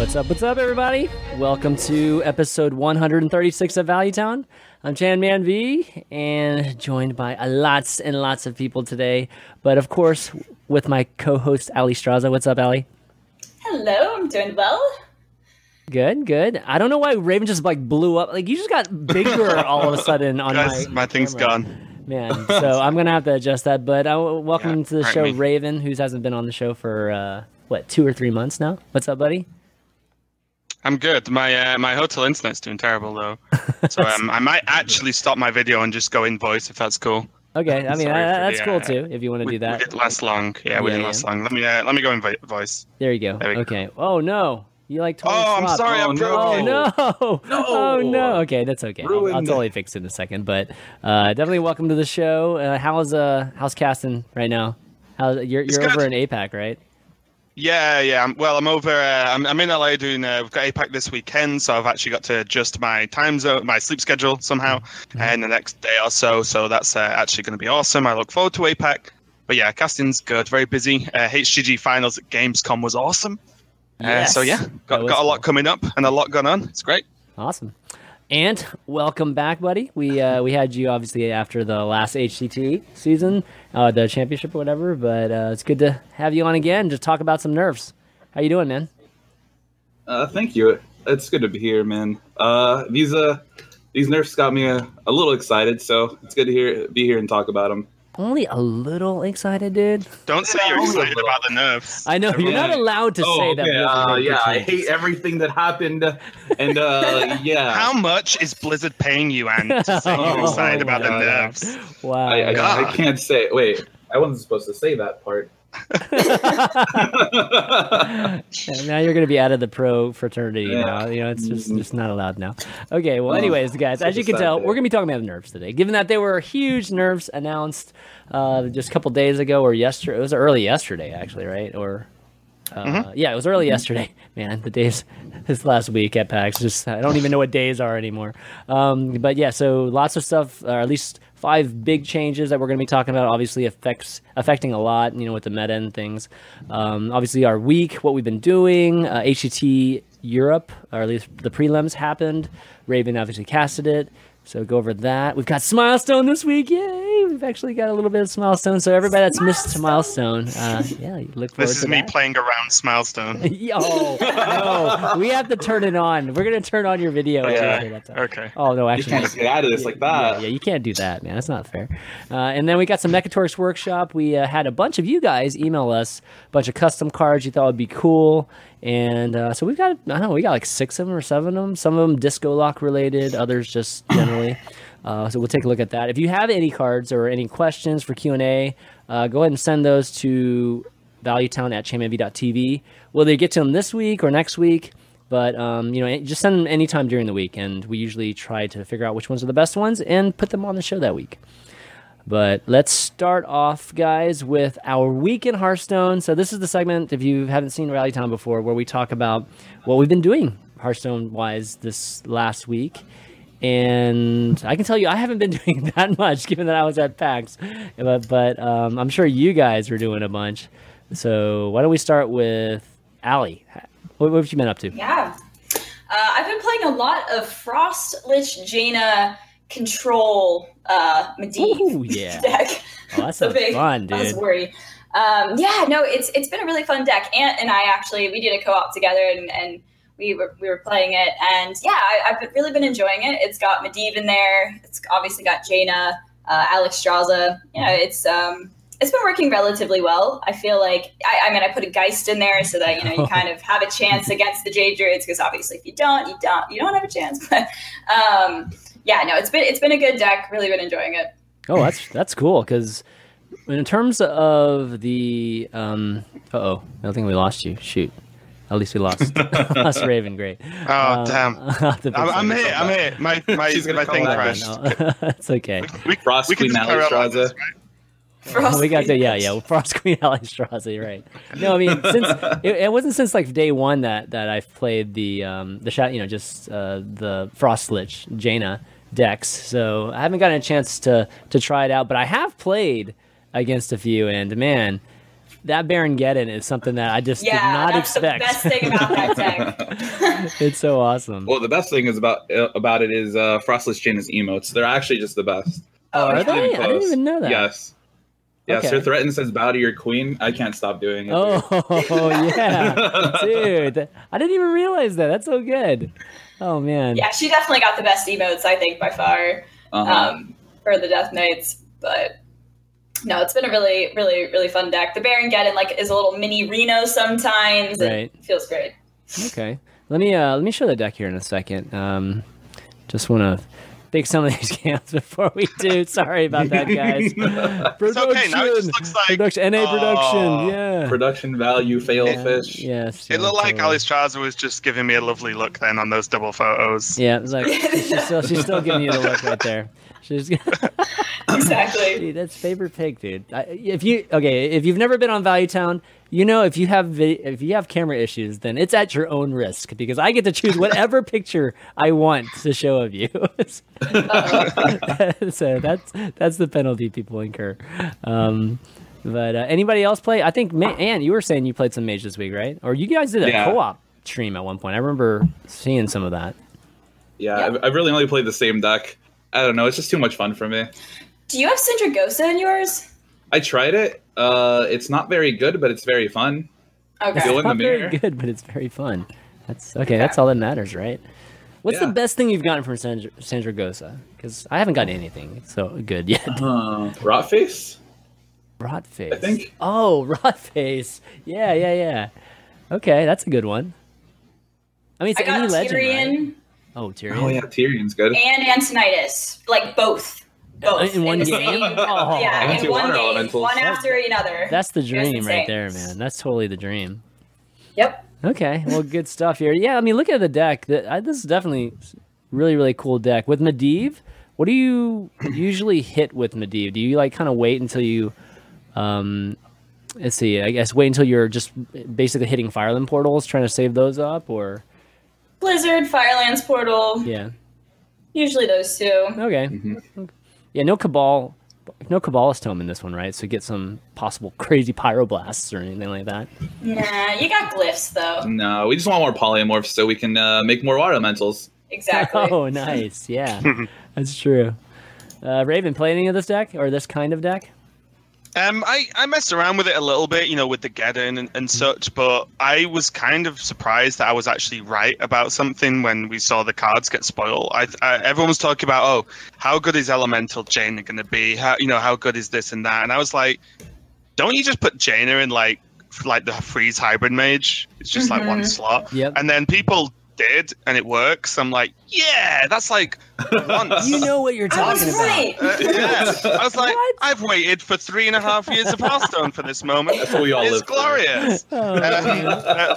What's up? What's up, everybody? Welcome to episode 136 of Valuetown. I'm Chan Man V, and joined by lots and lots of people today. But of course, with my co-host Alliestrasza. What's up, Ali? Hello, I'm doing well. Good, good. I don't know why Raven just like blew up. Like you just got bigger all of a sudden on Guys, my my thing's camera. gone. Man, so I'm gonna have to adjust that. But uh, welcome Yeah, to the show, me. Raven, who hasn't been on the show for uh, what two or three months now. What's up, buddy? I'm good. My uh, my hotel internet's doing terrible though, so um, I might actually stop my video and just go in voice if that's cool. Okay, I mean uh, that's the, cool uh, too. If you want to do that, we didn't last long. Yeah, we Yeah, didn't yeah. last long. Let me uh, let me go in voice. there you go. There we go. Okay. Oh no, you like totally Oh, I'm sorry, Oh, I'm no. Oh no! No. Oh no! Okay, that's okay. I'll, I'll totally fix it in a second. But uh, definitely welcome to the show. Uh, how's uh how's casting right now? How you're It's you're over good. in APAC, right? Yeah, yeah. I'm, well, I'm over. Uh, I'm, I'm in LA doing. Uh, we've got APAC this weekend, so I've actually got to adjust my time zone, my sleep schedule somehow, Mm-hmm. and the next day or so. So that's uh, actually going to be awesome. I look forward to APAC. But yeah, casting's good. Very busy. Uh, HGG finals at Gamescom was awesome. Uh, so yeah, got, got a lot cool. coming up and a lot going on. It's great. Awesome. And welcome back, buddy. We uh, we had you obviously after the last HCT season, uh, the championship or whatever. But uh, it's good to have you on again. Just talk about some nerfs. How you doing, man? Uh, thank you. It's good to be here, man. Uh, these uh, these nerfs got me a, a little excited, so it's good to hear be here and talk about them. Only a little excited, dude. Don't say you're excited about the nerfs. I know you're not allowed to say that. Blizzard Uh, yeah, I hate everything that happened, and uh, yeah, How much is Blizzard paying you, and to say you're Oh excited my about the God. nerfs? Wow. I, I, I can't say. Wait, I wasn't supposed to say that part. And now you're going to be out of the pro fraternity Yeah. now. You know, it's just Mhm. just not allowed now. Okay, well, anyways, guys, as you can tell, day. we're going to be talking about nerfs today. Given that there were huge nerfs announced uh, just a couple days ago or yesterday, it was early yesterday, actually, right? Or uh, Mm-hmm. yeah, it was early yesterday. Man, the days this last week at PAX just I don't even know what days are anymore. Um, but yeah, so lots of stuff, or at least five big changes that we're going to be talking about. Obviously, affects affecting a lot, you know, with the meta and things. Um, obviously, our week, what we've been doing, uh, HCT Europe, or at least the prelims happened. Raven obviously casted it. So go over that. We've got Smilestone this week. Yay! We've actually got a little bit of Smilestone. So everybody that's missed Milestone, uh, yeah, you look forward This is to me that. playing around Smilestone. Yo, no, we have to turn it on. We're gonna turn on your video. Okay. after that time. Okay. Oh no, You actually, can't just get out of this like that. yeah, you can't do that, man. That's not fair. Uh, and then we got some Mechatorix workshop. We uh, had a bunch of you guys email us a bunch of custom cards you thought would be cool, and uh, so we've got I don't know, we got like six of them or seven of them. Some of them disco lock related, others just Uh, so we'll take a look at that. If you have any cards or any questions for Q and A, uh, go ahead and send those to valuetown at chammv.tv. Will they get to them this week or next week? But um, you know, just send them anytime during the week, and we usually try to figure out which ones are the best ones and put them on the show that week. But let's start off, guys, with our week in Hearthstone. So this is the segment, if you haven't seen Rally Town before, where we talk about what we've been doing Hearthstone-wise this last week. And I can tell you, I haven't been doing that much, given that I was at PAX. But, but um, I'm sure you guys were doing a bunch. So why don't we start with Allie? What, what have you been up to? Yeah. Uh, I've been playing a lot of Frost Lich Jaina control uh, Medivh Ooh, yeah. deck. Oh, that So big. fun, I was dude. worried. Um, yeah, no, it's it's been a really fun deck. Ant and I actually we did a co-op together and, and we were we were playing it and yeah, I, I've really been enjoying it. It's got Medivh in there. It's obviously got Jaina, uh, Alexstrasza. You know, it's um it's been working relatively well. I feel like I, I mean I put a Geist in there so that you know you kind of have a chance against the Jade Druids because obviously if you don't you don't you don't have a chance. But um, yeah, no, it's been it's been a good deck. Really been enjoying it. Oh, that's that's cool because in terms of the um, uh oh, I don't think we lost you. Shoot, at least we lost lost Raven. Great. Oh Um, damn! I'll have to fix I'm, that. I'm here. I'm here. My my, She's gonna my thing back crashed. No, it's okay. We, Frost we can Queen just carry on like Alliestrasza. this, right? We got to yeah yeah Frost Queen Alliestrasza right no I mean since it, it wasn't since like day one that that I've played the um the shot you know just uh, the Frost Lich Jaina decks so I haven't gotten a chance to to try it out but I have played against a few and man that Baron Geddon is something that I just did not that's expect the best thing about that deck. it's so awesome Well, the best thing is about uh, about it is uh, Frost Lich Jaina's emotes. They're actually just the best. oh are they I didn't Close. even know that Yes. Yes, Okay. her threaten says bow to your queen. I can't stop doing it. oh yeah dude I didn't even realize that that's so good oh man yeah, she definitely got the best emotes, I think, by far, Uh-huh. um, for the Death Knights. But no, it's been a really, really, really fun deck. The Baron Geddon like is a little mini Reno sometimes. Right. it feels great. Okay. Let me uh let me show the deck here in a second. Um just want to pick some of these camps before we do. Sorry about that, guys. It's okay. Now it just looks like production NA production. Yeah. Production value, fail fish. Yes. It yeah, looked like totally. Alliestrasza was just giving me a lovely look then on those double photos. Yeah, it's like she's still she's still giving you the look right there. She's Exactly. Dude, that's favorite pig, dude. If you okay, if you've never been on Value Town, you know if you have if you have camera issues, then it's at your own risk because I get to choose whatever picture I want to show of you. so that's that's the penalty people incur. Um, but uh, anybody else play? I think Ma- Ann, you were saying you played some Mage this week, right? Or you guys did a Yeah. co-op stream at one point. I remember seeing some of that. Yeah, Yeah. I've, I've really only played the same deck. I don't know. It's just too much fun for me. Do you have Sindragosa in yours? I tried it. Uh, it's not very good, but it's very fun. Okay. Go in the Not very good, but it's very fun. That's okay. That's all that matters, right? What's the best thing you've gotten from Sandra, Sindragosa? Because I haven't gotten anything so good yet. Uh, Rotface? Rot face. I think. Oh, rot face. Yeah, yeah, yeah. Okay, that's a good one. I mean, it's I got any legend, Tirion right? Oh, Tirion. Oh yeah, Tirion's good. and Antonidas, like both. Both In one the game? same- Oh. yeah, in one water game, elementals. one after another. That's the It was dream right there, man. That's totally the dream. Yep. Okay, well, good stuff here. Yeah, I mean, look at the deck. The- I- This is definitely really, really cool deck. With Medivh, what do you usually hit with Medivh? Do you like kind of wait until you, um, let's see, I guess wait until you're just basically hitting Fireland portals, trying to save those up, or Blizzard, Firelands Portal, yeah, usually those two. okay, yeah, no Cabal, no Cabalist Tome in this one, right? So get some possible crazy pyroblasts or anything like that. Nah, you got glyphs though. No, we just want more polymorphs so we can uh, make more water elementals. Exactly. Oh, nice. Yeah, that's true. Uh, Raven, play any of this deck or this kind of deck? Um, I, I messed around with it a little bit, you know, with the Geddon and, and such, but I was kind of surprised that I was actually right about something when we saw the cards get spoiled. I, I everyone was talking about, oh, how good is Elemental Jaina going to be? How you know how good is this and that? And I was like, don't you just put Jaina in like like the freeze hybrid mage? It's just like one Mhm. slot. Yep. And then people did, and it works. I'm like, yeah, that's like once. You know what you're I talking was about. right. Uh, yeah. I was like, What? I've waited for three and a half years of Hearthstone for this moment. That's what we all it's live for. glorious. Oh, man. uh,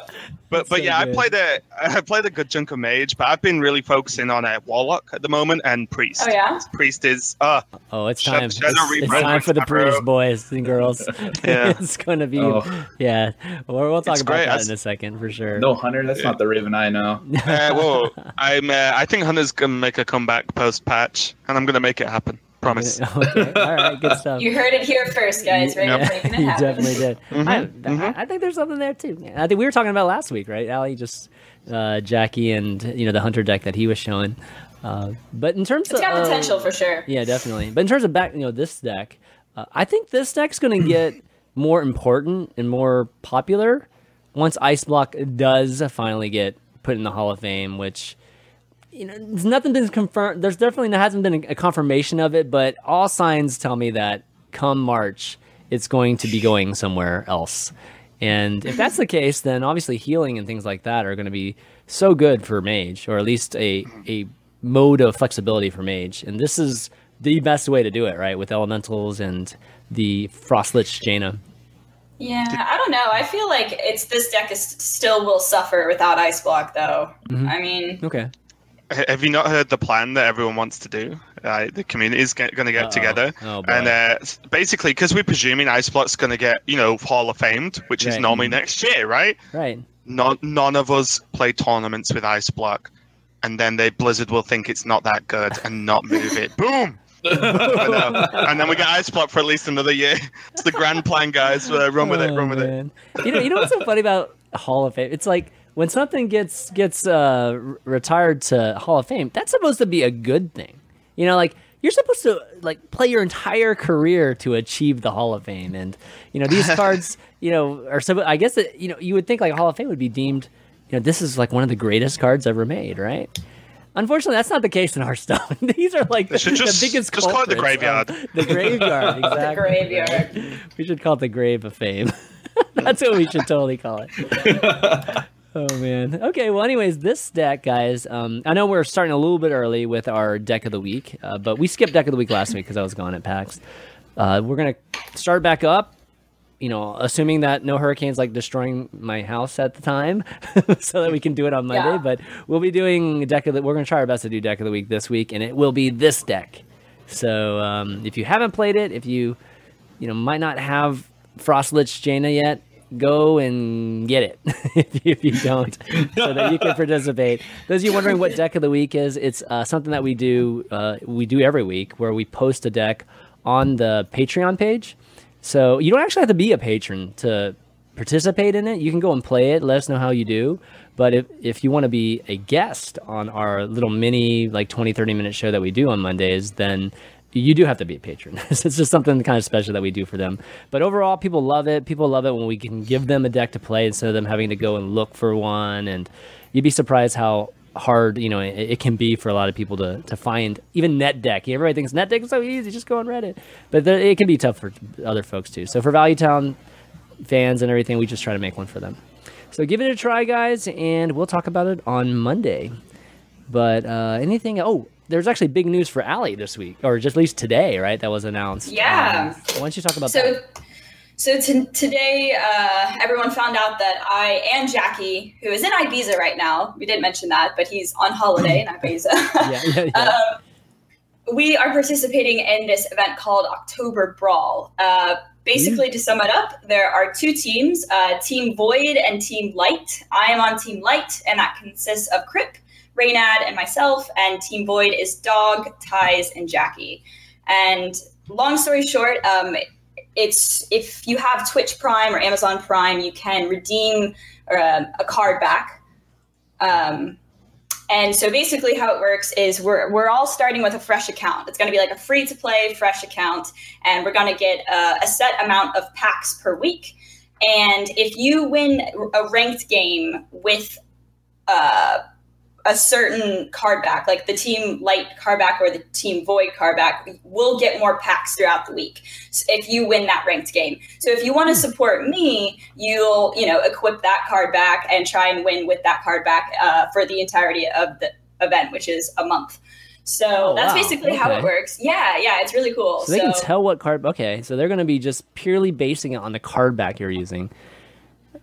but but so yeah, good. I played a I played a good chunk of mage, but I've been really focusing on a warlock at the moment and priest. Oh yeah. Priest is uh oh, it's time. Shadow It's, it's time for the priest, boys and girls. Yeah. it's going to be, Oh. yeah. Well, we'll talk It's about great. that I- in a second for sure. No, Hunter, that's not the Raven I know. uh, whoa, I'm uh, I think Hunter's gonna make a comeback post patch, and I'm gonna make it happen. Promise. okay. All right. Good stuff. You heard it here first, guys. Right? Yeah, you definitely did. Mhm, I, mhm. I, I think there's something there too. I think we were talking about last week, right? Ali just uh, Jackie and you know the hunter deck that he was showing. Uh, but in terms It's got of potential for sure. yeah, definitely. But in terms of back, you know, this deck, uh, I think this deck's going to get more important and more popular once Ice Block does finally get put in the Hall of Fame, which you know, there's nothing been confirmed. There's definitely hasn't been a, confirmation of it, but all signs tell me that come March, it's going to be going somewhere else. And if that's the case, then obviously healing and things like that are going to be so good for Mage, or at least a a mode of flexibility for Mage. And this is the best way to do it, right? With elementals and the Frostlich Jaina. Yeah, I don't know. I feel like it's this deck is still will suffer without Ice Block, though. Mhm. I mean, Okay. Have you not heard the plan that everyone wants to do? Uh, the community is going to get Uh-oh. together, Oh, and uh, basically, because we're presuming Ice Block's going to get, you know, Hall of Famed, which is normally next year, right? Right. None, none of us play tournaments with Ice Block, and then they Blizzard will think it's not that good and not move it. Boom! And then we get Ice Block for at least another year. It's the grand plan, guys. Uh, run with it, Oh, run with it. man. You know, you know what's so funny about Hall of Fame? It's like when something gets gets uh, retired to Hall of Fame, that's supposed to be a good thing. You know, like you're supposed to like play your entire career to achieve the Hall of Fame, and you know these cards, you know, are so. I guess that you know you would think like Hall of Fame would be deemed, you know, this is like one of the greatest cards ever made, right? Unfortunately, that's not the case in Hearthstone. These are like the, They should just- the biggest just call it the graveyard. The graveyard, exactly. the graveyard. We should call it the Grave of Fame. That's what we should totally call it. Oh man. Okay. Well, anyways, this deck, guys. Um, I know we're starting a little bit early with our deck of the week, uh, but we skipped deck of the week last week because I was gone at PAX. Uh, we're gonna start back up. You know, assuming that no hurricanes like destroying my house at the time, so that we can do it on Monday. Yeah. But we'll be doing deck of the. We're gonna try our best to do deck of the week this week, and it will be this deck. So um, if you haven't played it, if you you know might not have Frost Lich Jaina yet, go and get it if, you, don't, so that you can participate. Those of you wondering what deck of the week is, it's uh, something that we do uh, we do every week where we post a deck on the Patreon page. So you don't actually have to be a patron to participate in it. You can go and play it. Let us know how you do. But if, if you want to be a guest on our little mini, like 20, 30 minute show that we do on Mondays, then you do have to be a patron. it's just something kind of special that we do for them. But overall, people love it. People love it when we can give them a deck to play instead of them having to go and look for one. And you'd be surprised how hard you know it, it can be for a lot of people to, to find even net deck everybody thinks net deck is so easy just go on reddit but there, it can be tough for other folks too so for value town fans and everything we just try to make one for them so give it a try guys and we'll talk about it on monday but uh, anything oh there's actually big news for Ali this week or just at least today right that was announced Yeah. Um, why don't you talk about So, that so t- today, uh, everyone found out that I and Jackie, who is in Ibiza right now, we didn't mention that, but he's on holiday in Ibiza. yeah yeah, yeah. um, we are participating in this event called October Brawl. Uh, basically, to sum it up, there are two teams uh, Team Void and Team Light. I am on Team Light, and that consists of Kripp, Reynad, and myself. And Team Void is Dog, Thijs, and Jackie. And long story short, um, it's if you have Twitch Prime or Amazon Prime, you can redeem um, a card back. Um, and so basically, how it works is we're, we're all starting with a fresh account. It's going to be like a free to play fresh account, and we're going to get uh, a set amount of packs per week. And if you win a ranked game with uh, a certain card back, like the team light card back or the team void card back, will get more packs throughout the week if you win that ranked game. So if you want to support me, you'll you know equip that card back and try and win with that card back uh, for the entirety of the event, which is a month. So Oh, that's wow. basically how it works. Yeah, yeah, it's really cool. so they can tell what card okay so they're going to be just purely basing it on the card back you're using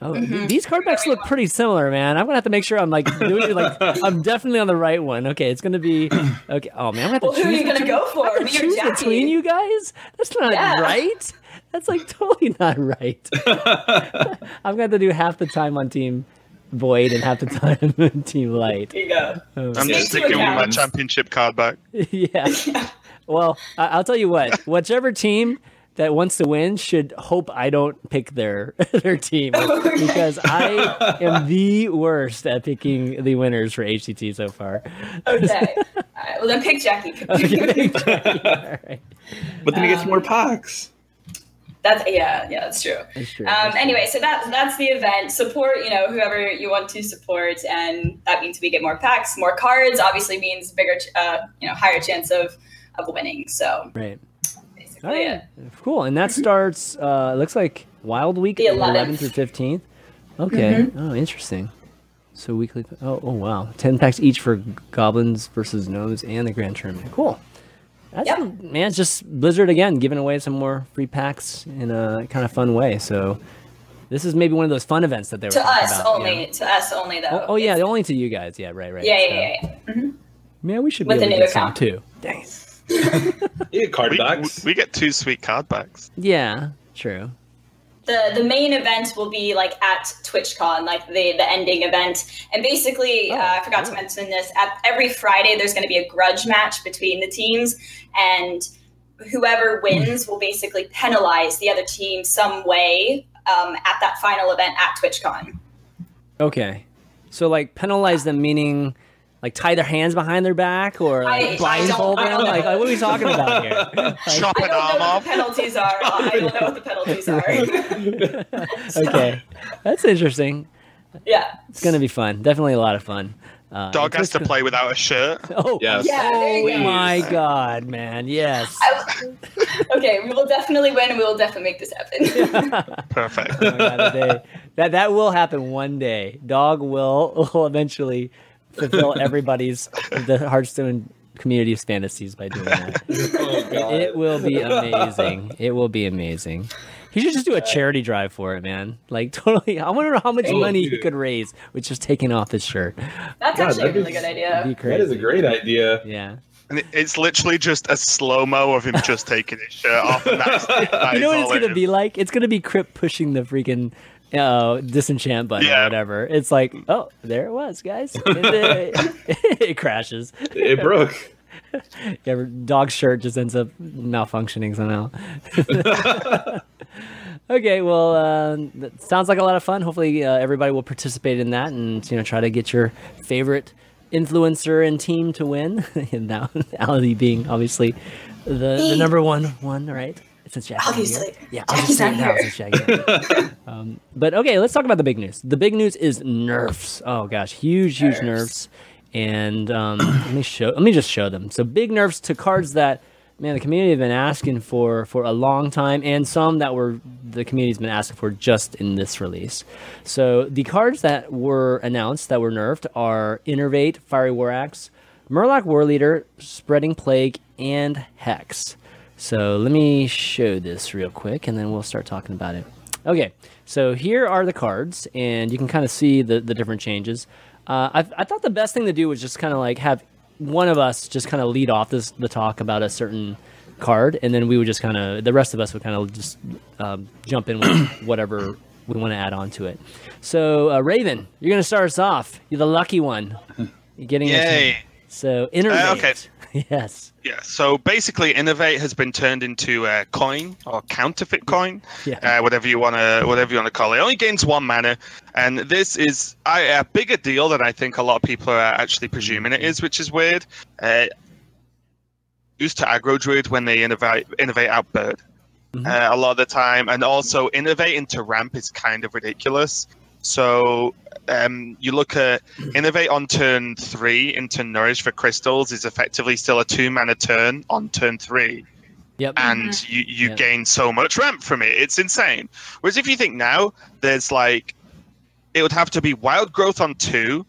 Oh, th- Mhm. these card backs look pretty similar, man. I'm gonna have to make sure I'm like doing like I'm definitely on the right one. Okay, it's gonna be okay. Oh man, I'm gonna have to Well, who choose are you gonna between- go for? I have to Me choose Jackie? between you guys. That's not Yeah. right. That's like totally not right. I'm gonna have to do half the time on Team Void and half the time on Team Light. There you go. Oh, I'm Stick just to sticking with my championship card back. yeah. Well, I- I'll tell you what. Whichever team that wants to win should hope I don't pick their their team because I am the worst at picking the winners for HCT so far. Okay. All right, well, then pick Jackie. Okay. All right. But then he gets Um, more packs. That's yeah, yeah, that's true. That's true. Um, anyway, so that that's the event. Support, you know, whoever you want to support, and that means we get more packs, more cards. Obviously, means bigger, uh, you know, higher chance of of winning. So right. Basically, All right. it. Cool. And that starts. Uh, looks like Wild Week, The 11th. through fifteenth. Okay. Oh, interesting. So weekly. Oh, oh wow. Ten packs each for goblins versus gnomes and the grand tournament. Cool. That's Yep. man, it's just Blizzard again giving away some more free packs in a kind of fun way. So this is maybe one of those fun events that they were To talking us about, you only. know? To us only, though. Oh, oh yeah, only to you guys. Yeah, right, right. yeah, So, yeah, yeah, yeah. Mhm. Man, we should With be able to new get some too. Dang it. You get card We, backs. we get two sweet card backs. Yeah, true. the the main event will be like at TwitchCon, like the the ending event. And basically, Oh, uh, I forgot to mention this. At every Friday, there's going to be a grudge match between the teams, and whoever wins will basically penalize the other team some way um, at that final event at TwitchCon. Okay, so like penalize them, meaning like tie their hands behind their back or like, I- I blindfold I them. don't Like, what are we talking about here? Like, Chop I an don't arm know what off. the penalties are. I don't know what the penalties are. okay, that's interesting. yeah. It's gonna be fun. Definitely a lot of fun. Uh, Dog has to Twitch- play without a shirt. Oh, Yes. Yeah, oh my god, man! Yes. I, okay, we will definitely win, and we will definitely make this happen. Perfect. Oh God. That that will happen one day. Dog will will eventually fulfill everybody's the Hearthstone community's fantasies by doing that. Oh, God. It will be amazing. It will be amazing. He should just do a charity drive for it, man. Like totally. I want to know how much Oh, money he could raise with just taking off his shirt. That's God, actually a that'd really be- good idea. that is a great idea. Yeah. And it's literally just a slow mo of him just taking his shirt off, and that's, that You know what it's gonna is. be like? It's gonna be Kripp pushing the freaking uh, disenchant button or whatever. It's like, oh, there it was, guys. And it, it crashes. It broke. Yeah, dog shirt just ends up malfunctioning somehow. okay, well, uh, that sounds like a lot of fun. Hopefully, uh, everybody will participate in that and you know try to get your favorite influencer and team to win. and now, Ali being obviously the, the number one one, right? Since Jackie's not here. Yeah, I'll just Jackie's say it not here. here. um, but okay, let's talk about the big news. The big news is nerfs. Oh gosh, huge, huge nerfs. Nerfs. And um, let me show. Let me just show them. So big nerfs to cards that man the community have been asking for for a long time, and some that were the community's been asking for just in this release. So the cards that were announced that were nerfed are Innervate, Fiery War Axe, Murloc War Leader, Spreading Plague, and Hex. So let me show this real quick, and then we'll start talking about it. Okay, so here are the cards, and you can kind of see the, the different changes. Uh, I, I thought the best thing to do was just kind of like have one of us just kind of lead off this the talk about a certain card, and then we would just kind of the rest of us would kind of just um, jump in with whatever we want to add on to it. So uh, Raven, you're gonna start us off. You're the lucky one. You're getting a Yay. So innervate. Uh, okay. yes. Yeah, so basically, Innervate has been turned into a coin or counterfeit coin, Yeah. uh, whatever you want to whatever you want to call it. It only gains one mana, and this is I, a bigger deal than I think a lot of people are actually presuming it is, which is weird. Uh, used to aggro druid when they innervate innervate out bird Mhm. uh, a lot of the time, and also innervating to ramp is kind of ridiculous. So um, you look at innervate on turn three into nourish for crystals is effectively still a two mana turn on turn three, Yep. and you, you Yeah. gain so much ramp from it. It's insane. Whereas if you think now, there's like it would have to be wild growth on two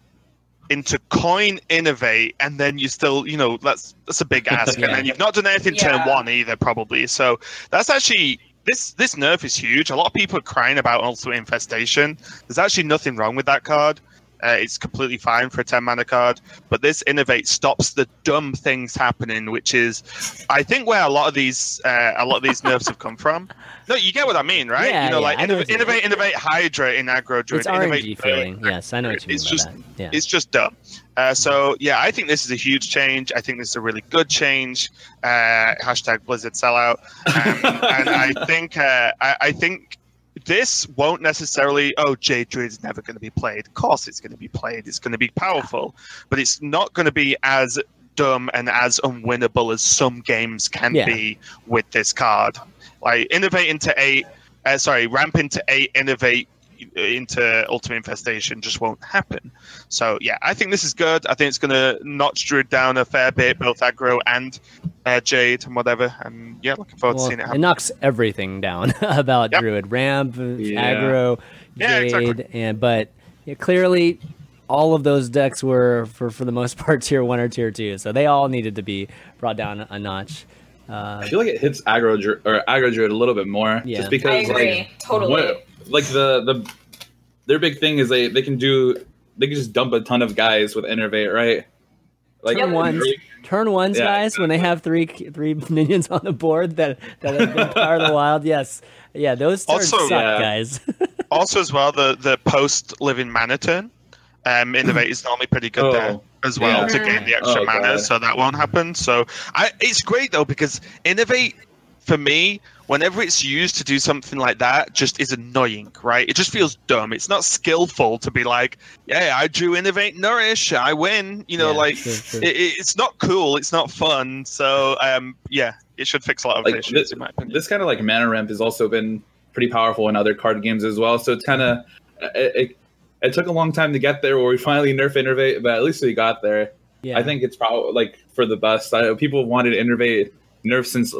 into coin innervate and then you still you know that's that's a big ask Yeah. and then you've not done anything turn one either probably so that's actually this this nerf is huge. A lot of people are crying about ultimate infestation. There's actually nothing wrong with that card uh, it's completely fine for a 10 mana card but this innervate stops the dumb things happening which is i think where a lot of these uh, a lot of these nerfs have come from no you get what i mean right Yeah, you know yeah, like I know innov- what you mean. innervate innervate hydra in aggro druid It's innervate RNG bird. feeling. Yes, I know what you mean It's by just- that. Yeah. it's just dumb. Uh, so yeah, I think this is a huge change. I think this is a really good change. Uh, hashtag Blizzard sellout. Um, and I think uh, I, I think this won't necessarily. Oh, Jade Druid is never going to be played. Of course, it's going to be played. It's going to be powerful, but it's not going to be as dumb and as unwinnable as some games can Yeah. be with this card. Like innervate into eight. Uh, sorry, ramp into eight. Innervate into ultimate infestation just won't happen. So yeah, I think this is good. I think it's going to notch Druid down a fair bit, both aggro and uh, Jade and whatever. And yeah, looking forward Well, to seeing it it knocks everything down about Yep. Druid, ramp, Yeah. aggro, Yeah, Jade, exactly. and but yeah, clearly all of those decks were for for the most part tier one or tier two, so they all needed to be brought down a notch. Uh, I feel like it hits aggro or aggro druid a little bit more, Yeah. just I because agree. like totally. what- like the the their big thing is they they can do they can just dump a ton of guys with innervate, right? Like turn ones, turn ones, Yeah, guys. When they have three three minions on the board that that have been Power of the Wild, yes, yeah, those turns Also- suck, Yeah. guys. Also, as well, the the post living mana turn, um, innervate is normally pretty good Oh, there as well yeah. to gain the extra Oh, mana, so that won't happen. So I, it's great though because innervate for me, whenever it's used to do something like that, just is annoying, right? It just feels dumb. It's not skillful to be like, yeah, I drew innervate nourish, I win. You know, Yeah, like true, true. It, it- it's not cool. It's not fun. So um, yeah, it should fix a lot of Like, issues this- in my opinion. this kind of like mana ramp has also been pretty powerful in other card games as well. So it's kind of it, it, it took a long time to get there where we finally nerf innervate, but at least we got there. yeah, I think it's probably like for the best. I, people wanted innervate nerf since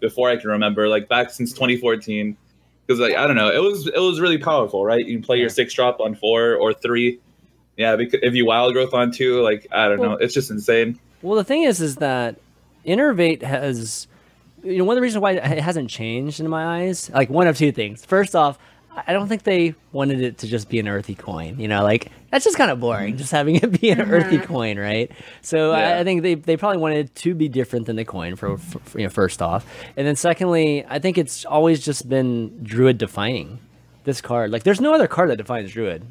before I can remember, like back since 2014. Because like I don't know, it was it was really powerful, right? You can play your Yeah. six drop on four or three. Yeah, because if you wild growth on two, like I don't know, it's just insane. Well, the thing is, is that Innervate has, you know, one of the reasons why it hasn't changed in my eyes, like one of two things. First off, I don't think they wanted it to just be an earthy coin. You know, like that's just kind of boring, just having it be an earthy coin, right? So I, Yeah. I think they they probably wanted it to be different than the coin for, for you know first off, and then secondly, I think it's always just been Druid defining this card. Like, there's no other card that defines Druid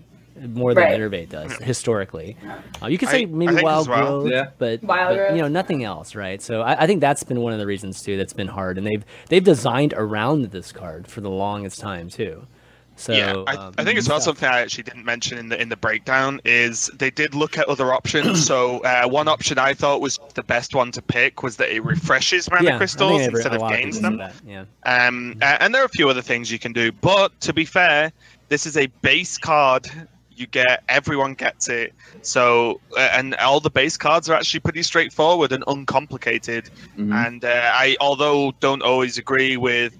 more than Right. Innervate does historically. Uh, you could say I- maybe I Wild as well. Growth, Yeah. but, Wild but, you know nothing else, right? So I, I think that's been one of the reasons too that's been hard, and they've they've designed around this card for the longest time too. So yeah, I, um, I think as well yeah. something I actually didn't mention in the in the breakdown is they did look at other options. so uh, one option I thought was the best one to pick was that it refreshes mana yeah, crystals every- instead of gains people them. say that, Yeah, Um, a- and there are a few other things you can do. But to be fair, this is a base card. You get everyone gets it. So uh, and all the base cards are actually pretty straightforward and uncomplicated. Mhm. And uh, I, although don't always agree with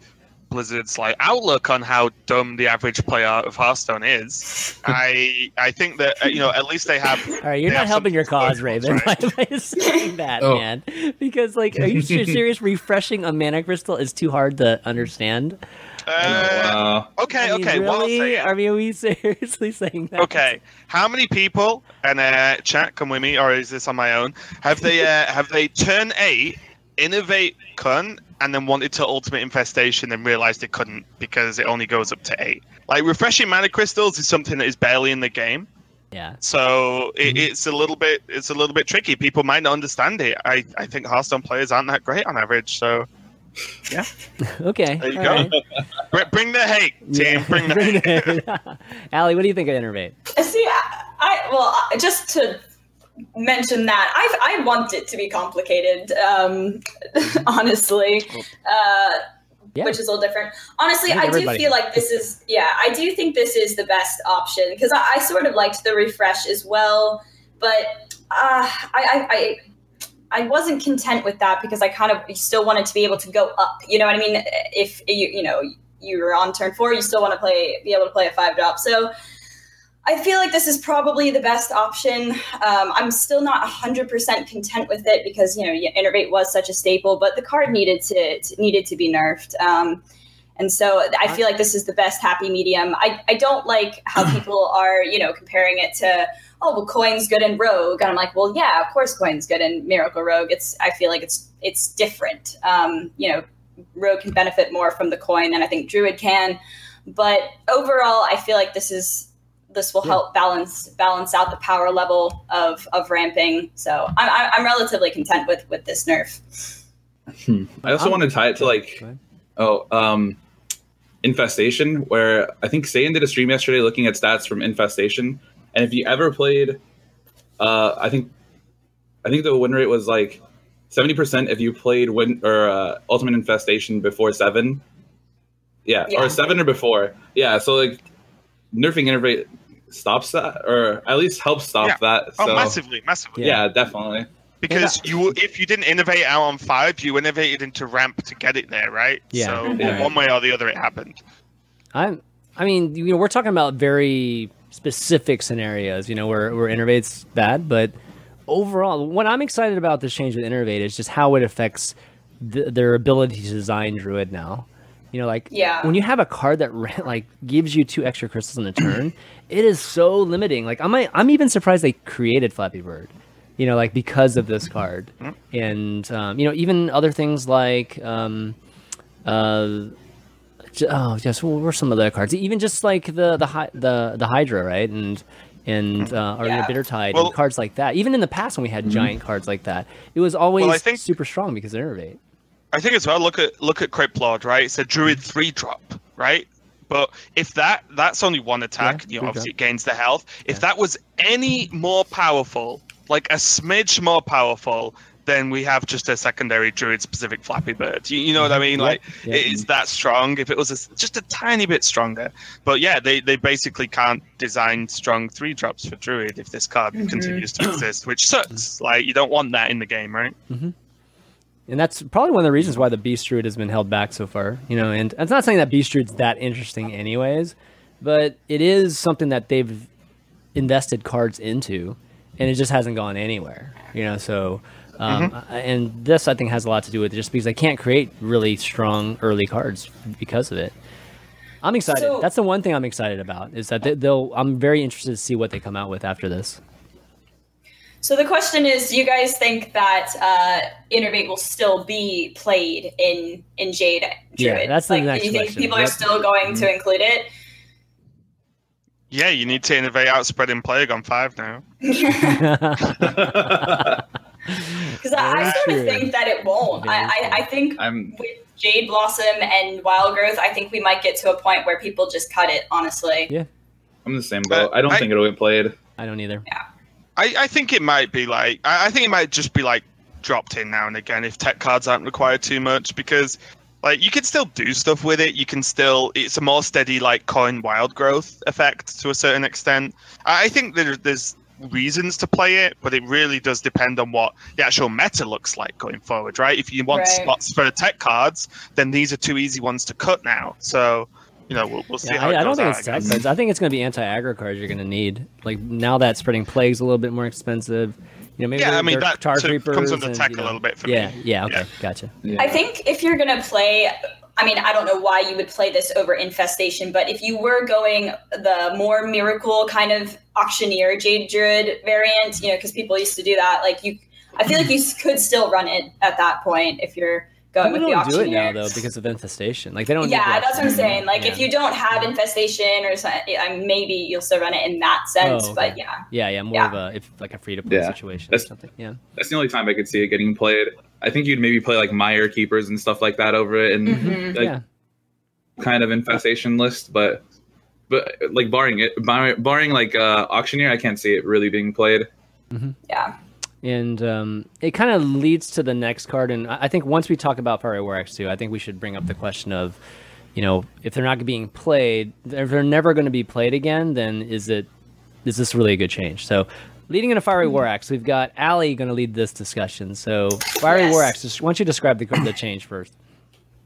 Blizzard's like outlook on how dumb the average player of Hearthstone is, I I think that uh, you know at least they have. all right, you're not helping your cause, Raven, towards, by, by saying that, Oh. man. Because like, are you ser- serious? Refreshing a mana crystal is too hard to understand. Uh, wow. okay, I mean, okay. Well, I'll really? say it. I mean, are we seriously saying that? Okay, how many people and uh, chat come with me, or is this on my own? Have they uh, have they turn eight, innervate cunt, and then wanted to ultimate infestation and realized it couldn't because it only goes up to eight? Like refreshing mana crystals is something that is barely in the game, Yeah. so it, mm-hmm. it's a little bit it's a little bit tricky. People might not understand it. I I think Hearthstone players aren't that great on average, so yeah. Okay. there you all go. right. Br- bring the hate, team. Yeah. Bring the Bring hate. Allie, what do you think of Innervate? Uh, see, I, I well, I- just to mention that I I want it to be complicated. Um, honestly, uh, Yeah. which is a little different. Honestly, I I, do feel like this is yeah, I do think this is the best option because I, I sort of liked the refresh as well, but uh, I, I I. I wasn't content with that because I kind of still wanted to be able to go up. You know what I mean? If you you know you're on turn four, you still want to play be able to play a five drop. So I feel like this is probably the best option. Um, I'm still not 100% content with it because you know Innervate was such a staple, but the card needed to, to needed to be nerfed. Um, and so I feel like this is the best happy medium. I, I don't like how people are, you know, comparing it to, oh, well, coin's good in Rogue. And I'm like, well, yeah, of course coin's good in Miracle Rogue. It's I feel like it's it's different. Um, you know, Rogue can benefit more from the coin than I think Druid can. But overall, I feel like this is this will Yeah. help balance balance out the power level of of ramping. So I'm I'm I'm relatively content with with this nerf. I also I'm- want to tie it to like oh um infestation where i think Saiyan did a stream yesterday looking at stats from infestation and if you ever played uh i think i think the win rate was like 70% if you played win or uh, ultimate infestation before seven yeah, Yeah. or seven or before yeah so like nerfing innervate stops that or at least helps stop Yeah. that Oh, massively, massively. yeah definitely Because you, if you didn't innervate out on five, you innervated into ramp to get it there, right? Yeah. So Yeah. one way or the other, it happened. I'm. I mean, you know, we're talking about very specific scenarios, you know, where where innervate's bad, but overall, what I'm excited about this change with innervate is just how it affects th- their ability to design druid now. You know, like Yeah. when you have a card that ra- like gives you two extra crystals in a turn, it is so limiting. Like I'm I'm even surprised they created Flappy Bird. You know, like because of this card, and um, you know even other things like um, uh, j- oh yes, what were some of the cards? Even just like the the the the Hydra, right? And and uh, or Yeah. the Bitter Tide Well- and cards like that. Even in the past when we had giant cards like that, it was always think- super strong because of Innervate. I think as well. Look at look at Crypt Lord, right? It's a Druid mm-hmm. three drop, right? But if that that's only one attack, Yeah, you know, obviously drop. it gains the health. If Yeah. that was any more powerful, like a smidge more powerful, then we have just a secondary Druid specific Flappy Bird. You, you know what I mm-hmm. mean? Yeah, Like yeah. it is that strong. If it was a just a tiny bit stronger, but yeah, they they basically can't design strong three drops for Druid if this card mm-hmm. continues to exist, which sucks. Like you don't want that in the game, right? And that's probably one of the reasons why the Beast Druid has been held back so far. You know, and it's not saying that Beast Druid's that interesting, anyways, but it is something that they've invested cards into, and it just hasn't gone anywhere. You know, so. Um, And this, I think, has a lot to do with it, just because they can't create really strong early cards because of it. I'm excited. So- That's the one thing I'm excited about is that they, they'll. I'm very interested to see what they come out with after this. So the question is, do you guys think that uh, Innervate will still be played in in Jade Yeah, that's the like, next do you think question. people Yep. are still going to include it? Yeah, you need to innervate outspreading plague on five now. Because I, I sort true. of think that it won't. I, I, I think I'm with Jade Blossom and Wild Growth, I think we might get to a point where people just cut it. Honestly, Yeah. I'm the same boat. I don't I- think it'll get played. I don't either. I, I think it might be like I, I think it might just be like dropped in now and again if tech cards aren't required too much because like you can still do stuff with it. You can still it's a more steady like coin wild growth effect to a certain extent. I, I think there, there's reasons to play it, but it really does depend on what the actual meta looks like going forward, right? If you want Right. spots for tech cards, then these are two easy ones to cut now. So you know we'll, we'll see Yeah, how it I, I don't think out, it's I tech cards. I think it's going to be anti-aggro cards you're going to need. Like now that spreading plagues a little bit more expensive. You know, maybe Yeah, I mean, that tar sort comes under and, tech you a little bit for yeah, me. Yeah, okay, Yeah. gotcha. Yeah. I think if you're gonna play, I mean, I don't know why you would play this over Infestation, but if you were going the more miracle kind of auctioneer Jade Druid variant, you know, because people used to do that, like you, I feel like you could still run it at that point if you're going People with don't do it now though because of infestation. Like they don't. yeah, the that's what I'm saying. Like, yeah. if you don't have infestation or something, maybe you'll still run it in that sense. Oh, okay. But yeah, Yeah, yeah, more Yeah. of a if like a free to play Yeah. situation or something. Yeah. That's the only time I could see it getting played. I think you'd maybe play like Mire Keepers and stuff like that over it, and Mhm. like yeah. kind of infestation list. But but like barring it, bar, barring like uh, auctioneer, I can't see it really being played. Mm-hmm. yeah. And um, it kind of leads to the next card. And I think once we talk about Fiery War Axe too, I think we should bring up the question of, you know, if they're not being played, if they're never going to be played again, then is it is this really a good change? So, leading into Fiery War Axe, we've got Ali going to lead this discussion. So, Fiery Yes. War Axe, just why don't you describe the, the change first?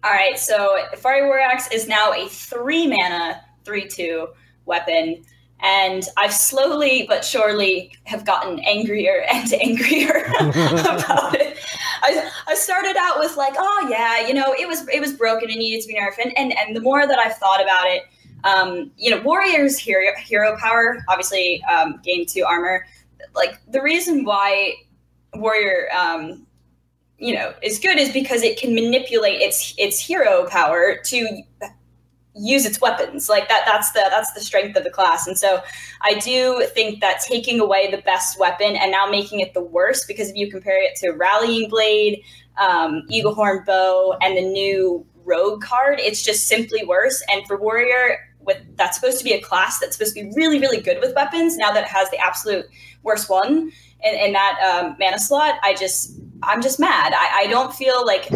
All right, so Fiery War Axe is now a three mana, three two weapon, and I've slowly but surely have gotten angrier and angrier about it. I, I started out with like, oh yeah, you know, it was it was broken and needed to be nerfed, and and, and the more that I've thought about it, um, you know, Warrior's hero hero power obviously um, gain two armor. Like the reason why Warrior um, you know is good is because it can manipulate its its hero power to use its weapons. Like that that's the that's the strength of the class. And so i do think that taking away the best weapon and now making it the worst because if you compare it to rallying blade um, Eaglehorn Bow and the new rogue card it's just simply worse. And for warrior with that's supposed to be a class that's supposed to be really really good with weapons now that it has the absolute worst one in, in that um, mana slot i just i'm just mad I, I don't feel like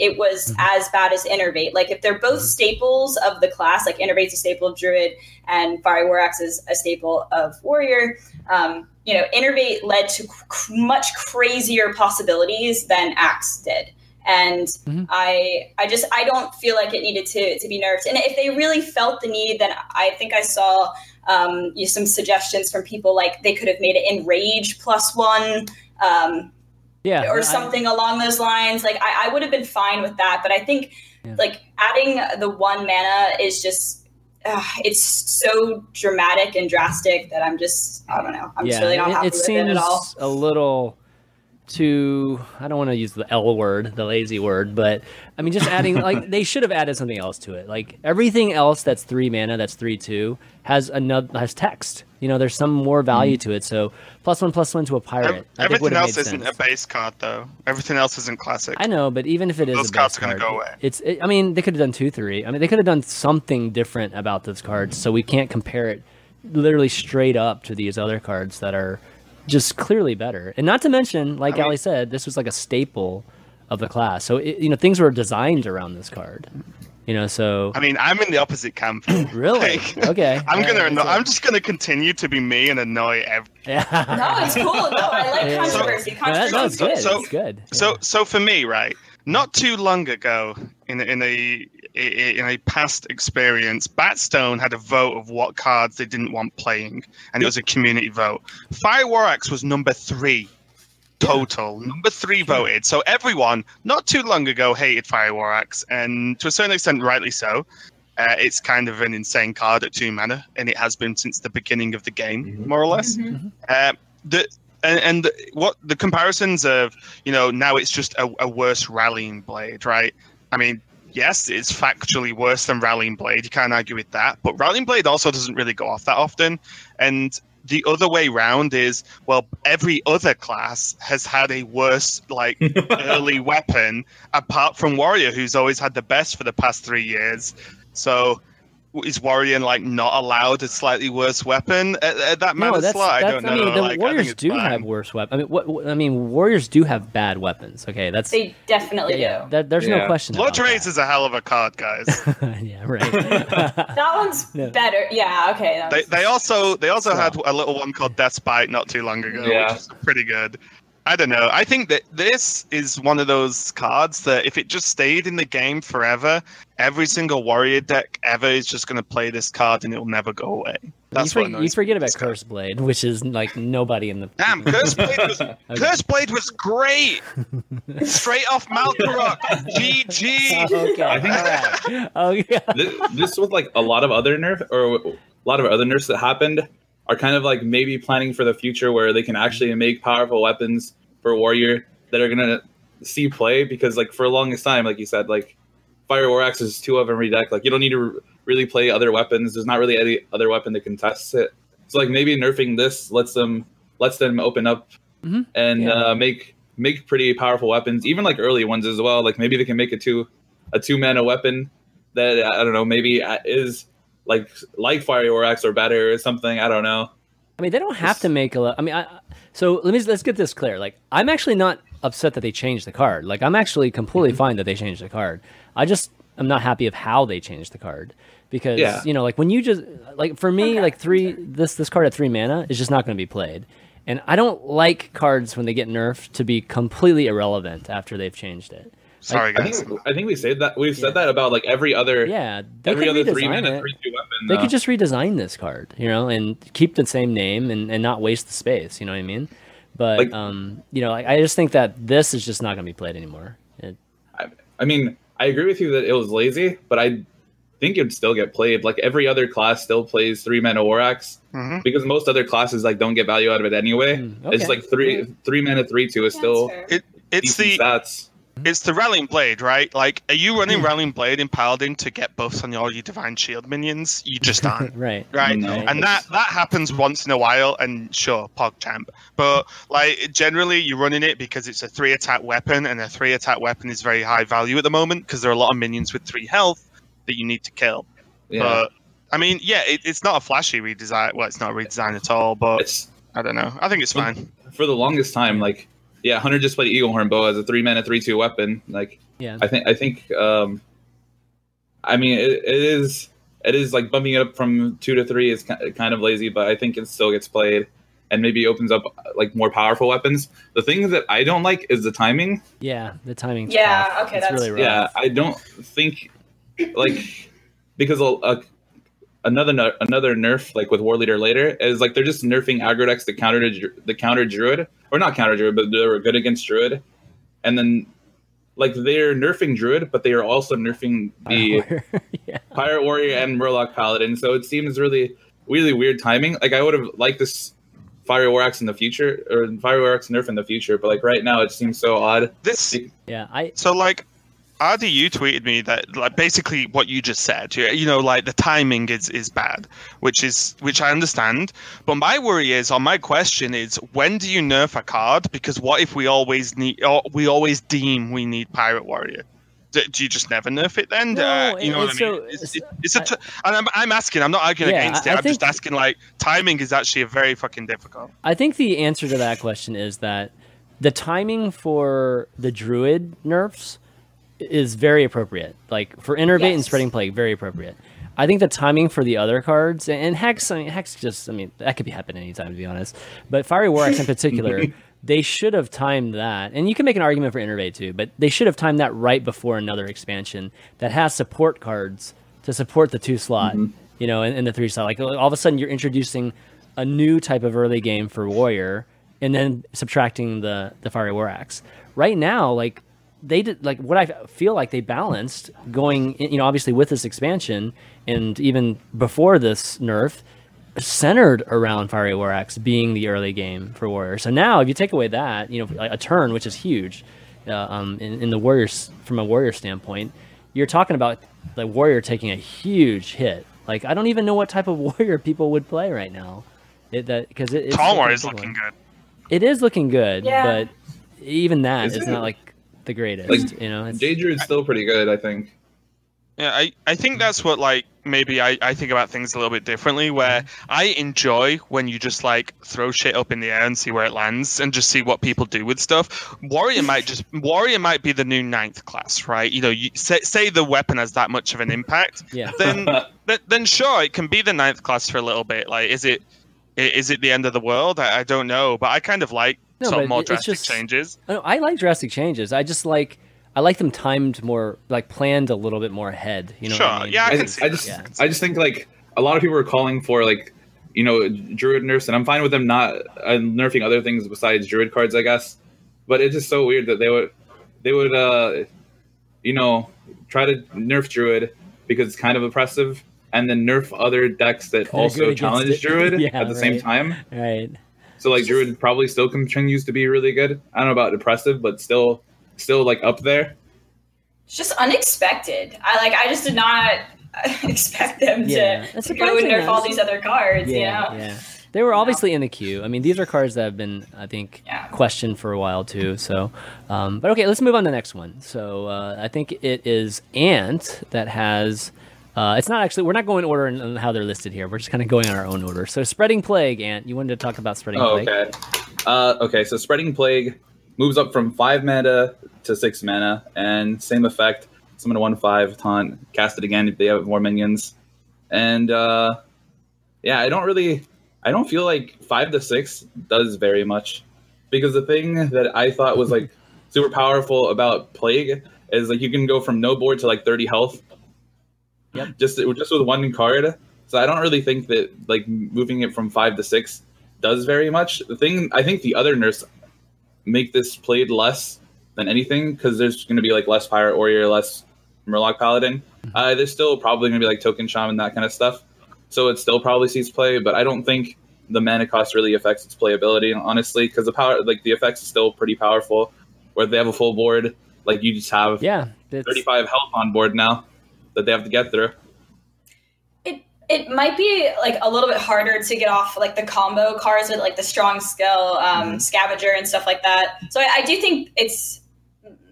it was as bad as innervate like if they're both staples of the class like innervate's a staple of druid and fiery war axe is a staple of warrior um, you know innervate led to c- much crazier possibilities than axe did and Mhm. I I just I don't feel like it needed to to be nerfed. And if they really felt the need, then I think I saw Um, you some suggestions from people like they could have made it enrage plus one. Um, Yeah, or I- something along those lines. Like I, I would have been fine with that, but I think Yeah. like adding the one mana is just uh, it's so dramatic and drastic that I'm just I don't know. I'm just really not it, happy it with seems it at all. a little too. I don't want to use the L word, the lazy word, but I mean, just adding like they should have added something else to it. Like everything else that's three mana, that's three two, has another has text. You know, there's some more value mm. to it. So plus one plus one to a pirate. Ev- I think Everything else made isn't sense. a base card though. Everything else isn't classic. I know, but even if it is Those a cards are gonna card, go away. It's. It, I mean, they could have done two, three. I mean, they could have done something different about those cards, so we can't compare it literally straight up to these other cards that are just clearly better. And not to mention, like I mean- Ali said, this was like a staple of the class. So it, you know, things were designed around this card. You know, so I mean, I'm in the opposite camp. really, Like, okay. I'm All gonna. right, anno- I'm just gonna continue to be me and annoy every. it. Yeah. No, it's cool. No, I like Yeah. controversy. No, that, Controversy. that's So- good. so- That's good. So, so for me, right? Not too long ago, in a, in a in a past experience, Batstone had a vote of what cards they didn't want playing, and it was a community vote. Fiery War Axe was number three total. Number three voted. So everyone, not too long ago, hated Fiery War Axe, and to a certain extent, rightly so. Uh, it's kind of an insane card at two mana, and it has been since the beginning of the game, Mhm. more or less. Mhm. Uh, the and, and the, what the comparisons of you know now it's just a, a worse rallying blade, right? I mean, yes, it's factually worse than rallying blade. You can't argue with that. But rallying blade also doesn't really go off that often, and the other way round is well, every other class has had a worse like early weapon apart from warrior, who's always had the best for the past three years. So. Is Warrior like not allowed a slightly worse weapon at, at that No, mana that's, slot? I that's don't I know. mean, the Like, Warriors it's do fine. have worse weapons. I mean, what, what- I mean, Warriors do have bad weapons. Okay, that's They definitely yeah. do. That, there's no question. Blood about Razor is a hell of a card, guys. yeah, right. That one's Yeah. better. Yeah. Okay. they, they also they also Wow. had a little one called Deathbite not too long ago, Yeah. which is pretty good. I don't know. I think that this is one of those cards that if it just stayed in the game forever, every single warrior deck ever is just going to play this card and it will never go away. That's you, what for- annoys you forget about this. Cursed Blade, which is like nobody in the. Damn, Cursed Blade was Okay. Cursed Blade was great. Straight off Malkorok. GG. okay. I think- alright. Oh yeah. this, this with like a lot of other nerf or a lot of other nerfs that happened are kind of like maybe planning for the future where they can actually make powerful weapons for warrior that are gonna see play because like for the longest time like you said like fiery war axe is two of every deck like you don't need to really play other weapons there's not really any other weapon that contests it so like maybe nerfing this lets them lets them open up Mhm. and Yeah. uh, make make pretty powerful weapons even like early ones as well like maybe they can make a two a two mana weapon that I don't know maybe uh, is like like Fiery War Axe or better or something. I don't know. I mean, they don't have to make a. lo- I mean, I, so let me let's get this clear. Like, I'm actually not upset that they changed the card. Like, I'm actually completely Mm-hmm. fine that they changed the card. I just am not happy of how they changed the card because Yeah. you know, like when you just like for me, Okay. like three this this card at three mana is just not going to be played. And I don't like cards when they get nerfed to be completely irrelevant after they've changed it. Sorry, I guys. think I think we said that we've Yeah. said that about like every other Yeah, they every could other three redesign mana it. three two weapon. They uh, could just redesign this card, you know, and keep the same name and, and not waste the space. You know what I mean? But Like- um, you know, I, I just think that this is just not going to be played anymore. It, I, I mean, I agree with you that it was lazy, but I think it'd still get played. Like every other class still plays three mana War Axe Mhm. because most other classes like don't get value out of it anyway. Mm, It's like three three mana three two is That's still. It, it's the stats. It's the rallying blade, right? Like, are you Hmm. running rallying blade in Paladin to get buffs on all your divine shield minions? You just aren't. right. right? No. And that that happens once in a while, and sure, PogChamp. But like generally, you're running it because it's a three attack weapon, and a three attack weapon is very high value at the moment because there are a lot of minions with three health that you need to kill. Yeah, But I mean, yeah, it, it's not a flashy redesign. Well, it's not a redesign at all, but it's I don't know. I think it's fine. for the longest time like yeah, Hunter just played Eaglehorn Bow as a three mana three two weapon. Like Yeah. I think I think um I mean it, it is it is like bumping it up from two to three is kind of lazy, but I think it still gets played and maybe opens up like more powerful weapons. The thing that I don't like is the timing. Yeah. The timing. Yeah, tough. okay, It's that's- really rough. Yeah, I don't think like because a, a, another another nerf like with War Leader later is like they're just nerfing aggro decks to counter to the counter Druid or not counter Druid, but they were good against Druid, and then like they're nerfing Druid, but they are also nerfing the yeah. Pirate Warrior and Murloc Paladin. So it seems really really weird timing. Like I would have liked this Fire War Axe in the future or Fire War Axe nerf in the future, but like right now it seems so odd. This Yeah, I So like RDU tweeted me that like basically what you just said. You you know, like the timing is is bad, which is which I understand. But my worry is, or my question is, when do you nerf a card? Because what if we always need, or we always deem we need Pirate Warrior? Do, do you just never nerf it then? No, uh, you know what I mean? so- it's, it's- it's a t- and I'm, I'm asking. I'm not arguing Yeah, against it. I I'm just asking. Like timing is actually a very fucking difficult. I think the answer to that question is that the timing for the druid nerfs is very appropriate. Like for innervate and spreading plague, very appropriate. I think the timing for the other cards and hex, I mean, hex just, I mean, that could be happening anytime to be honest. But fiery war in particular, they should have timed that, and you can make an argument for innervate too. But they should have timed that right before another expansion that has support cards to support the two slot, mm-hmm. you know, and, and the three slot. Like all of a sudden, you're introducing a new type of early game for warrior, and then subtracting the the fiery war axe. Right now, like they did like what I feel like they balanced going you know obviously with this expansion and even before this nerf centered around Fiery War Axe being the early game for Warrior. So now if you take away that, you know, a, a turn which is huge uh, um, in, in the Warriors from a Warrior standpoint, you're talking about the Warrior taking a huge hit. Like I don't even know what type of Warrior people would play right now. It, that because it, it's Tall such War is looking good. It is looking good, Yeah. but even that Is is not like the greatest. Like, you know, it's, J Druid's still pretty good, I think. Yeah, I, I think that's what like maybe I, I think about things a little bit differently where I enjoy when you just like throw shit up in the air and see where it lands and just see what people do with stuff. Warrior might just Warrior might be the new ninth class, right? You know, you say, say the weapon has that much of an impact, yeah. then then, then sure it can be the ninth class for a little bit. Like is it is it the end of the world? I, I don't know, but I kind of like No, sort but more it's drastic just- changes. I, don't- I like drastic changes. I just like I like them timed more, like planned a little bit more ahead. You know, what Sure, I mean? yeah, I I, can see I just yeah. I just think like a lot of people are calling for like you know druid nerfs, and I'm fine with them not uh, nerfing other things besides druid cards, I guess. But it's just so weird that they would they would uh you know try to nerf druid because it's kind of oppressive, and then nerf other decks that also challenge it. druid Yeah, at the same time. right. So like druid probably still continues to be really good. I don't know about depressive, but still still like up there. It's just unexpected. I like. I just did not expect them Yeah, to, that's to go and nerf all these other cards. Yeah, you know. yeah. They were obviously in the queue. I mean, these are cards that have been, I think, Yeah. questioned for a while too. So, um, but okay, let's move on to the next one. So uh, I think it is Ant that has. Uh, it's not actually. We're not going in order in, in how they're listed here. We're just kind of going on our own order. So, spreading plague, Ant. You wanted to talk about spreading Oh, plague. okay. Uh, okay, so Spreading Plague moves up from five mana to six mana, and same effect. Summon a one five taunt, cast it again if they have more minions, and uh, yeah, I don't really, I don't feel like five to six does very much, because the thing that I thought was like super powerful about Plague is like you can go from no board to like thirty health, Yep. just just with one card. So I don't really think that like moving it from five to six does very much. The thing I think the other nurse make this played less than anything because there's going to be like less pirate warrior, less Murloc paladin. Uh, there's still probably going to be like token shaman that kind of stuff. So it still probably sees play, but I don't think the mana cost really affects its playability honestly because the power like the effects is still pretty powerful. Where they have a full board, like you just have Yeah, 35 health on board now that they have to get through. It it might be like a little bit harder to get off like the combo cards with like the strong skill um, Mhm. scavenger and stuff like that. So I, I do think it's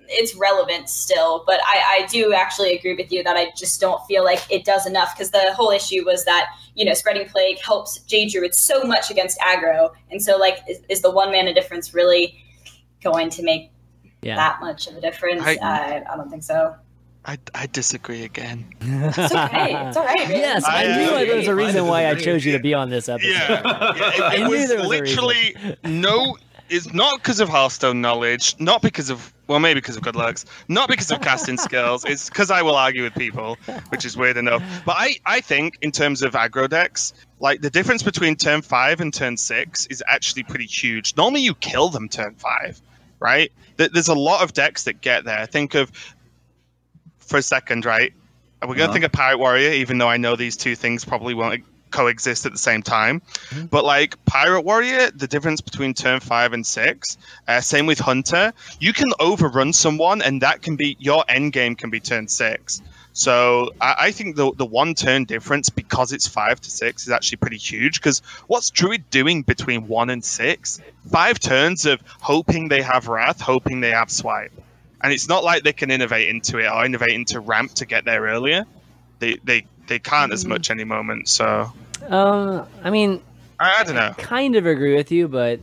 it's relevant still, but I, I do actually agree with you that I just don't feel like it does enough because the whole issue was that you know spreading plague helps J Druid so much against aggro, and so like is, is the one mana difference really going to make yeah. that much of a difference? I- I, I don't think so. I, I disagree again. It's okay. It's all right. man. Yes, I, I- knew I- there was a I- reason why I I- chose you to be on this episode. Yeah, yeah, it, I it knew was there was a literally no. it's not because of Hearthstone knowledge, not because of well, maybe because of good looks, not because of casting skills. It's because I will argue with people, which is weird enough. But I, I think in terms of aggro decks, like the difference between turn five and turn six is actually pretty huge. Normally, you kill them turn five, right? There's a lot of decks that get there. Think of for a second, right? We're gonna Uh-huh. think of Pirate Warrior, even though I know these two things probably won't coexist at the same time. Mm-hmm. But like Pirate Warrior, the difference between turn five and six, uh, same with Hunter, you can overrun someone, and that can be your end game can be turn six. So I, I think the the one turn difference because it's five to six is actually pretty huge. Because what's Druid doing between one and six? Five turns of hoping they have Wrath, hoping they have Swipe, and it's not like they can innervate into it or innervate into Ramp to get there earlier. They they they can't as much any moment. So Um, I mean, I, I don't know. kind of agree with you, but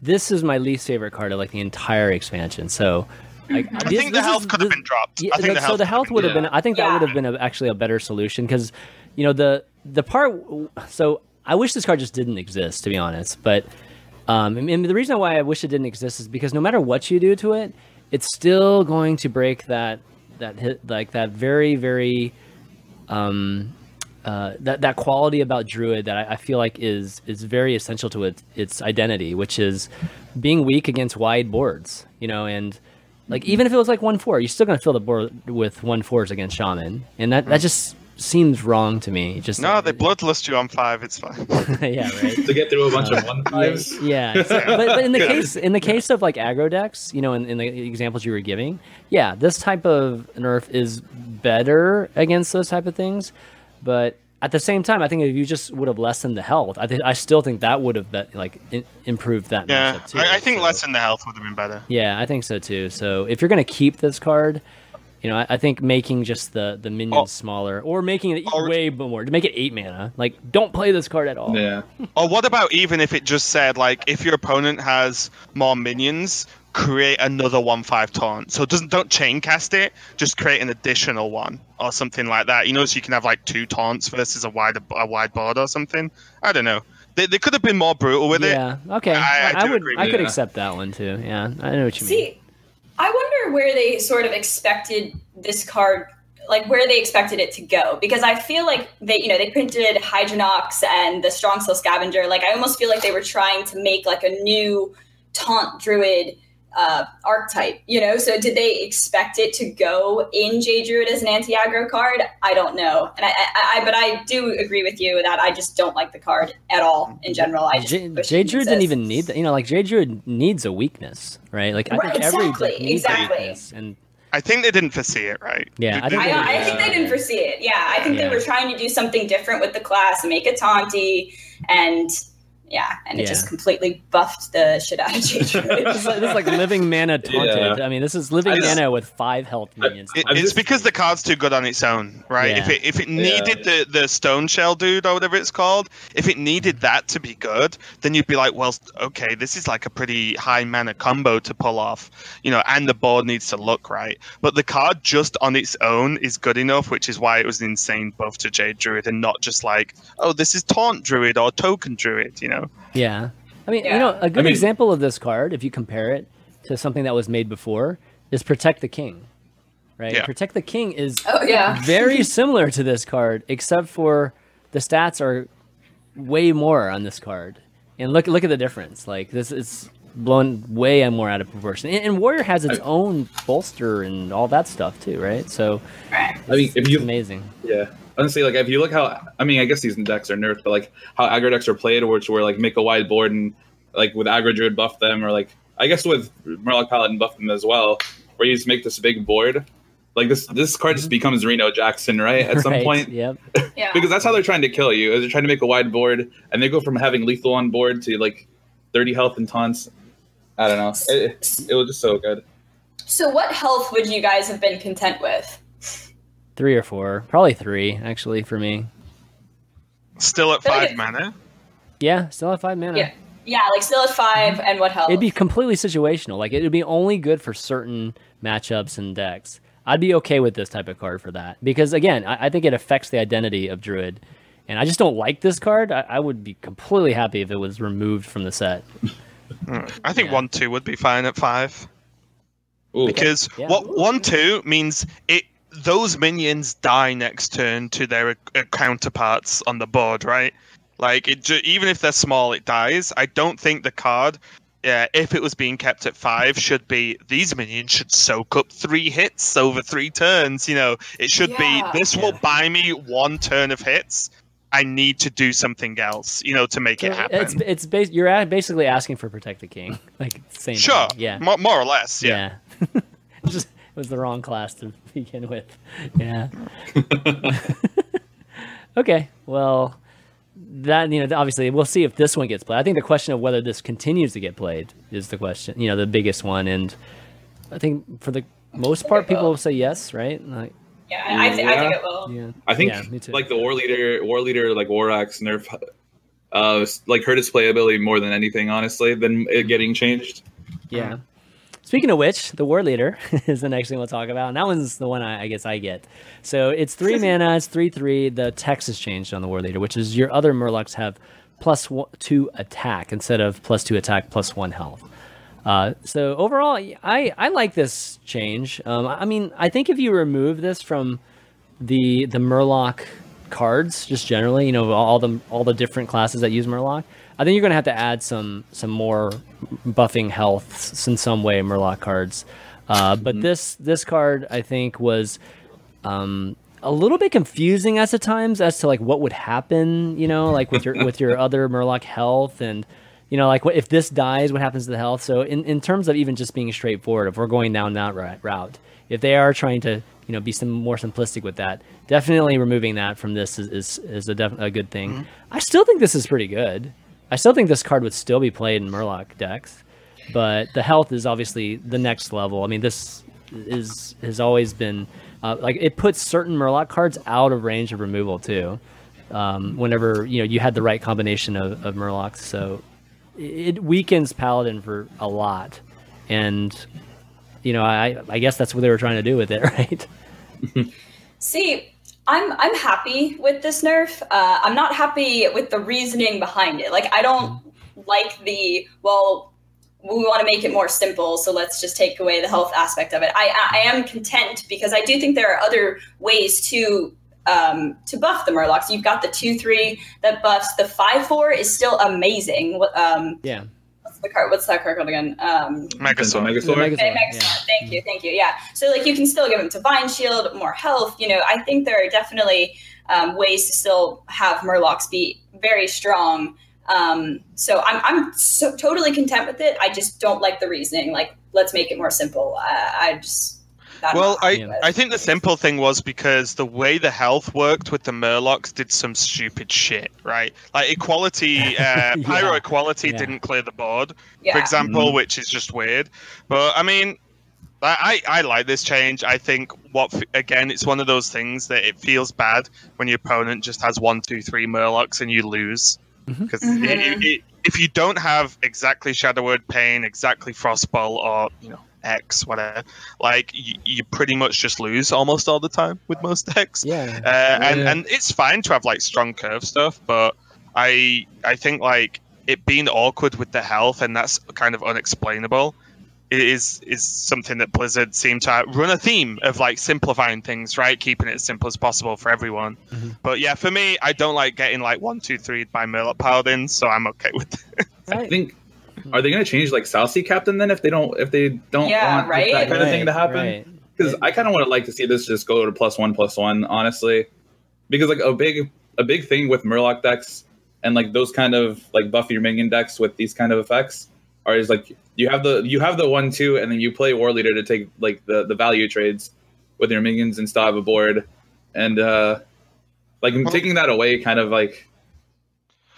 this is my least favorite card of like the entire expansion. So, like, I think the health could have been dropped. Yeah, I think like, the so the health would have yeah. been. I think that Yeah. would have been a, actually a better solution because, you know, the the part. So I wish this card just didn't exist, to be honest. But um, and- and the reason why I wish it didn't exist is because no matter what you do to it, it's still going to break that that hit like that very very um uh, that that quality about Druid that I, I feel like is is very essential to it, its identity, which is being weak against wide boards. You know, and like even if it was like one four, you're still gonna fill the board with one fours against Shaman, and that that just seems wrong to me. Just No, they bloodlust you on five. It's fine. yeah, right. to get through a bunch of uh, one fives. Yeah, so- but, but in the case in the case of like aggro decks, you know, in, in the examples you were giving, yeah, this type of nerf is better against those type of things. But at the same time, I think if you just would have lessened the health, I think I still think that would have be, like in, improved that Yeah, too. I, I think so- less the health would have been better. Yeah, I think so too. So if you're gonna keep this card. You know, I, I think making just the the minions Oh. smaller, or making it Or- way more to make it eight mana. Like, don't play this card at all. Yeah. Or what about even if it just said like if your opponent has more minions, create another one five taunt. So doesn't don't chain cast it, just create an additional one or something like that. You know, so you can have like two taunts versus a wide a wide board or something. I don't know. They, they could have been more brutal with it. Yeah. Okay. I- I I, do would. I could that. accept that one too. Yeah. I know what you mean. I wonder where they sort of expected this card, like where they expected it to go, because I feel like they, you know, they printed Hadronox and the Strongshell Scavenger. Like I almost feel like they were trying to make like a new taunt druid uh, archetype, you know. So did they expect it to go in J Druid as an anti aggro card? I don't know, and I, I, I, but I do agree with you that I just don't like the card at all in general. I just J, J Druid didn't even need that. You know, like J Druid needs a weakness, right? Like I Right, think every exactly, deck needs exactly. a weakness, and I think they didn't foresee it right. Yeah, I think they- I, I think they didn't foresee it. Yeah, I think Yeah. they were trying to do something different with the class make it taunty, and yeah, and it Yeah. just completely buffed the shit out of J this, is like, this is like living mana taunted. Yeah. I mean, this is living just- mana with five health minions. It- taunted. it's because the card's too good on its own, right? If it if it needed the, the stone shell dude or whatever it's called, if it needed that to be good, then you'd be like, well, okay, this is like a pretty high mana combo to pull off, you know, and the board needs to look right. But the card just on its own is good enough, which is why it was an insane buff to Jade Druid and not just like, oh, this is taunt druid or token druid, you know. Yeah. I mean, you know, a good I mean- example of this card, if you compare it to something that was made before, is Protect the King. Right? Yeah. Protect the King is Oh yeah, very similar to this card, except for the stats are way more on this card. And look look at the difference. Like this is blown way more out of proportion. And, and Warrior has its I- own bolster and all that stuff too, right? So. I mean, if you amazing. Yeah. Honestly, like if you look how I mean, I guess these decks are nerfed, but like how aggro decks are played, which were like make a wide board and like with aggro druid buff them, or like I guess with Murloc Paladin buff them as well, where you just make this big board. Like this, this card just mm-hmm. becomes Reno Jackson, right? At some Right, point, Yep. Yeah, because that's how they're trying to kill you. Is they're trying to make a wide board, and they go from having lethal on board to like thirty health and taunts. I don't know. It, it was just so good. So what health would you guys have been content with? Three or four. Probably three, actually, for me. Still at five mana. Yeah, still at five mana. Yeah, yeah, like still at five, and what health? It'd be completely situational. Like it'd be only good for certain matchups and decks. I'd be okay with this type of card for that because again, I, I think it affects the identity of Druid, and I just don't like this card. I, I would be completely happy if it was removed from the set. Hmm. I think Yeah. one two would be fine at five Ooh. because Yeah. what one two means it those minions die next turn to their uh, counterparts on the board, right? Like it, ju- even if they're small, it dies. I don't think the card, uh, if it was being kept at five, should be these minions should soak up three hits over three turns. You know, it should Yeah. be this will buy me one turn of hits. I need to do something else, you know, to make it happen. It's it's bas- you're a- basically asking for protect the king, like same. sure, thing. Yeah. mo- more or less, yeah. Yeah. Just it was the wrong class to begin with. Yeah. okay. Well, that you know obviously we'll see if this one gets played. I think the question of whether this continues to get played is the question. You know, the biggest one, and I think for the most part, people will. will say yes, right? Like, Yeah, I, th- I think it will. yeah. I think Yeah, me too. like the war leader, war leader like War Axe nerf, uh, like hurt its playability more than anything, honestly, than it getting changed. Yeah. Speaking of which, the war leader is the next thing we'll talk about. And that one's the one I, I guess I get. So it's three mana, it's three three. The text has changed on the war leader, which is your other Murlocs have plus one, two attack instead of plus two attack plus one health. Uh, so overall, I, I like this change. Um, I mean, I think if you remove this from the the Murloc cards, just generally, you know, all the all the different classes that use Murloc, I think you're going to have to add some some more buffing health in some way Murloc cards. Uh, but this this card, I think, was um, a little bit confusing as to times as to like what would happen, you know, like with your with your other Murloc health and you know, like what if this dies, what happens to the health? So in, in terms of even just being straightforward, if we're going down that route, if they are trying to you know be some more simplistic with that, definitely removing that from this is is, is a, def- a good thing. I still think this is pretty good. I still think this card would still be played in Murloc decks, but the health is obviously the next level. I mean, this is has always been uh, like it puts certain Murloc cards out of range of removal too. Um, whenever you know you had the right combination of, of Murlocs, so it weakens Paladin for a lot, and you know I I guess that's what they were trying to do with it, right? See, I'm I'm happy with this nerf. Uh, I'm not happy with the reasoning behind it. Like, I don't like the well. We want to make it more simple, so let's just take away the health aspect of it. I I am content because I do think there are other ways to um, to buff the Murlocs. You've got the two three that buffs. The five four is still amazing. What- Um, Yeah, the card? What's that card called again? Um, Megasaur. Megasaur. The Megazord, Okay, yeah. excellent. Thank you, thank you. Yeah. So like you can still give them to divine shield, more health. You know, I think there are definitely um, ways to still have Murlocs be very strong. Um, so I'm I'm so totally content with it. I just don't like the reasoning. Like, let's make it more simple. I, I just I'm Well, I, happy with. I think the simple thing was because the way the health worked with the Murlocs did some stupid shit, right? Like equality, uh, pyro Yeah. equality Yeah. didn't clear the board, yeah. for example, Mhm. which is just weird. But I mean, I, I I like this change. I think what again, it's one of those things that it feels bad when your opponent just has one, two, three Murlocs and you lose because Mhm. if you don't have exactly Shadow Word Pain, exactly Frostbolt, or you know X, whatever, like you, you pretty much just lose almost all the time with most decks. yeah. Uh, and Yeah. and it's fine to have like strong curve stuff, but I I think like it being awkward with the health and that's kind of unexplainable is is something that Blizzard seem to run a theme of like simplifying things, right? Keeping it as simple as possible for everyone. Mhm. But yeah, for me, I don't like getting like one, two, three by Murloc Paladins, so I'm okay with it. I think. Are they going to change like South Sea Captain then if they don't if they don't Yeah, want right? that kind of thing to Right, happen? right. Because I kind of would like to see this just go to plus one plus one, honestly. Because like a big a big thing with Murloc decks and like those kind of like buff your minion decks with these kind of effects are is like you have the you have the one two and then you play War Leader to take like the the value trades with your minions and still have a board and uh like taking that away kind of like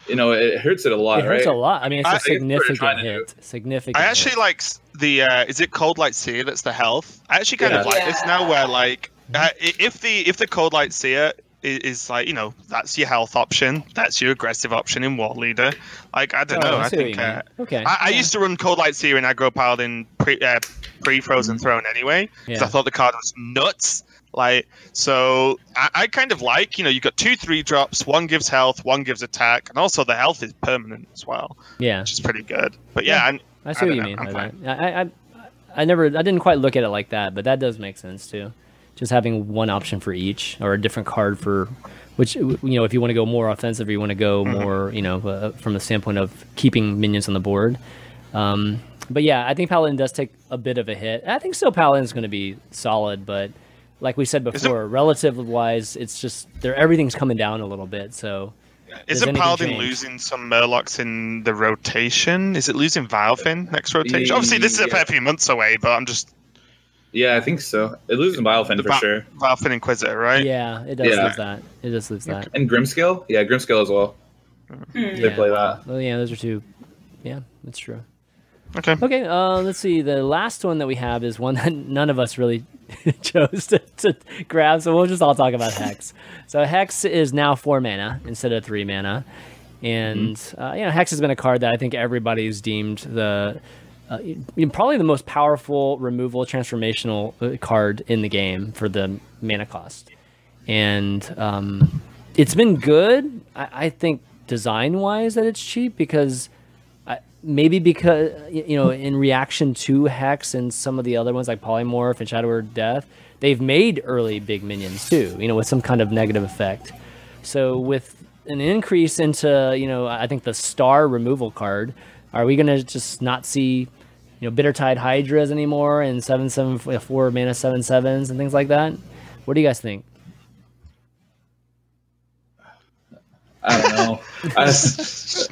you know it hurts it a lot It hurts right a lot. I mean, it's I a think that's what they're significant trying to do. hit. Significant. I actually hit. like the uh, is it cold light seer that's the health. I actually kind of Yeah. like this now where like uh, if the if the cold light seer is, is like you know that's your health option, that's your aggressive option in war leader. Like I don't Oh, know, I I think you uh, okay. I, I used to run cold light seer in aggro paladin pre uh, pre frozen throne anyway because Yeah. I thought the card was nuts. Like so, I, I kind of like you know you've got two three drops. One gives health, one gives attack, and also the health is permanent as well, Yeah, which is pretty good. But yeah, and I see I what you know, mean I'm by fine. that. I, I, I never, I didn't quite look at it like that, but that does make sense too. Just having one option for each, or a different card for, which you know, if you want to go more offensive, or you want to go Mm-hmm. more, you know, uh, from the standpoint of keeping minions on the board. Um, but yeah, I think Paladin does take a bit of a hit. I think still Paladin's going to be solid, but like we said Is it- before, relative wise, it's just there everything's coming down a little bit. So Does Isn't anything Paladin change? losing some Murlocs in the rotation? Is it losing Vilefin next rotation? Obviously, this is a Yeah. few months away, but I'm just Yeah, I think so. It loses Biofin the for Vi- sure. Vilefin Inquisitor, right? yeah, it does Yeah. lose that. It does lose that. And Grimscale, Yeah, Grimscale as well. Hmm. They Yeah. play that. Oh yeah, those are two. Yeah, that's true. Okay. Okay, uh, let's see. The last one that we have is one that none of us really chose to, to grab, so we'll just all talk about Hex. So Hex is now four mana instead of three mana, and uh, you know Hex has been a card that I think everybody's deemed the uh, probably the most powerful removal transformational uh, card in the game for the mana cost, and um, it's been good. I, I think design wise that it's cheap because maybe because you know in reaction to hex and some of the other ones like polymorph and shadow Word death they've made early big minions too you know with some kind of negative effect. So with an increase into you know i think the star removal card are we going to just not see you know bitter tide hydras anymore and seven seven four mana seven sevens and things like that? What do you guys think I don't know. I,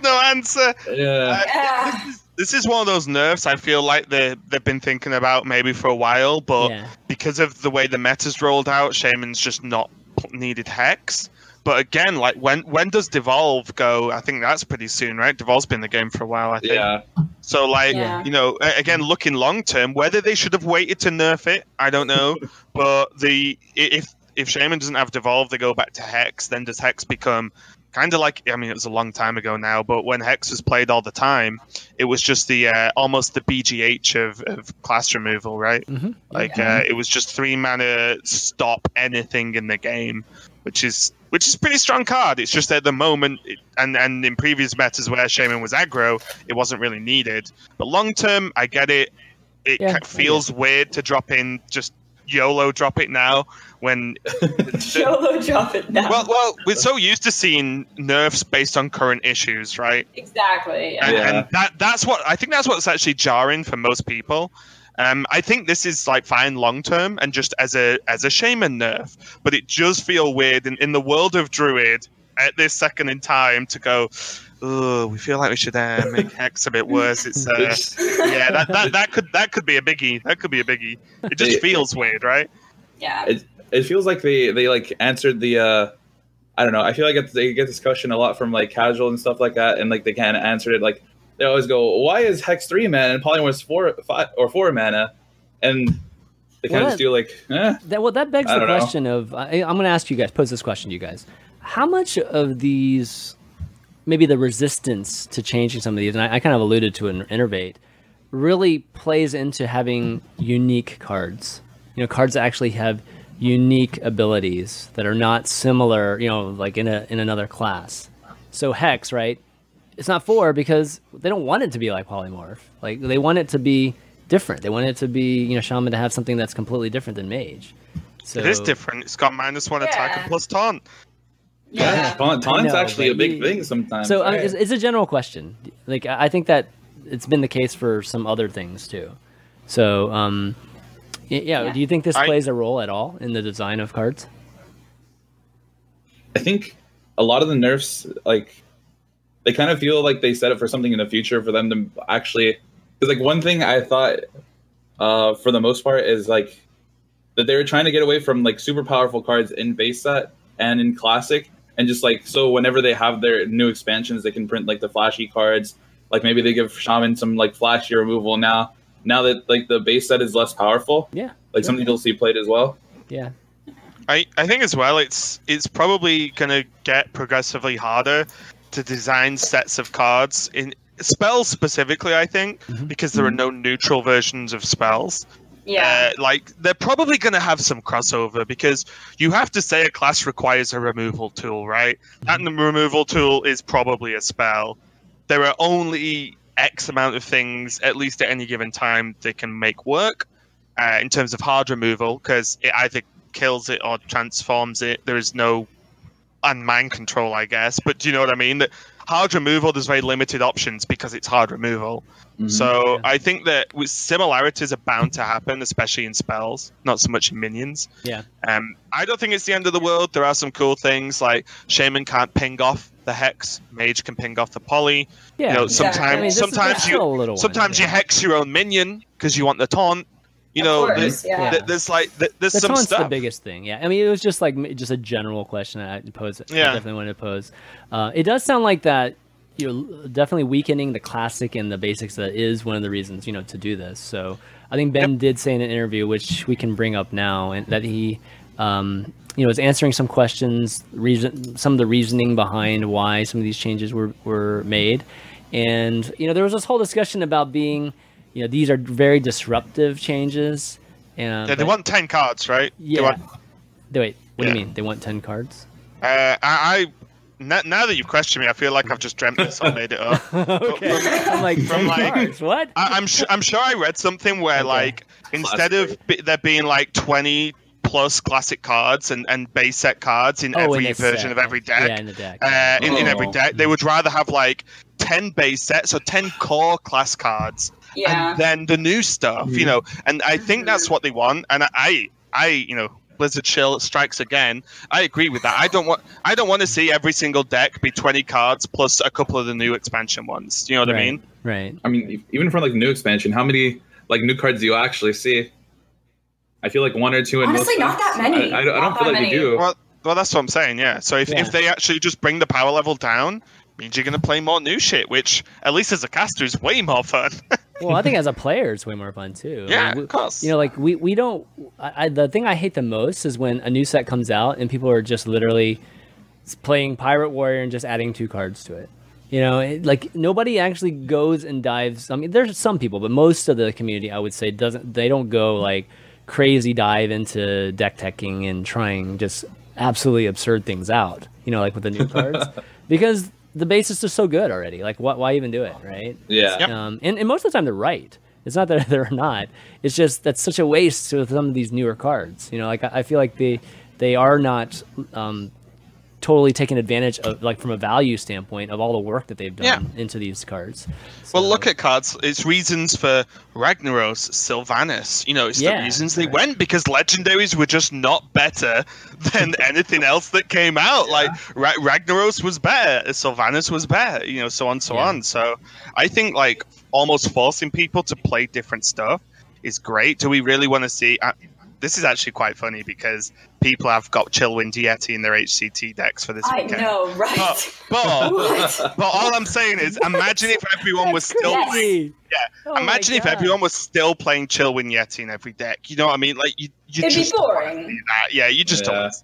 no answer. yeah. Uh, yeah. This is one of those nerfs I feel like they they've been thinking about maybe for a while, but Yeah. because of the way the meta's rolled out, Shaman's just not needed hex. But again, like when when does Devolve go? I think that's pretty soon, right? Devolve's been in the game for a while, I think. Yeah. So like Yeah. you know, again, looking long term, whether they should have waited to nerf it, I don't know. but the if if Shaman doesn't have Devolve, they go back to Hex. Then does Hex become kind of like? I mean, it was a long time ago now, but when Hex was played all the time, it was just the uh, almost the BGH of, of class removal, right? Mhm. Like uh, it was just three mana stop anything in the game, which is which is a pretty strong card. It's just at the moment, it, and and in previous metas where Shaman was aggro, it wasn't really needed. But long term, I get it. It Yeah, feels weird to drop in just YOLO drop it now when YOLO drop it now. well well we're so used to seeing nerfs based on current issues, right? exactly. and, Yeah. Yeah. and that that's what I think that's what's actually jarring for most people. Um, I think this is like fine long term and just as a as a shaman nerf, but it does feel weird in, in the world of druid at this second in time to go. Oh, we feel like we should uh, make hex a bit worse. It's uh, yeah, that, that that could that could be a biggie. That could be a biggie. It just feels weird, right? yeah. it, it feels like they they like answered the uh I don't know. I feel like they get this question a lot from like casual and stuff like that, and like they kind of answered it like they always go, "Why is Hex three mana and Polymorph's four five or four mana?" And they kind Well, of just do like, eh. That well, that begs I the don't know. question of I, I'm going to ask you guys, pose this question to you guys: How much of these, maybe the resistance to changing some of these, and I, I kind of alluded to it in Innervate, really plays into having unique cards. You know, cards that actually have unique abilities that are not similar. You know, like in a in another class. So Hex, right? It's not four because they don't want it to be like polymorph. Like they want it to be different. They want it to be, you know, shaman to have something that's completely different than mage. So It is different. It's got minus one attack and plus taunt. Yeah. taunt, taunt's actually a big you- thing sometimes. So I mean, it's, it's a general question. Like I I think that it's been the case for some other things too. So um, yeah, Yeah. do you think this I- plays a role at all in the design of cards? I think a lot of the nerfs, like, they kind of feel like they set it for something in the future for them to actually. Because, like, one thing I thought, uh, for the most part, is like that they were trying to get away from like super powerful cards in base set and in classic, and just like so whenever they have their new expansions, they can print like the flashy cards. Like maybe they give shaman some like flashy removal now. Now that like the base set is less powerful, Yeah, like something you'll see played as well. yeah, I, I think as well it's it's probably gonna get progressively harder to design sets of cards in spells specifically I think Mhm. because there are no neutral versions of spells Yeah. Uh, like they're probably going to have some crossover because you have to say a class requires a removal tool, right? That removal tool is probably a spell. There are only X amount of things, at least at any given time, they can make work uh, in terms of hard removal because it either kills it or transforms it. There is no and mind control, I guess. But do you know what I mean? That hard removal, there's very limited options because it's hard removal. Mhm. So Yeah. I think that with similarities are bound to happen, especially in spells, not so much in minions. Yeah. Um, I don't think it's the end of the world. There are some cool things like Shaman can't ping off the hex, Mage can ping off the poly. Yeah. You know, yeah. sometimes I mean, sometimes you still a one, sometimes you yeah. hex your own minion because you want the taunt. You Of know, course, there's, yeah. th- there's like th- there's the some stuff. the biggest thing. Yeah, I mean, it was just like just a general question I posed. I Yeah. definitely wanted to pose. Uh, it does sound like that. You're definitely weakening the classic and the basics. That is one of the reasons you know to do this. So I think Ben did say in an interview, which we can bring up now, and that he. Um, you know, is answering some questions, reason, some of the reasoning behind why some of these changes were, were made, and you know, there was this whole discussion about being, you know, these are very disruptive changes, and Yeah, they want ten cards, right? They yeah. want- Wait, what do you mean? They want ten cards? Uh, I, I now, now that you've questioned me, I feel like I've just dreamt this I made it up. okay. I'm like, from like- cards? What? I, I'm sure I'm sure I read something where Okay. like instead of Classic. be, there being like 20 plus classic cards and, and base set cards in Oh, every the version set. of every deck. Yeah, in the deck. Uh, in, in every Oh. deck, they would rather have like 10 base sets or 10 core class cards yeah. and then the new stuff, you know. And I think that's what they want. And I, I, you know, Blizzard Chill strikes again. I agree with that. I don't want, I don't want to see every single deck be 20 cards plus a couple of the new expansion ones. Do you know what right, I mean? Right. I mean, even for like new expansion, how many like new cards do you actually see? I feel like one or two. In Honestly, most not that many. I, I don't, I don't feel like many. they do. Well, well, that's what I'm saying. Yeah. So if, Yeah. if they actually just bring the power level down, means you're going to play more new shit, which at least as a caster is way more fun. Well, I think as a player, it's way more fun too. I yeah, mean, we- of course. You know, like we we don't. I, I, the thing I hate the most is when a new set comes out and people are just literally playing Pirate Warrior and just adding two cards to it. You know, it, like nobody actually goes and dives. I mean, there's some people, but most of the community, I would say, doesn't. They don't go like crazy dive into deck teching and trying just absolutely absurd things out. You know, like with the new cards, because the bases are so good already. Like, what? Why even do it, right? Yeah. Yep. Um, and, and most of the time they're right. It's not that they're not. It's just that's such a waste with some of these newer cards. You know, like I, I feel like they they are not um, totally taking advantage of like from a value standpoint of all the work that they've done into these cards. well, look at cards. It's reasons for Ragnaros, Sylvanas. You know, it's Yeah, the reasons they right. went because legendaries were just not better than anything else that came out. Like Ra- Ragnaros was better, Sylvanas was better. You know, so on, so Yeah. on. So I think like almost forcing people to play different stuff is great. Do we really want to see? Uh, This is actually quite funny because people have got Chillwind Yeti in their HCT decks for this I weekend. know, right? But, but, but all I'm saying is, imagine if everyone was still Yes. crazy. yeah. Oh imagine if everyone was still playing Chillwind Yeti in every deck. You know what I mean? Like you, you It'd just don't boring. Yeah, you just Yeah. don't.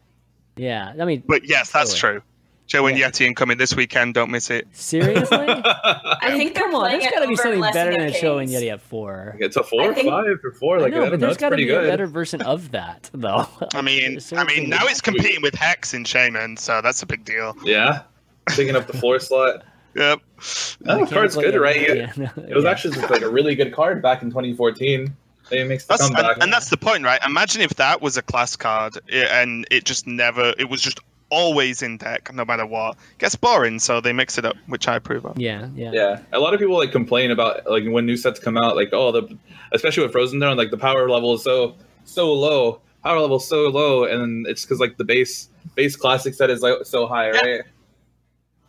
Yeah, I mean, But yes, that's Totally. true. Chillwind Yeah. Yeti incoming this weekend. Don't miss it. seriously? I think they're Come on, playing there's it got to be something better than than a Kings. show and Yeti at four. it's a four, I think- five, or four. I Like know, I but don't know. there's It's got to pretty be a better version of that, though. I mean, I mean, now it's competing with Hex in Shaman, so that's a big deal. Yeah, taking up the floor slot. Yep. Oh, They the card's card's good, right? Yeah, It was yeah. actually just like a really good card back in 2014. It makes the That's and, comeback. and that's the point, right? Imagine if that was a class card and it just never, it was just always in deck, no matter what. Gets boring, so they mix it up, which I approve of. Yeah, yeah. Yeah, a lot of people like complain about like when new sets come out, like oh the, especially with Frozen Throne, like the power level is so so low, power level is so low, and it's because like the base base classic set is like so high, Yeah. right?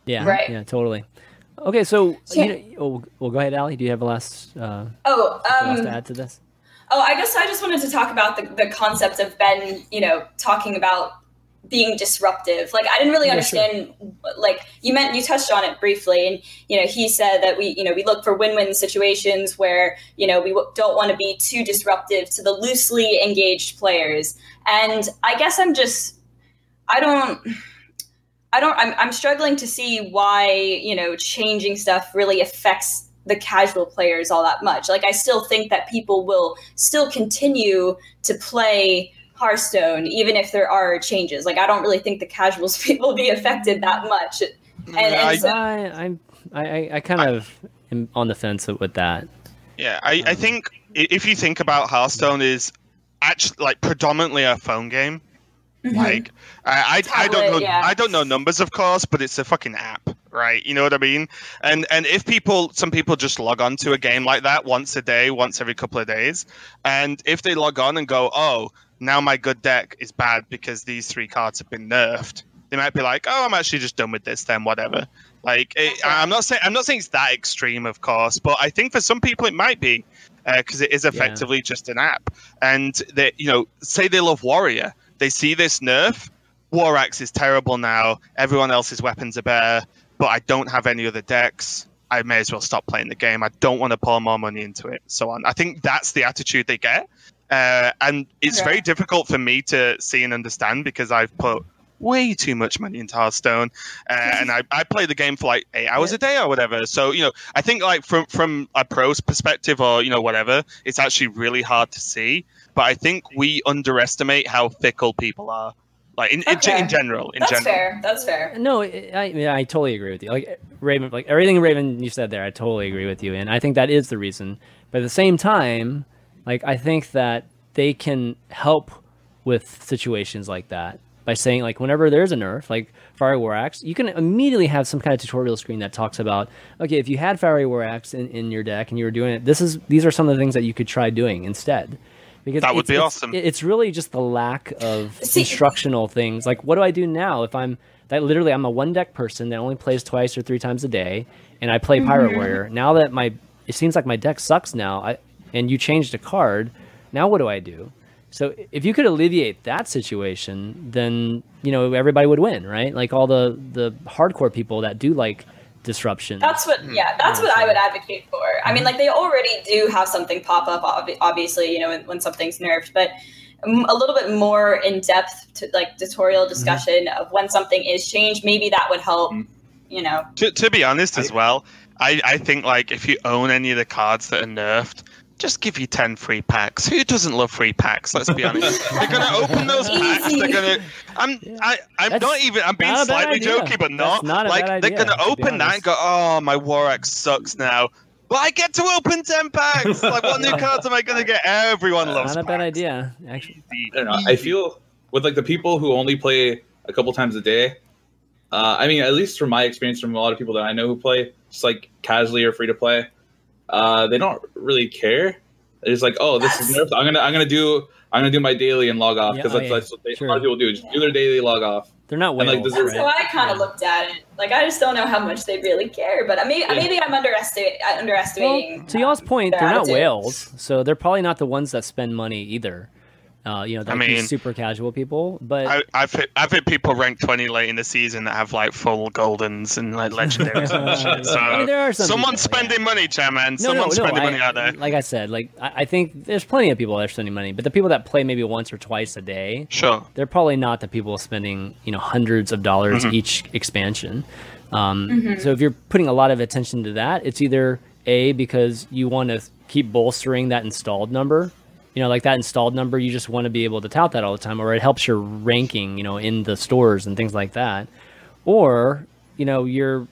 Yeah, Right. yeah, totally. Okay, so Yeah. you know, oh, well, go ahead, Ali. Do you have a last uh, Oh, something else um, to add to this? Oh, I guess I just wanted to talk about the, the concept of Ben, you know, talking about being disruptive. Like I didn't really Yeah, sure. understand like you meant you touched on it briefly and you know, he said that we, you know, we look for win-win situations where, you know, we w- don't want to be too disruptive to the loosely engaged players. And I guess I'm just I don't I don't I'm I'm struggling to see why, you know, changing stuff really affects the casual players all that much. Like I still think that people will still continue to play Hearthstone even if there are changes. Like I don't really think the casuals will be affected that much. And, Yeah, I- and so, I, I'm I, I, I kind of am on the fence with that. Yeah, I, I um, think if you think about Hearthstone is actually like predominantly a phone game. Mm-hmm. Like I, I, I don't know yeah. I don't know numbers of course, but it's a fucking app, right? You know what I mean? And and if people some people just log on to a game like that once a day, once every couple of days, and if they log on and go, oh, now my good deck is bad because these three cards have been nerfed, they might be like, oh, I'm actually just done with this then, whatever. Like it, I'm not saying I'm not saying it's that extreme, of course, but I think for some people it might be uh, because it is effectively just an app. And they, you know, say they love Warrior, they see this nerf. War Axe is terrible now. Everyone else's weapons are better, but I don't have any other decks. I may as well stop playing the game. I don't want to pour more money into it. So on. I think that's the attitude they get, uh, and it's Okay. very difficult for me to see and understand because I've put way too much money into Hearthstone, uh, and I, I play the game for like eight hours a day or whatever. So you know, I think like from from a pro's perspective or you know whatever, it's actually really hard to see. But I think we underestimate how fickle people are, like in in, Okay. in general. In that's general, fair. That's fair. No, I, I, yeah, I totally agree with you. Like Raven, like everything Raven you said there, I totally agree with you, and I think that is the reason. But at the same time, like I think that they can help with situations like that by saying like whenever there's a nerf, like Fiery War Axe, you can immediately have some kind of tutorial screen that talks about okay, if you had Fiery War Axe in, in your deck and you were doing it, this is these are some of the things that you could try doing instead. Because That would be it's- awesome. It's really just the lack of See- instructional things. Like, what do I do now if I'm that literally I'm a one deck person that only plays twice or three times a day, and I play Pirate mm-hmm. Warrior. Now that my it seems like my deck sucks now, I, and you changed a card, now what do I do? So if you could alleviate that situation, then you know everybody would win, right? Like all the the hardcore people that do like disruption. That's what, yeah, that's what I would advocate for. I mean, like they already do have something pop up, ob- obviously, you know, when, when something's nerfed, but um, a little bit more in depth, to, like tutorial discussion of when something is changed. Maybe that would help. You know, To, to be honest, as well, I, I think like if you own any of the cards that are nerfed, just give you ten free packs. Who doesn't love free packs? Let's be honest. They're gonna open those packs. They're gonna. I'm. I. I'm That's not even. I'm being not a bad slightly jokey, but not. not like bad they're gonna open that and go, "Oh, my War Axe sucks now." But I get to open ten packs. like, what new cards am I gonna get? Everyone loves. not a bad idea, actually. I don't know. I feel with like the people who only play a couple times a day. Uh, I mean, at least from my experience, from a lot of people that I know who play just like casually or free to play, uh, they don't really care. They're like, oh, this is nerfed. I'm gonna, I'm gonna do, I'm gonna do my daily and log off Yeah, because oh, that's, yeah. that's what they, Sure. a lot of people do. Just do their daily log off. They're not And, whales, like, does it- that's how I kind of Yeah. looked at it. Like, I just don't know how much they really care. But maybe, Yeah. maybe I'm underestimating. Well, to y'all's point, they're not whales, so they're probably not the ones that spend money either. Uh, you know, like I mean, super casual people. But I, I've hit, I've hit people ranked twenty late in the season that have like full goldens and like legendaries and. So I mean, there are some someone's people, yeah. spending money, chairman. no, Someone's no, no. spending I- money out there. Like I said, like I, I think there's plenty of people that are spending money, but the people that play maybe once or twice a day, Sure. they're probably not the people spending you know hundreds of dollars each expansion. Um, So if you're putting a lot of attention to that, it's either a because you want to keep bolstering that installed number, you know, like that installed number, you just want to be able to tout that all the time, or it helps your ranking, you know, in the stores and things like that, or you know you're,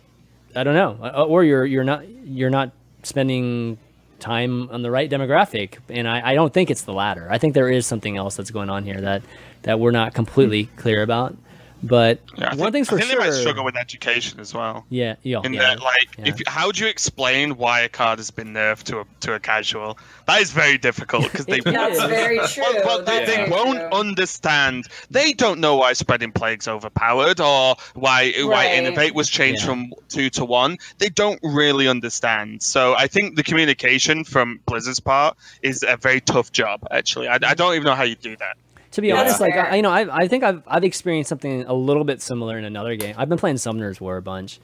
I don't know, uh, or you're you're not you're not spending time on the right demographic and I, I don't think it's the latter. I think there is something else that's going on here that that we're not completely clear about but Yeah, I one think, thing's for I think sure they might struggle with education as well. yeah yeah, In yeah. that, like, yeah. if how do you explain why a card has been nerfed to a to a casual? That is very difficult because they That's very true. But, but they, they very won't true. understand. They don't know why spreading plague's overpowered or why why innervate was changed Yeah. from two to one. They don't really understand. So I think the communication from Blizzard's part is a very tough job. Actually, I, I don't even know how you do that. To be Yeah. honest, like I, you know, I, I think I've I've experienced something a little bit similar in another game. I've been playing Summoner's War a bunch,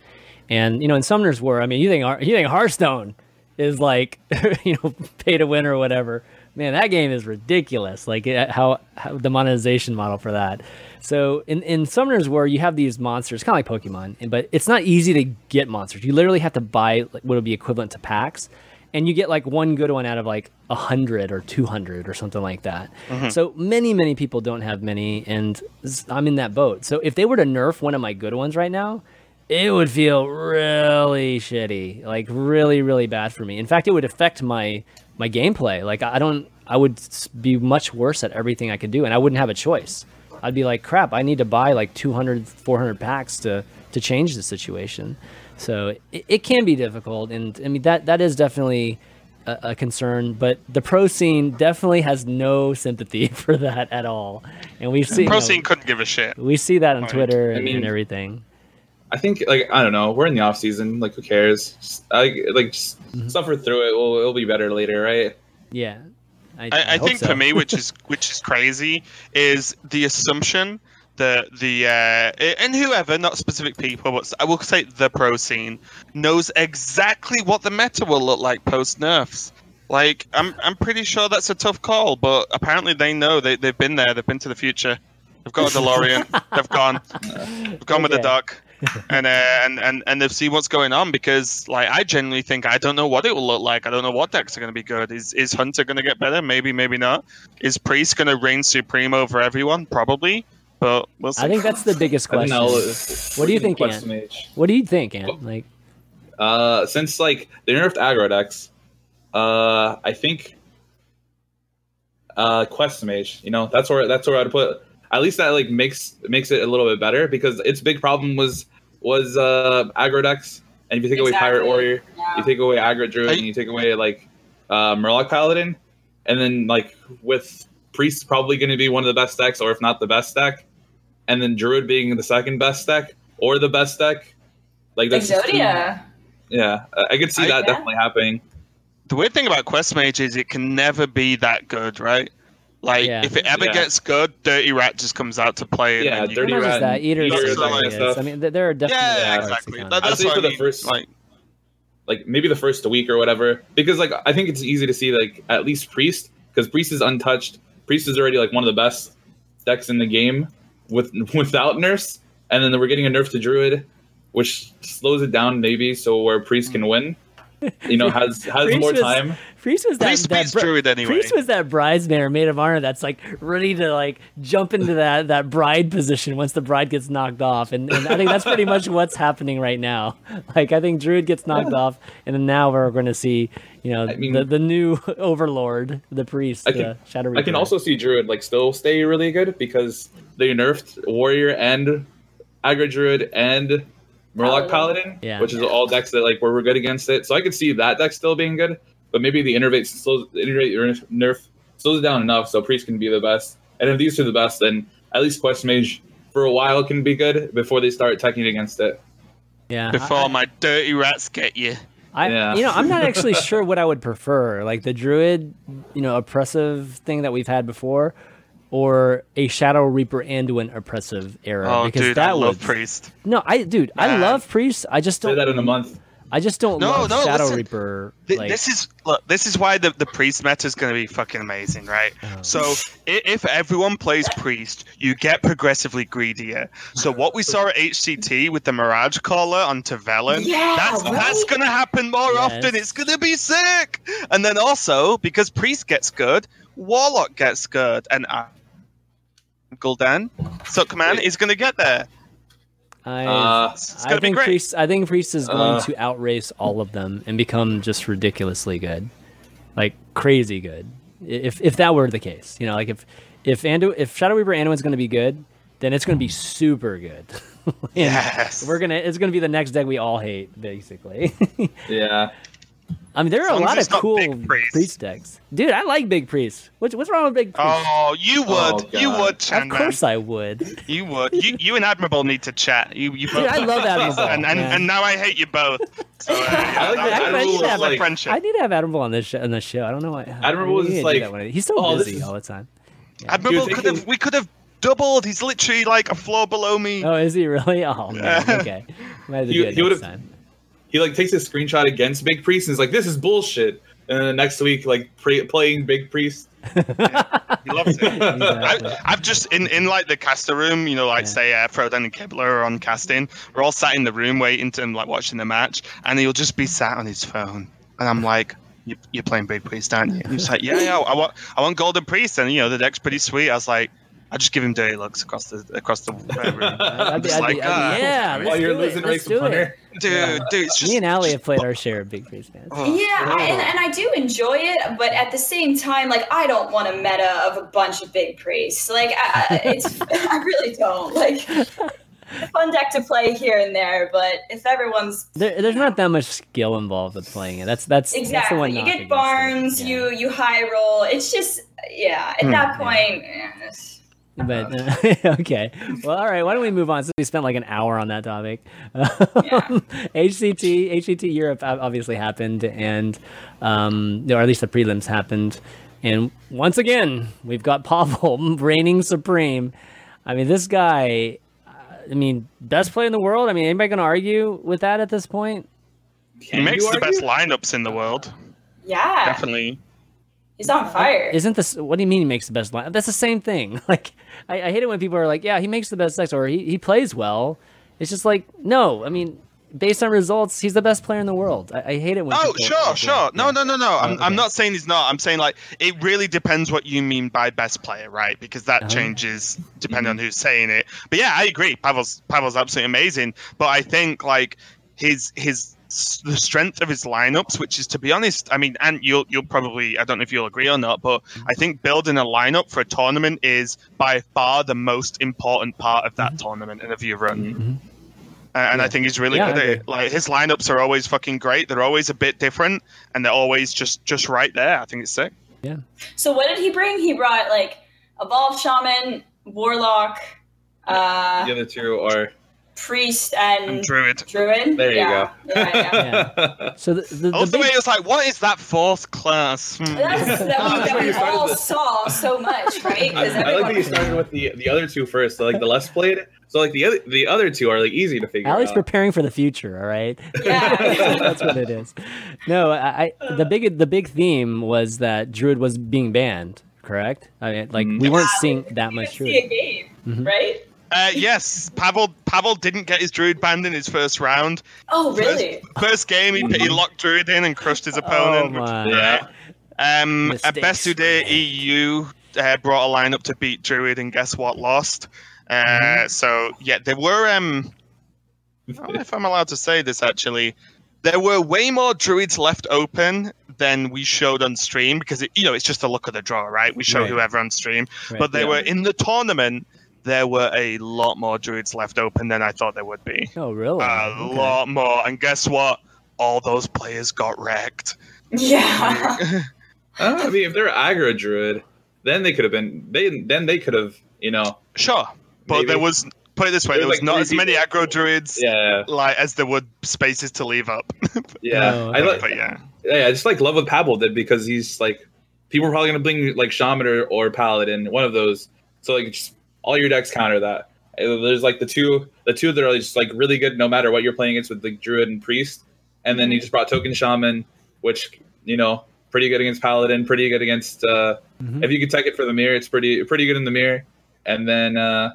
and you know, in Summoner's War, I mean, you think you think Hearthstone is like you know pay to win or whatever, man, that game is ridiculous. Like it- how, how the monetization model for that. So in in Summoners War, you have these monsters, kind of like Pokemon, but it's not easy to get monsters. You literally have to buy like, what would be equivalent to packs, and you get like one good one out of like a hundred or two hundred or something like that. Mm-hmm. So many many people don't have many, and I'm in that boat. So if they were to nerf one of my good ones right now, it would feel really shitty, like really, really bad for me. In fact, it would affect my my gameplay. Like I don't, I would be much worse at everything I could do, and I wouldn't have a choice. I'd be like, crap, I need to buy like 200, 400 packs to to change the situation. So it, it can be difficult, and I mean that that is definitely a, a concern. But the pro scene definitely has no sympathy for that at all, and we've seen Pro you know, scene couldn't give a shit. we see that on Like, Twitter I and, mean- and everything. I think like I don't know. We're in the off season. Like who cares? Just, I, like just Mm-hmm. suffer through it. We'll, it'll be better later, right? Yeah, I, I, I hope think so. for me, which is which is crazy, is the assumption that the uh, and whoever, not specific people, but I will say the pro scene knows exactly what the meta will look like post nerfs. Like I'm I'm pretty sure that's a tough call, but apparently they know they they've been there. They've been to the future. They've got a DeLorean. they've gone. They've gone with the duck. and, uh, and and and they've seen what's going on because like I genuinely think I don't know what it will look like. I don't know what decks are going to be good. Is is Hunter going to get better? Maybe, maybe not. Is Priest going to reign supreme over everyone? Probably, but we'll. I think that's the biggest question. that'll- What do you think, Ant? What do you think, Ant? Like, Uh, since like they nerfed aggro decks, uh, I think uh, Quest Mage. You know, that's where that's where I'd put. At least that like makes makes it a little bit better because its big problem was was uh, aggro decks, and if you take away Pirate Warrior, Yeah. you take away aggro Druid, I- and you take away like uh, Murloc Paladin, and then like with Priest probably going to be one of the best decks, or if not the best deck, and then Druid being the second best deck or the best deck. Like that's just too- Exodia. yeah, I I could see I- that Yeah. definitely happening. the weird thing about Quest Mage is it can never be that good, right? Like Yeah. if it ever Yeah. gets good, Dirty Rat just comes out to play. and Yeah, then Dirty can- Rat that, Eaters Eaters is and all that stuff. I mean, there are definitely Yeah, Yeah, exactly. That, I'd that's say for I the mean. first- like like maybe the first week or whatever because like i think it's easy to see like at least priest because priest is untouched priest is already like one of the best decks in the game with without nurse and then we're getting a nerf to druid which slows it down maybe so where priest can win. You know has has Priest more was- time. Priest was that, Priest that beats bri- Druid anyway. Priest was that bridesmaid or maid of honor that's like ready to like jump into that that bride position once the bride gets knocked off, and, and I think that's pretty much what's happening right now. Like I think Druid gets knocked off, and then now we're going to see you know I mean- the the new overlord, the priest, I the can- Shadow i can also see druid like still stay really good because they nerfed warrior and aggro druid and Murloc Paladin. Paladin, Yeah. which is all decks that like were, were good against it. So I could see that deck still being good, but maybe the innervate slows innervate or nerf slows it down enough so Priest can be the best. And if these are the best, then at least Quest Mage for a while can be good before they start teching against it. yeah before I- my dirty rats get you. I, Yeah. you know, I'm not actually sure what I would prefer, like the druid, you know, oppressive thing that we've had before, or a Shadow Reaper Anduin oppressive era. Oh, because dude, that I love would, Priest. No, I, dude, I love priests. I just don't. that in a month. I just don't No, love no, Shadow listen. Reaper. Th- like, this is look. This is why the, the priest meta is going to be fucking amazing, right? Oh. So i- if everyone plays priest, you get progressively greedier. So what we saw at HCT with the Mirage Caller on Tavellan, Yeah, that's right? that's going to happen more Yes. often. It's going to be sick. And then also because priest gets good, Warlock gets good, and uh, Gul'dan, Suckman is going to get there. I, Uh, I going to be think great. priest. I think priest is going Uh. to outrace all of them and become just ridiculously good, like crazy good. If if that were the case, you know, like if if Andu if Shadow Reaper Anduin's going to be good, then it's going to be super good. And Yes. we're gonna. It's gonna be the next deck we all hate, basically. Yeah. I mean, there are a lot of cool Priest. priest decks, dude. I like big priest. What's what's wrong with big priest? Oh, you would, Oh, you God. would, of Chan course I would. You would. You, you and Admirable need to chat. You, you Dude, both. I love Admirable. and, and, and now I hate you both. So, uh, yeah, I like that- that I need to have like like- friendship. I need to have Admirable on this show, on the show. I don't know why. Admirable we is need to do like, that one he's so oh, busy is- all the time. Admirable Dude, could thinking- have. We could have doubled. He's literally like a floor below me. Oh, is he really? Oh man, Yeah. okay. Might have to He- do it next would've- time. He like takes a screenshot against Big Priest and is like, "This is bullshit." and then next week like pre- playing Big Priest. He loves it. Exactly. I, I've just in, in like the caster room, you know, like Yeah. say uh, Frodan and Kibler are on casting. We're all sat in the room waiting to like watching the match, and he'll just be sat on his phone, and I'm like, you, "You're playing Big Priest, aren't you?" And he's like, "Yeah, yeah, I want I want Golden Priest," and you know the deck's pretty sweet. I was like, I just give him dirty looks across the across the room. I'd be, Just I'd like, be- ah. yeah, While you're losing it. Let's race do of it. punter. dude, dude, it's just Me and Allie just- have played our share of Big Priest fans. oh. Yeah, and, and I do enjoy it, but at the same time, like I don't want a meta of a bunch of big priests. Like I, I- it's, I really don't. Like fun deck to play here and there, but if everyone's There, there's not that much skill involved with playing it. That's that's That's the exactly, one you get against it. Barnes, Yeah. you you high roll. It's just yeah. At Hmm. that point, eh, it's- But uh, okay, well, all right. Why don't we move on? Since we spent like an hour on that topic, HCT HCT Europe obviously happened, and um, or at least the prelims happened, and once again we've got Pavel reigning supreme. I mean, this guy. uh, I mean, best player in the world. I mean, anybody going to argue with that at this point? he makes you the best lineups in the world. yeah, Definitely. He's on fire. Isn't this what do you mean he makes the best line? That's the same thing. Like I, I hate it when people are like, yeah, he makes the best sex or he, he plays well. It's just like no. I mean, based on results, he's the best player in the world. I, I hate it when. Oh, people- sure, people- sure. No, yeah. no, no, no. I'm, Oh, I'm not saying he's not. I'm saying like it really depends what you mean by best player, right? Because that Uh-huh. changes depending on who's saying it. But yeah, I agree. Pavel's Pavel's absolutely amazing. But I think like his his the strength of his lineups, which is to be honest, I mean, and you'll you'll probably I don't know if you'll agree or not, but I think building a lineup for a tournament is by far the most important part of that tournament and of your run. Mhm. Uh, and I think he's really Yeah, good at it. Like his lineups are always fucking great. They're always a bit different, and they're always just just right there. I think it's sick. Yeah. So what did he bring? He brought like evolved shaman, warlock, uh, The other two are priest, And and Druid. druid. there. You yeah. Yeah, yeah. go. So the the, the love the big, way it was like, what is that fourth class? Hmm. That's that we, that we all saw so much, right? I, 'Cause I like that you started with the the other two first. So like the less played. So like the other the other two are like easy to figure Alex out. preparing for the future. All right. Yeah. that's what it is. No, I, I the big the big theme was that Druid was being banned. Correct. I mean, like we weren't seeing that didn't much even see a Druid. game, Mhm. right? Uh, yes, Pavel Pavel didn't get his Druid banned in his first round. Oh, really? First game, he, he locked Druid in and crushed his opponent. Oh opponent. my. Yeah. Um, at Best Today EU uh, brought a lineup to beat Druid, and guess what? Lost. Uh, Mm-hmm. So yeah, there were. Um, I don't know if I'm allowed to say this actually. There were way more druids left open than we showed on stream because it, you know it's just the look of the draw, right? We show Right. whoever on stream, Right. but they Yeah. were in the tournament. There were a lot more druids left open than I thought there would be. Oh really? A Okay. lot more, and guess what? All those players got wrecked. Yeah. Uh, I mean, if they're aggro druid, then they could have been. They then they could have. You know. Sure, but Maybe. there was put it this way: There's there was like not as many people. aggro druids Yeah. like as there would spaces to leave up. Yeah. Oh, I okay. like. but yeah, Yeah, I just like love what Pavel did because he's like, people are probably gonna bring like Shaman or, or Paladin, one of those. So like, just all your decks counter that. Uh, There's like the two, the two that are just like really good no matter what you're playing against with like Druid and Priest, and then you just brought Token Shaman, which you know pretty good against Paladin, pretty good against. uh Mhm. If you could take it for the mirror, it's pretty pretty good in the mirror. And then uh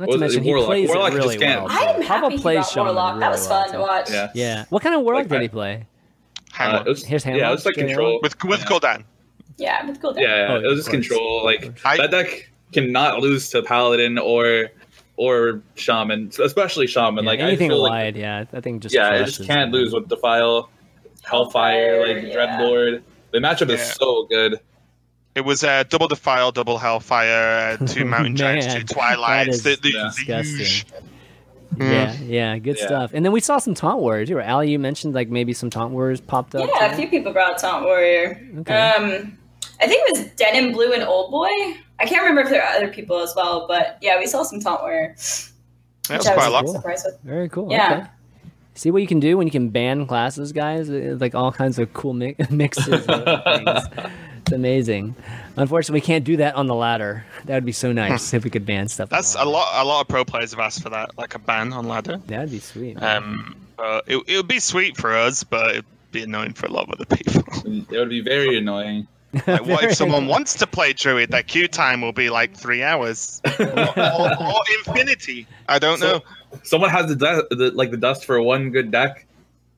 Not to was it? mention he Warlock. plays Warlock it really just can't. well. I'm too. happy Pavel he plays brought Warlock. really that was well, fun to watch. yeah, Yeah. What kind of Warlock Like did he play? Hang uh, it was, Here's yeah, it was like control. with with yeah. Gul'dan. Yeah, with cool. Yeah, Oh, it was just course. control. Like I- that deck cannot lose to Paladin or or Shaman, especially Shaman. Yeah, like anything I feel like yeah, I think just yeah, it crushes just can't lose with Defile, Hellfire, Hellfire, like yeah. Dreadlord. The matchup is so good. It was uh, double defile, double hellfire, uh, two mountain giants, Man, two twilights. that is the, the, Yeah. the disgusting. huge- Yeah, yeah, good Yeah. stuff. And then we saw some taunt warriors. too. Ali, you mentioned like maybe some taunt warriors popped up. Yeah, a few people brought Taunt Warrior. Okay. Um, I think it was Denim Blue and Old Boy. I can't remember if there are other people as well, but yeah, we saw some Taunt Warrior. That was which I quite a lot. Cool. with. Very cool. Yeah. Okay. See what you can do when you can ban classes, guys. Uh, Like all kinds of cool mi- mixes of things. It's amazing. Unfortunately, we can't do that on the ladder. That would be so nice if we could ban stuff. That's a lot. A lot of pro players have asked for that, like a ban on ladder. That'd be sweet. Um, but it it would be sweet for us, but it'd be annoying for a lot of other people. It would be very annoying. Like, what if someone wants to play Druid? Their queue time will be like three hours or, or, or infinity. I don't So- know. Someone has the, du- the like the dust for one good deck,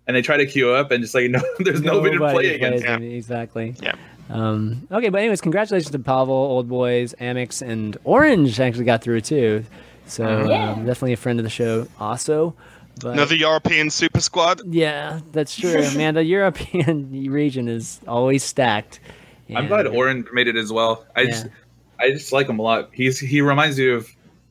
and they try to queue up, and just like no, there's nobody, to play against. Yeah. Exactly. Yeah. Um, okay, but anyways, congratulations to Pavel, Old Boys, Amix, and Orange actually got through too. So Yeah. um, definitely a friend of the show, also. But Another European super squad. yeah, that's true. Man, the European region is always stacked. I'm glad And- Orange made it as well. I just I just like him a lot. He's he reminds me of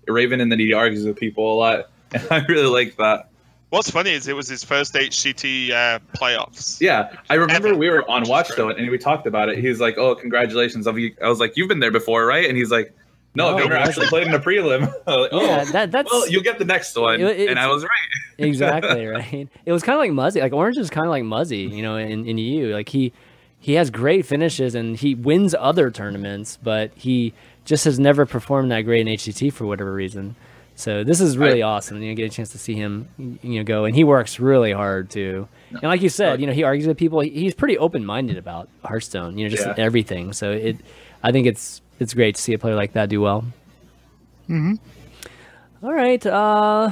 Raven and that he argues with people a lot, and I really like that. What's funny is it was his first HCT uh, playoffs. Yeah, I remember Ever. we were on Which is Watchstone great. and we talked about it. He's like, "Oh, congratulations!" I was like, "You've been there before, right?" And he's like, "No, No, I've never it actually played in a prelim." Like, oh, Yeah, that that's well, you'll get the next one, It- it's- and I was right. exactly right. It was kind of like Muzzy. Like Orange is kind of like Muzzy, you know, in, in EU. Like he he has great finishes and he wins other tournaments, but he just has never performed that great in HCT for whatever reason. So this is really I- awesome. You know, get a chance to see him, you know, go and he works really hard too. And like you said, you know, he argues with people. He's pretty open minded about Hearthstone. You know, just Yeah. everything. So it, I think it's it's great to see a player like that do well. Hmm. All right. Uh,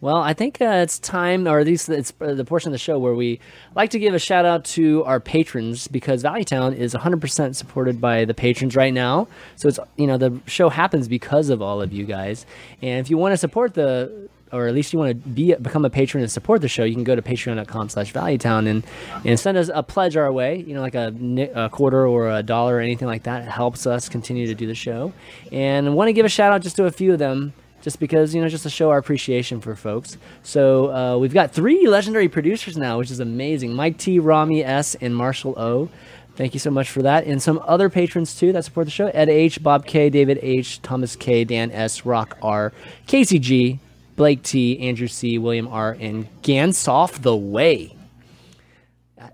well, I think uh, it's time, or at least it's uh, the portion of the show where we like to give a shout out to our patrons because Value Town is 100% supported by the patrons right now. So it's you know the show happens because of all of you guys. And if you want to support the or at least you want to be become a patron and support the show, you can go to patreon.com slash Value Town and, and send us a pledge our way, you know, like a, a quarter or a dollar or anything like that. It helps us continue to do the show. And I want to give a shout out just to a few of them just because you know just to show our appreciation for folks. So uh, we've got three legendary producers now which is amazing. Mike t rami s and marshall o. Thank you so much for that. And some other patrons too that support the show. Ed h bob k david h thomas k dan s rock r casey g blake t andrew c william r and gansoff the way.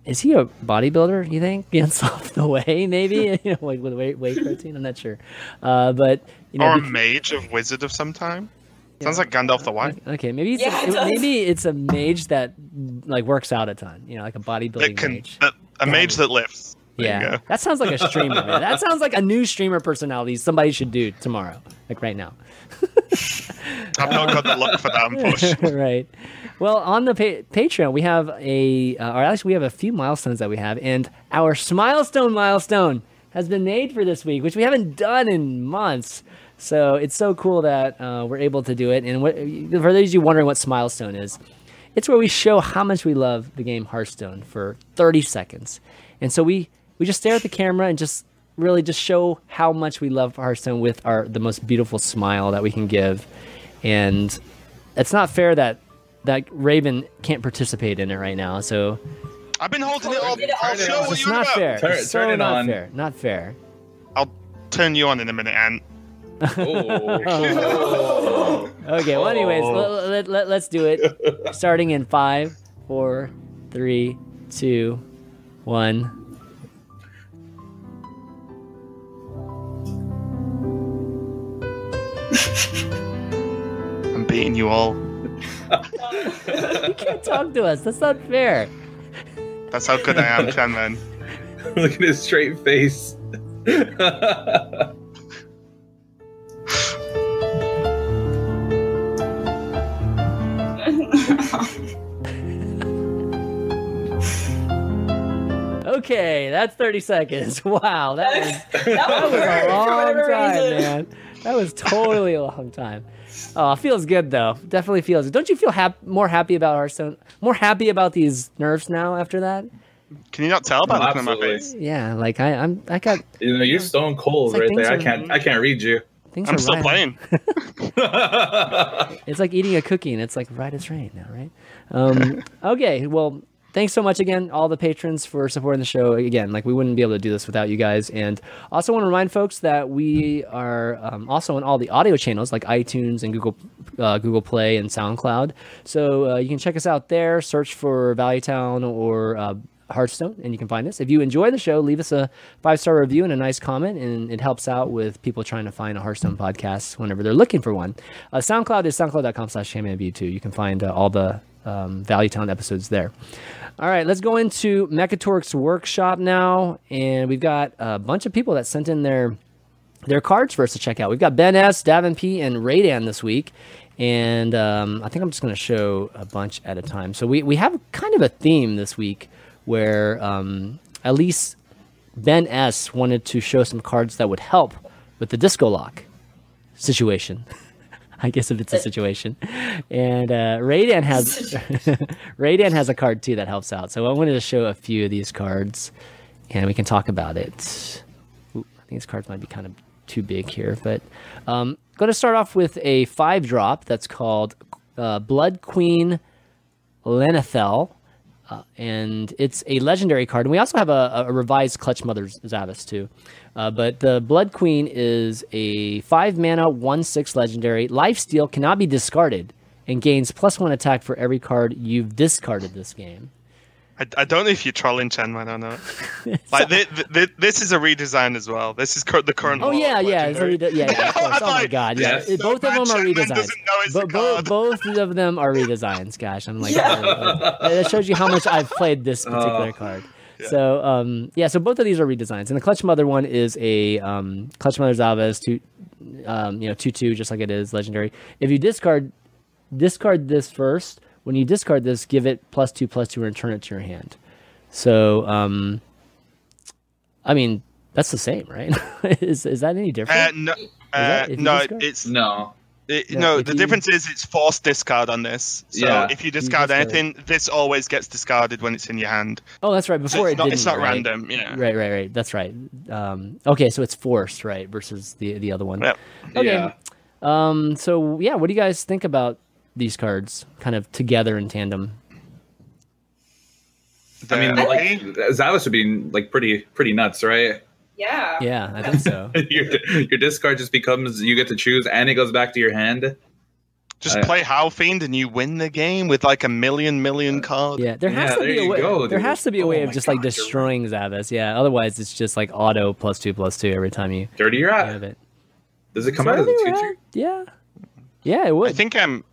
Is he a bodybuilder? You think? Gansoff the way? Maybe? You know, like with whey protein. I'm not sure, uh, but you know, Or a bec- mage of wizard of some time. Sounds like Gandalf the White. Okay, maybe it's Yeah, a, it maybe it's a mage that like works out a ton. You know, like a bodybuilding That can mage. that, a mage that lifts. There yeah, that sounds like a streamer. man. That sounds like a new streamer personality somebody should do tomorrow, like right now. I've not got the luck for that, unfortunately. right. Well, on the pa- Patreon, we have a, uh, or actually, we have a few milestones that we have, and our Smilestone milestone has been made for this week, which we haven't done in months. So it's so cool that uh, we're able to do it. And what, for those of you wondering what Smilestone is, it's where we show how much we love the game Hearthstone for 30 seconds. And so we we just stare at the camera and just really just show how much we love Hearthstone with our the most beautiful smile that we can give. And it's not fair that that Raven can't participate in it right now. So I've been holding it Oh, all. did it all I'll show? show it's not fair. Turn- It's so turn it not on. fair. Not fair. I'll turn you on in a minute, and Oh. Okay. Well, anyways, Oh. let, let, let, let's do it. Starting in five, four, three, two, one. I'm beating you all. You can't talk to us. That's not fair. That's how good I am, Chanman. Look at his straight face. Okay, that's 30 seconds. Wow, that was that that was was a long time, reason. man. That was totally a long time. Oh, it feels good though. Definitely feels. Don't you feel hap- more happy about Hearthstone? More happy about these nerfs now after that? Can you not tell by Oh, looking at my face? Yeah, like I, I'm. I got You know, you're stone cold like right there. I can't. I can't read you. things. I'm are still right. playing. It's like eating a cookie, and it's like right as rain now, right? Um, okay, well, thanks so much again, all the patrons for supporting the show. Again, like we wouldn't be able to do this without you guys. And also want to remind folks that we are um, also on all the audio channels like iTunes and Google uh, Google Play and SoundCloud. So uh, you can check us out there. Search for Value Town or uh, Hearthstone, and you can find us. If you enjoy the show, leave us a five star review and a nice comment, and it helps out with people trying to find a Hearthstone podcast whenever they're looking for one. Uh, SoundCloud is soundcloud.com slash shamanview2. You can find uh, all the um, Value Town episodes there. All right, let's go into Mechatorx Workshop now, and we've got a bunch of people that sent in their their cards for us to check out. We've got Ben S, Davin P, and Raydan this week, and um, I think I'm just going to show a bunch at a time. So we we have kind of a theme this week where um, at least Ben S wanted to show some cards that would help with the disco lock situation. I guess if it's a situation, and uh, Raydan has Raydan has a card too that helps out. So I wanted to show a few of these cards, and we can talk about it. Ooh, I think these cards might be kind of too big here, but um, going to start off with a five drop that's called uh, Blood Queen Lana'thel. Uh, and it's a legendary card. And we also have a, a revised Clutch Mother Zavas too. Uh, but the Blood Queen is a five mana, one six legendary. Life steal cannot be discarded and gains plus one attack for every card you've discarded this game. I, I don't know if you're trolling Chenman or not. like thi- thi- thi- this is a redesign as well. This is cur- the current. Oh yeah, yeah, it's a legendary. rede- yeah, yeah, of course. Oh my god, yeah. yes. It- both of them are Chenman redesigns. doesn't know it's Bo- bo- both of them are redesigns. Gosh, I'm like, uh, that shows you how much I've played this particular Oh. card. So um, yeah, so both of these are redesigns, and the Clutch Mother one is a um, Clutch Mother Zavas two, um, you know, two two, just like it is legendary. If you discard discard this first, when you discard this, give it plus two plus two and return it to your hand. So um, I mean, that's the same, right? is is that any different? Uh, no, uh, if no, it's No. it, No, no. The you- difference is it's forced discard on this. So Yeah. if you discard discard. anything, this always gets discarded when it's in your hand. oh, that's right. So Before it's it not, didn't. it's not right? random. Yeah. Right, right, right. That's right. Um, okay, so it's forced, right, versus the the other one. Yep. Okay. Yeah. Um, so yeah, what do you guys think about these cards, kind of together in tandem? I mean, The- like Zavas would be like pretty pretty nuts, right? Yeah. Yeah, I think so. your, your discard just becomes you get to choose, and it goes back to your hand. Just I- play Howl Fiend and you win the game with like a million million cards. Yeah, there has Yeah, to there be a way. go, there has to be a way Oh of my just like God, you're destroying Zavas. Yeah, otherwise it's just like auto plus two plus two every time you Dirty you're at. it. Does it come Is out that as a two we're two? at? Yeah, yeah, it would. I think um,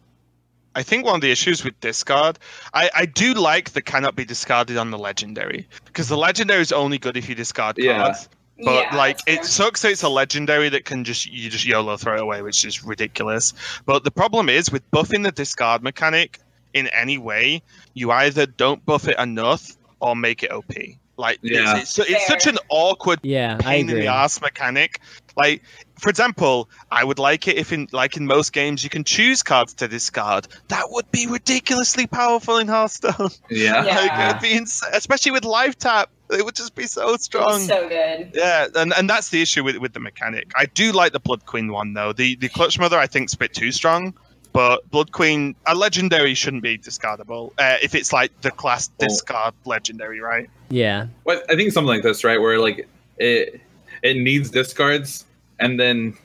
I think one of the issues with discard, I, I do like the cannot be discarded on the legendary because the legendary is only good if you discard Yeah. cards. But Yeah, like it sucks that it's a legendary that can just you just YOLO throw it away, which is ridiculous. But the problem is with buffing the discard mechanic in any way, you either don't buff it enough or make it OP. Like Yeah. it's, it's, it's such an awkward yeah, I pain in the ass mechanic. Like, for example, I would like it if, in like in most games, you can choose cards to discard. That would be ridiculously powerful in Hearthstone. Yeah. Yeah. like, it'd be ins- especially with life tap. It would just be so strong. So good. yeah, and, and that's the issue with, with the mechanic. I do like the Blood Queen one though. The the Clutch Mother I think's a bit too strong, but Blood Queen a legendary shouldn't be discardable uh, if it's like the class Oh. discard legendary, right? Yeah, Well, I think something like this, right, where like it it needs discards, and then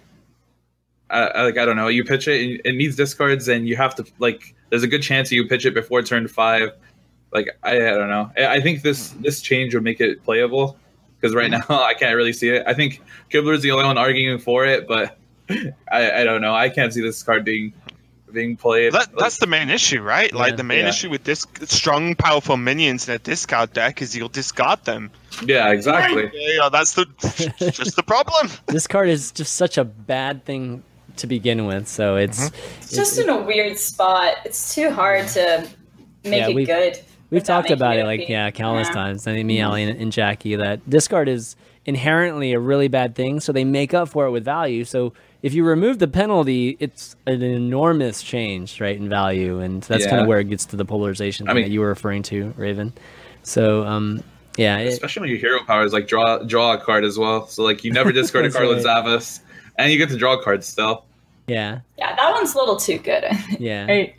uh, like I don't know, you pitch it, and it needs discards, and you have to like. There's a good chance you pitch it before turn five. Like I, I don't know. I I think this this change would make it playable because right now I can't really see it. I think Kibler's the only one arguing for it, but I, I don't know. I can't see this card being being played. That, Like, that's the main issue, right? Yeah. like the main Yeah. issue with this strong, powerful minions in a discard deck is you'll discard them. Yeah, exactly. Yeah, that's the just the problem. this card is just such a bad thing to begin with. So it's It's just in a weird spot. It's too hard to make Yeah, it we've- good. We've talked about it, like OP. yeah, countless Yeah. times. I mean, me, Ali, and, and Jackie, that discard is inherently a really bad thing. So they make up for it with value. So if you remove the penalty, it's an enormous change, right, in value, and that's kind of where it gets to the polarization I mean- that you were referring to, Raven. So um, yeah, it, especially when your hero powers like draw draw a card as well. So like you never discard a That's card with right. Zavas, and you get to draw cards still. yeah, Yeah, that one's a little too good. Yeah. Right?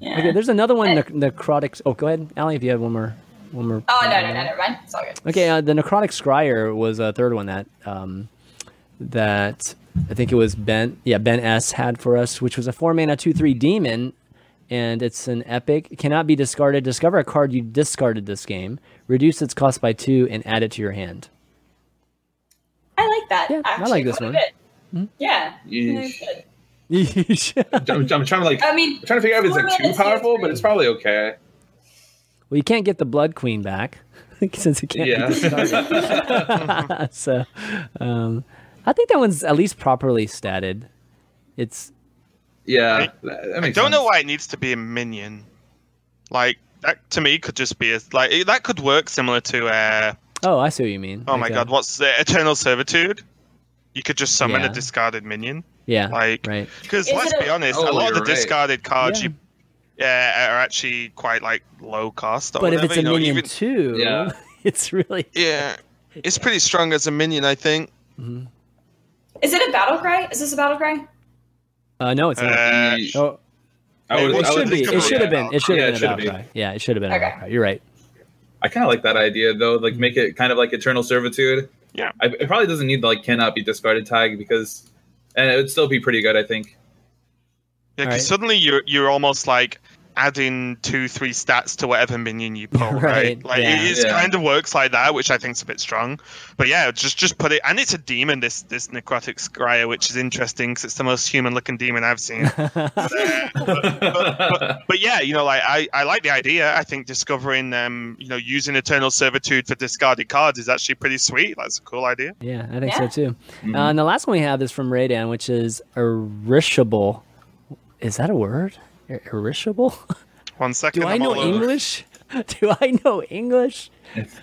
Yeah. Okay, there's another one, the necrotic. Oh, go ahead, Ali, if you have one more, one more. oh no, no, no, never mind. It's all good. Okay, uh, the necrotic scryer was a third one that um, that I think it was Ben. Yeah, Ben S had for us, which was a four mana two three demon, and it's an epic. It cannot be discarded. Discover a card you discarded this game. Reduce its cost by two and add it to your hand. I like that. Yeah, I like this one. bit. Yeah. Yeesh. It's good. You should- I'm, I'm trying to like. I mean, I'm trying to figure out if it's like too powerful, is but it's probably okay. well, you can't get the Blood Queen back since it can't be Yeah. discarded. so, um, I think that one's at least properly statted. It's yeah, I- that, that I don't know why it needs to be a minion. Like that to me could just be a like that could work similar to uh oh, I see what you mean. oh my uh, god, what's the Eternal Servitude? You could just summon Yeah. a discarded minion. Yeah, Like right. because let's a- be honest, Oh, a lot of the right. discarded cards Yeah. you yeah are actually quite like low cost. Or But if it's a you know, minion even- too, Yeah. it's really yeah, it's pretty strong as a minion, I think. is it a battle cry? Is this a battle cry? uh, no, it's not. Uh, oh, I would, It it I should be. It should have been. It should have it been a should battle be. Yeah, it should have been a Okay. battle cry. You're right. I kind of like that idea though. Like make it kind of like Eternal Servitude. Yeah. I, it probably doesn't need the like cannot be discarded tag because, and it would still be pretty good. I think. Yeah, because Alright. suddenly you're you're almost like adding two, three stats to whatever minion you pull, Right, right? Like yeah. it is Yeah. kind of works like that, which I think's a bit strong. But yeah, just just put it, and it's a demon. This this necrotic scryer, which is interesting because it's the most human looking demon I've seen. but, but yeah, you know, like I, I like the idea. I think discovering um, you know, using eternal servitude for discarded cards is actually pretty sweet. That's a cool idea. Yeah, I think Yeah. so too. Mhm. Uh, and the last one we have is from Raydan, which is irishable. Is that a word? Ir- Irishable? One second. Do I I'm know all over. English? Do I know English?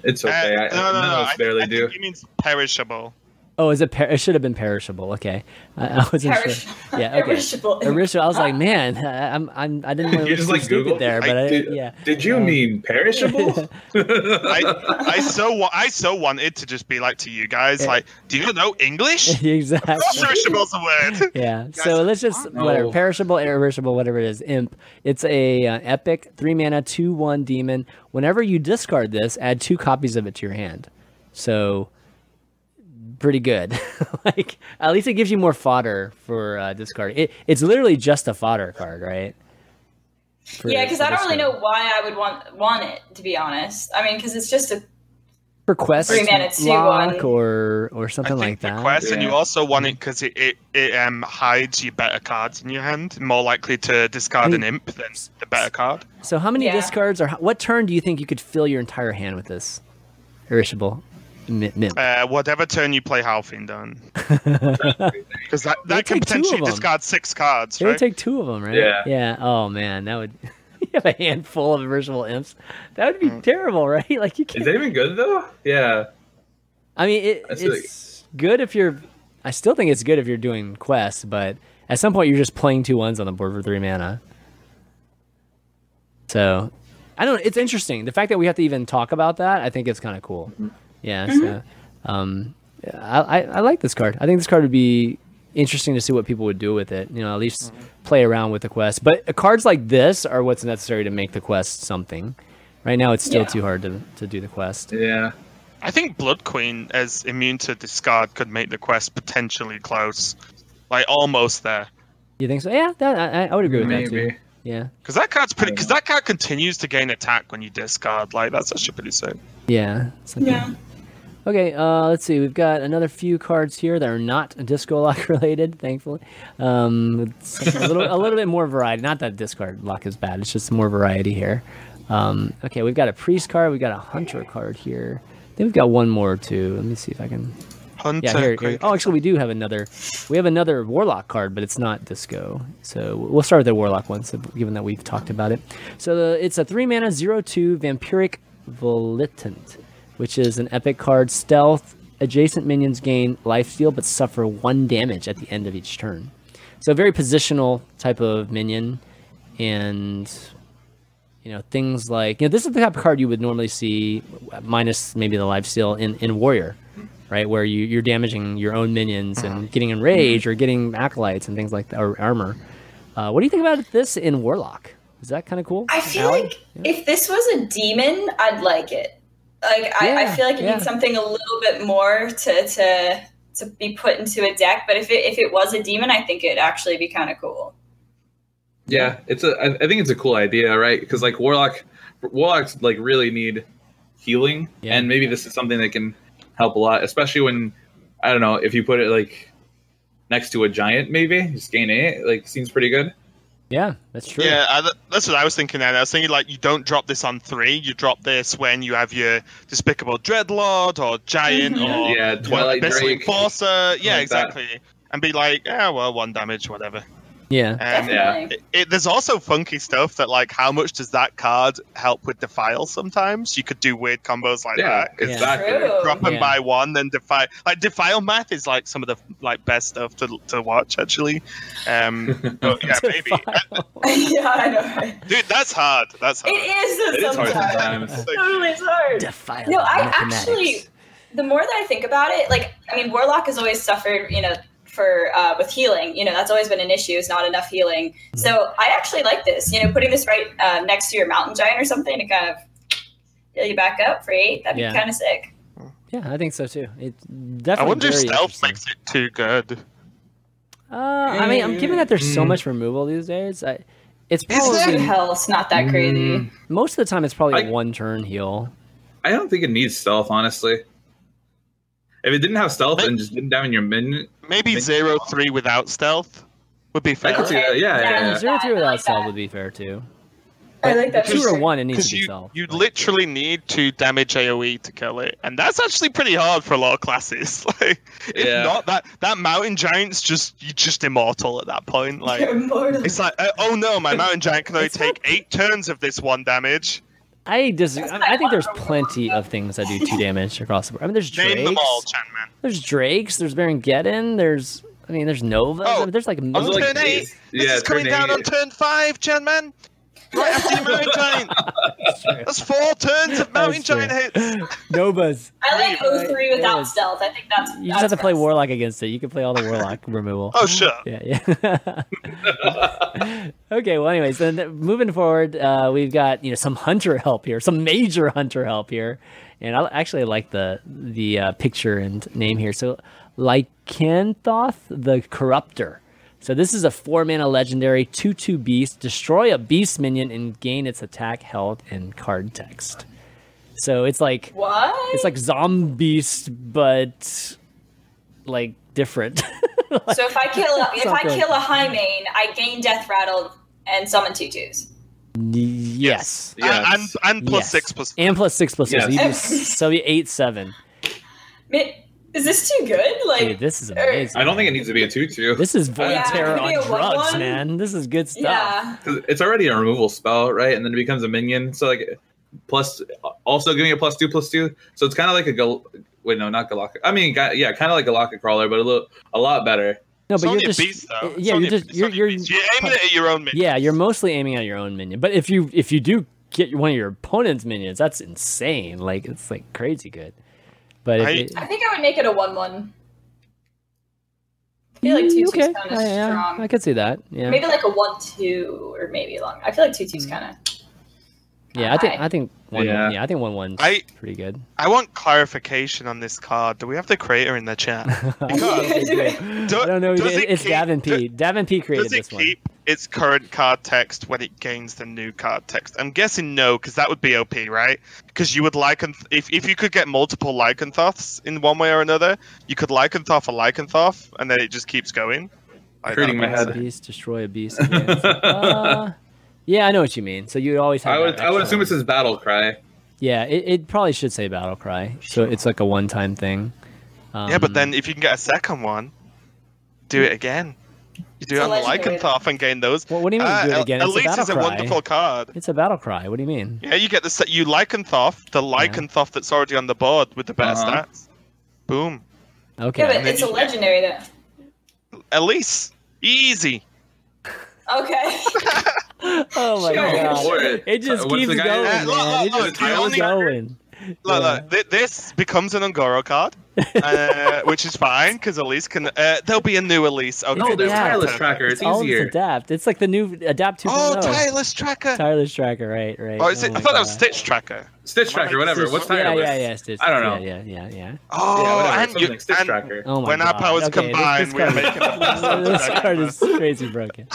it's Uh, okay. I, no, no, none no. of I, barely I do. think he means perishable. Oh, is it? Per- it should have been perishable. Okay, I, I wasn't Perish- sure. Yeah, okay. Perishable. Irishable. I was like, man, I- I'm, I'm, I didn't want to You look just like stupid Google there, but I, did, yeah. Did you Um, mean perishable? I, I so wa- I so wanted to just be like to you guys, like, do you know English? exactly. Perishable's a word. Yeah. So let's just whatever perishable, irreversible, whatever it is. Imp. It's a uh, epic three mana two one demon. Whenever you discard this, add two copies of it to your hand. So pretty good. like at least it gives you more fodder for uh, discarding. It, it's literally just a fodder card, right? For- yeah, because I don't really discard. know why I would want want it to be honest. I mean, because it's just a for quest Three mana, two, lock one. or or I something think like for that. quest, and you also want it because it, it, it um hides your better cards in your hand, more likely to discard I an imp than the better card. So how many Yeah. discards or what turn do you think you could fill your entire hand with this? Irishable. Mi- Mint. Uh, whatever turn you play Halfing on, because that, that can take two of potentially discard six cards, It would right? take two of them, right? Yeah. Yeah. Oh man, that would. you have a handful of virtual imps. That would be Mm. terrible, right? Like you can't. Is that even good though? Yeah. I mean, it, That's like- it's good if you're. I still think it's good if you're doing quests, but at some point you're just playing two ones on the board for three mana. So, I don't. know. It's interesting. The fact that we have to even talk about that, I think it's kind of cool. Yeah. So, um, I, I I like this card. I think this card would be interesting to see what people would do with it. You know, at least play around with the quest. But uh, cards like this are what's necessary to make the quest something. Right now, it's still Yeah. too hard to to do the quest. Yeah. I think Blood Queen as immune to discard could make the quest potentially close, like almost there. You think so? Yeah, that, I, I would agree with that too. Maybe. Yeah, Because that card's pretty. Because that card continues to gain attack when you discard. Like that's actually pretty sick. yeah. Something- yeah. Okay, uh, let's see. We've got another few cards here that are not disco lock related, thankfully. Um, it's a little, a little bit more variety. Not that discard lock is bad. It's just more variety here. Um, okay, we've got a priest card. We've got a hunter card here. I think we've got one more too. Let me see if I can. Hunter. Yeah, here. here. Oh, actually, we do have another. We have another warlock card, but it's not disco. So we'll start with the warlock one, so given that we've talked about it. So the, it's a three mana zero two vampiric volitant, which is an epic card. Stealth. Adjacent minions gain lifesteal, but suffer one damage at the end of each turn. So a very positional type of minion, and you know things like you know this is the type of card you would normally see minus maybe the lifesteal in in warrior right where you you're damaging your own minions and getting enraged or getting acolytes and things like that or armor uh, what do you think about this in warlock is that kind of cool I feel Allie? like if this was a demon, I'd like it. Like I, I feel like it yeah. needs something a little bit more to to to be put into a deck. But if it if it was a demon, I think it'd actually be kind of cool. Yeah, it's a. I think it's a cool idea, right? Because like warlock, warlocks like really need healing, Yeah. and maybe this is something that can help a lot, especially when I don't know if you put it like next to a giant, maybe just gain eight. Like seems pretty good. Yeah, that's true. Yeah, I, that's what I was thinking. Then I was thinking like you don't drop this on three. You drop this when you have your despicable dreadlord or giant Mhm. or Yeah, you know, Twilight Abyssal Drake. enforcer. Yeah, Like that. exactly. And be like, yeah, well, one damage, whatever. Yeah. And Definitely. it, it, there's also funky stuff that like how much does that card help with defile sometimes you could do weird combos like Yeah, that exactly. True. drop them Yeah. by one then defile like defile math is like some of the like best stuff to, to watch actually um but yeah maybe yeah, I know. Right? dude that's hard that's It hard is It is hard sometimes. sometimes. totally is hard. Defile No, I actually, the more that I think about it, like, I mean, Warlock has always suffered, you know, for uh, with healing. You know, that's always been an issue is not enough healing. So I actually like this. You know, putting this right uh, next to your mountain giant or something to kind of heal you back up for eight. That'd Yeah. be kind of sick. Yeah, I think so too. It definitely. i definitely. wonder if stealth makes it too good Uh, I mean, I'm given that there's so much removal these days. I, it's Is there? probably Dude, health's not that crazy. Mm, most of the time it's probably a I- one turn heal. I don't think it needs stealth, honestly. If it didn't have stealth But- and just didn't have in your minion, maybe zero three without stealth would be I fair could see that. Yeah, yeah, yeah. Zero three without like stealth would be fair too. I like that. Two or one, it needs to be you, stealth. you literally need to damage AoE to kill it, and that's actually pretty hard for a lot of classes. Like, if Yeah. not, that that mountain giant's just you're just immortal at that point. Like, it's like, uh, oh no, my mountain giant can only take eight turns of this one damage. I dis- I think there's plenty of things that do two damage across the board. I mean, there's drakes. Name them all, Chan man. There's drakes. There's Baron Geddon. There's I mean, there's Nova. Oh, I mean, there's like On Was like turn eight, base? this Yeah, is coming down eight. on turn five, Chan man. Right after your mountain giant. That's four turns of mountain That's true. giant hits. Novas. I like Right. 03 without Yes. stealth. I think that's. You just have to play best. Warlock against it. You can play all the Warlock removal. Oh sure. Yeah, yeah. okay, well, anyways, then moving forward, uh, we've got you know some hunter help here, some major hunter help here, and I actually like the the uh, picture and name here. So, Lycanthoth the Corruptor. So this is a four mana legendary two two beast. Destroy a beast minion and gain its attack, health, and card text. So it's like What? it's like Zombeast, but like different. So if I kill a, if I kill a Highmane, I gain death rattle and summon two twos. yes. Yes. And, and and plus Yes. six plus and plus six plus six. Yes. So, you do, so you eight seven. Mi- Is this too good? Like Dude, this is amazing. I don't think it needs to be a two-two. This is Void Yeah, Terror on a one drugs, one. man. This is good stuff. Yeah. 'Cause it's already a removal spell, right? And then it becomes a minion. So like plus also giving a plus two plus two. So it's kind of like a gal- wait no not Golakka. I mean yeah, kind of like a Golakka crawler, but a little a lot better. No, but you're just beast, yeah, you're just you're you're. You're aiming at your own minion. yeah, you're mostly aiming at your own minion. But if you if you do get one of your opponent's minions, that's insane. Like it's like crazy good. But I- it, I think I would make it a one-one. I feel like two Mm, okay, kind of I, yeah, strong. I could see that. Yeah, Maybe like a one-two or maybe long. I feel like two two's kind of. yeah. I think. I think one. Yeah. Yeah, I think one one's I- pretty good. I want clarification on this card. Do we have the creator in the chat? I don't know. Does It, it it's keep- Davin P. Davin P created Does it this one. Keep its current card text when it gains the new card text? I'm guessing no, because that would be OP, right? Because you would lycanth if if you could get multiple lycanthroths in one way or another, you could lycanthroth a lycanthroth, and then it just keeps going. Like, Hurting that my head. Beast, destroy a beast. uh, yeah, I know what you mean. So you always have. I would I would assume it one. says battle cry. Yeah, it, it probably should say battle cry. So it's like a one time thing. Um, yeah, but then if you can get a second one, do it again. You do It's it a on the legendary, lycanthroth and gain those. Well, what do you mean Uh, do it again? It's a Elise battle is a cry. wonderful card. It's a battle cry. What do you mean? Yeah, you get the set. You lycanthroth the lycanthroth that's already on the board with the better Uh-huh. stats. Boom. Okay. Yeah, but it's a you- legendary though. Elise, easy. Okay. oh my Sure. god! It just what's keeps going, Uh, man. look, look, it just look, keeps going. Look, Yeah. look, this becomes an Un'Goro card, uh, which is fine because Elise can. Uh, there'll be a new Elise. Okay, No, there's Yeah. tireless tracker. It's all of easier. it's adapt. It's like the new adapt 2.0. Oh, tireless tracker. Tireless tracker, right? Right. Oh, is it? my I thought that was Stitch tracker. Stitch tracker, whatever. Stitch- What's yeah, tireless? yeah, yeah, Stitch. I don't know. Yeah, yeah, yeah, yeah. Oh, Yeah, whatever. and, you, Something. Stitch and tracker. Oh my when god. our powers okay, combine, this, we are making card, a this card is crazy broken.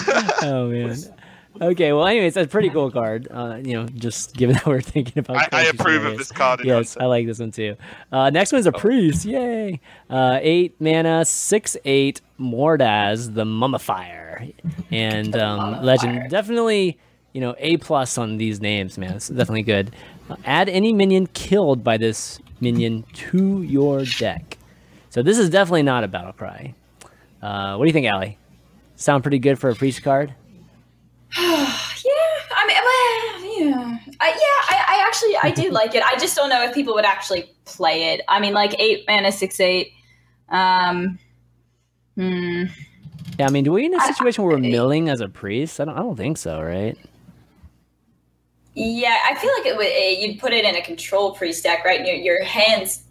Oh man. Okay, well, anyways, that's a pretty cool card. Uh, you know, just given that we're thinking about. I, I crazy approve of this card. Yes, I like this one too. Uh, next one's a priest. Yay! Uh, eight mana, six eight Mordaz the Mummifier, and um, legend. Definitely, you know, a plus on these names, man. It's definitely good. Uh, add any minion killed by this minion to your deck. So this is definitely not a battle cry. Uh, what do you think, Allie? Sound pretty good for a priest card? Yeah, I mean, well, yeah, I, yeah. I, I actually I do like it. I just don't know if people would actually play it. I mean, like eight mana, six eight. Um, hmm. Yeah, I mean, do we in a situation where we're milling as a priest? I don't. I don't think so, right? Yeah, I feel like it would. eh, You'd put it in a control priest deck, right? And your your hands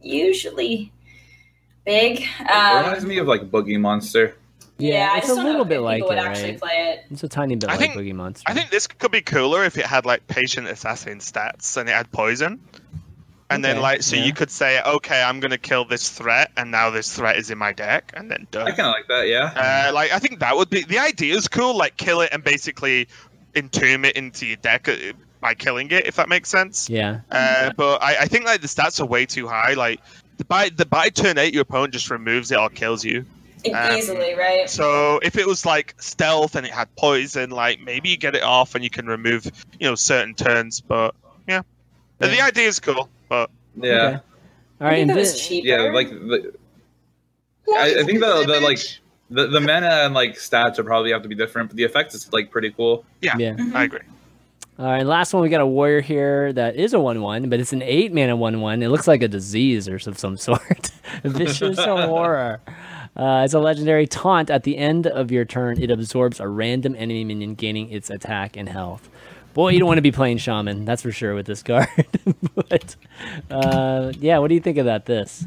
usually big. it Um, reminds me of like Boogeymonster. Yeah, I it's just a little if bit people like would it, actually right? play it. It's a tiny bit I like think- Boogeymonster. I think this could be cooler if it had like patient assassin stats and it had poison. And then like so yeah. you could say, okay, I'm gonna kill this threat, and now this threat is in my deck, and then done. I kind of like that. Yeah. Uh, like I think that would be the idea is cool. Like kill it and basically entomb it into your deck uh, by killing it, if that makes sense. Yeah, Uh, but I, I think like the stats are way too high. Like the by the by turn eight, your opponent just removes it or kills you. Um, Easily, right? So if it was like stealth and it had poison, like maybe you get it off and you can remove, you know, certain turns. But yeah, the idea is cool. But yeah. Okay. all I think And that was cheaper. Yeah. Like the, I, I think the, the like the, the mana and like stats would probably have to be different, but the effect is like pretty cool. yeah, yeah. I agree. All right. Last one, we got a warrior here that is a one-one, but it's an eight mana one-one. It looks like a disease or of some sort. Vicious horror. Uh, it's a legendary taunt. At the end of your turn, it absorbs a random enemy minion, gaining its attack and health. Boy, you don't want to be playing shaman, that's for sure with this card. but uh, yeah, what do you think about this?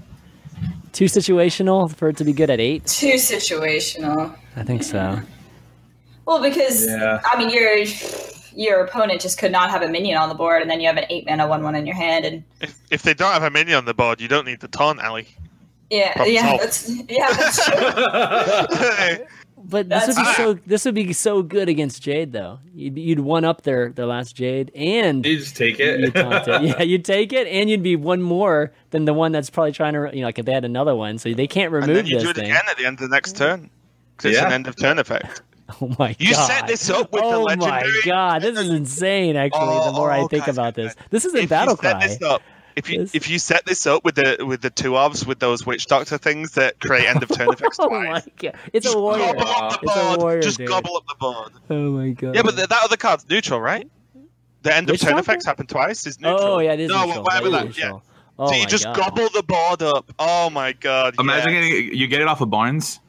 Too situational for it to be good at eight? Too situational. I think so. Well, because Yeah. I mean, your your opponent just could not have a minion on the board, and then you have an eight mana one one in your hand, and If, if they don't have a minion on the board, you don't need the taunt, Ali. Yeah, Problem yeah, solved. that's yeah, that's true. But this would be That's- so. This would be so good against Jade, though. You'd, you'd one up their their last Jade, and You just take you it. taunt it. Yeah, you'd take it, and you'd be one more than the one that's probably trying to. You know, like if they had another one, so they can't and remove then you this do it thing. again at the end of the next turn. 'Cause it's Yeah. an end of turn effect. Oh my You god! set this up with the oh my legendary- god! This is insane. Actually, the Oh, more I oh, think guys, about guys, this, this isn't If battle you set cry. this up, if you This- if you set this up with the with the two ofs with those witch doctor things that create end of turn effects Oh twice. my god! It's Just a warrior. Gobble up the It's a board. warrior, Just dude. gobble up the board. Oh my god! Yeah, but th- that other card's neutral, right? The end of Which turn doctor? effects happen twice. Is neutral. oh yeah, it is no, neutral. whatever That that. is Yeah. Oh so you just god. gobble the board up. Oh my god. Imagine yeah. getting, you get it off of Barnes.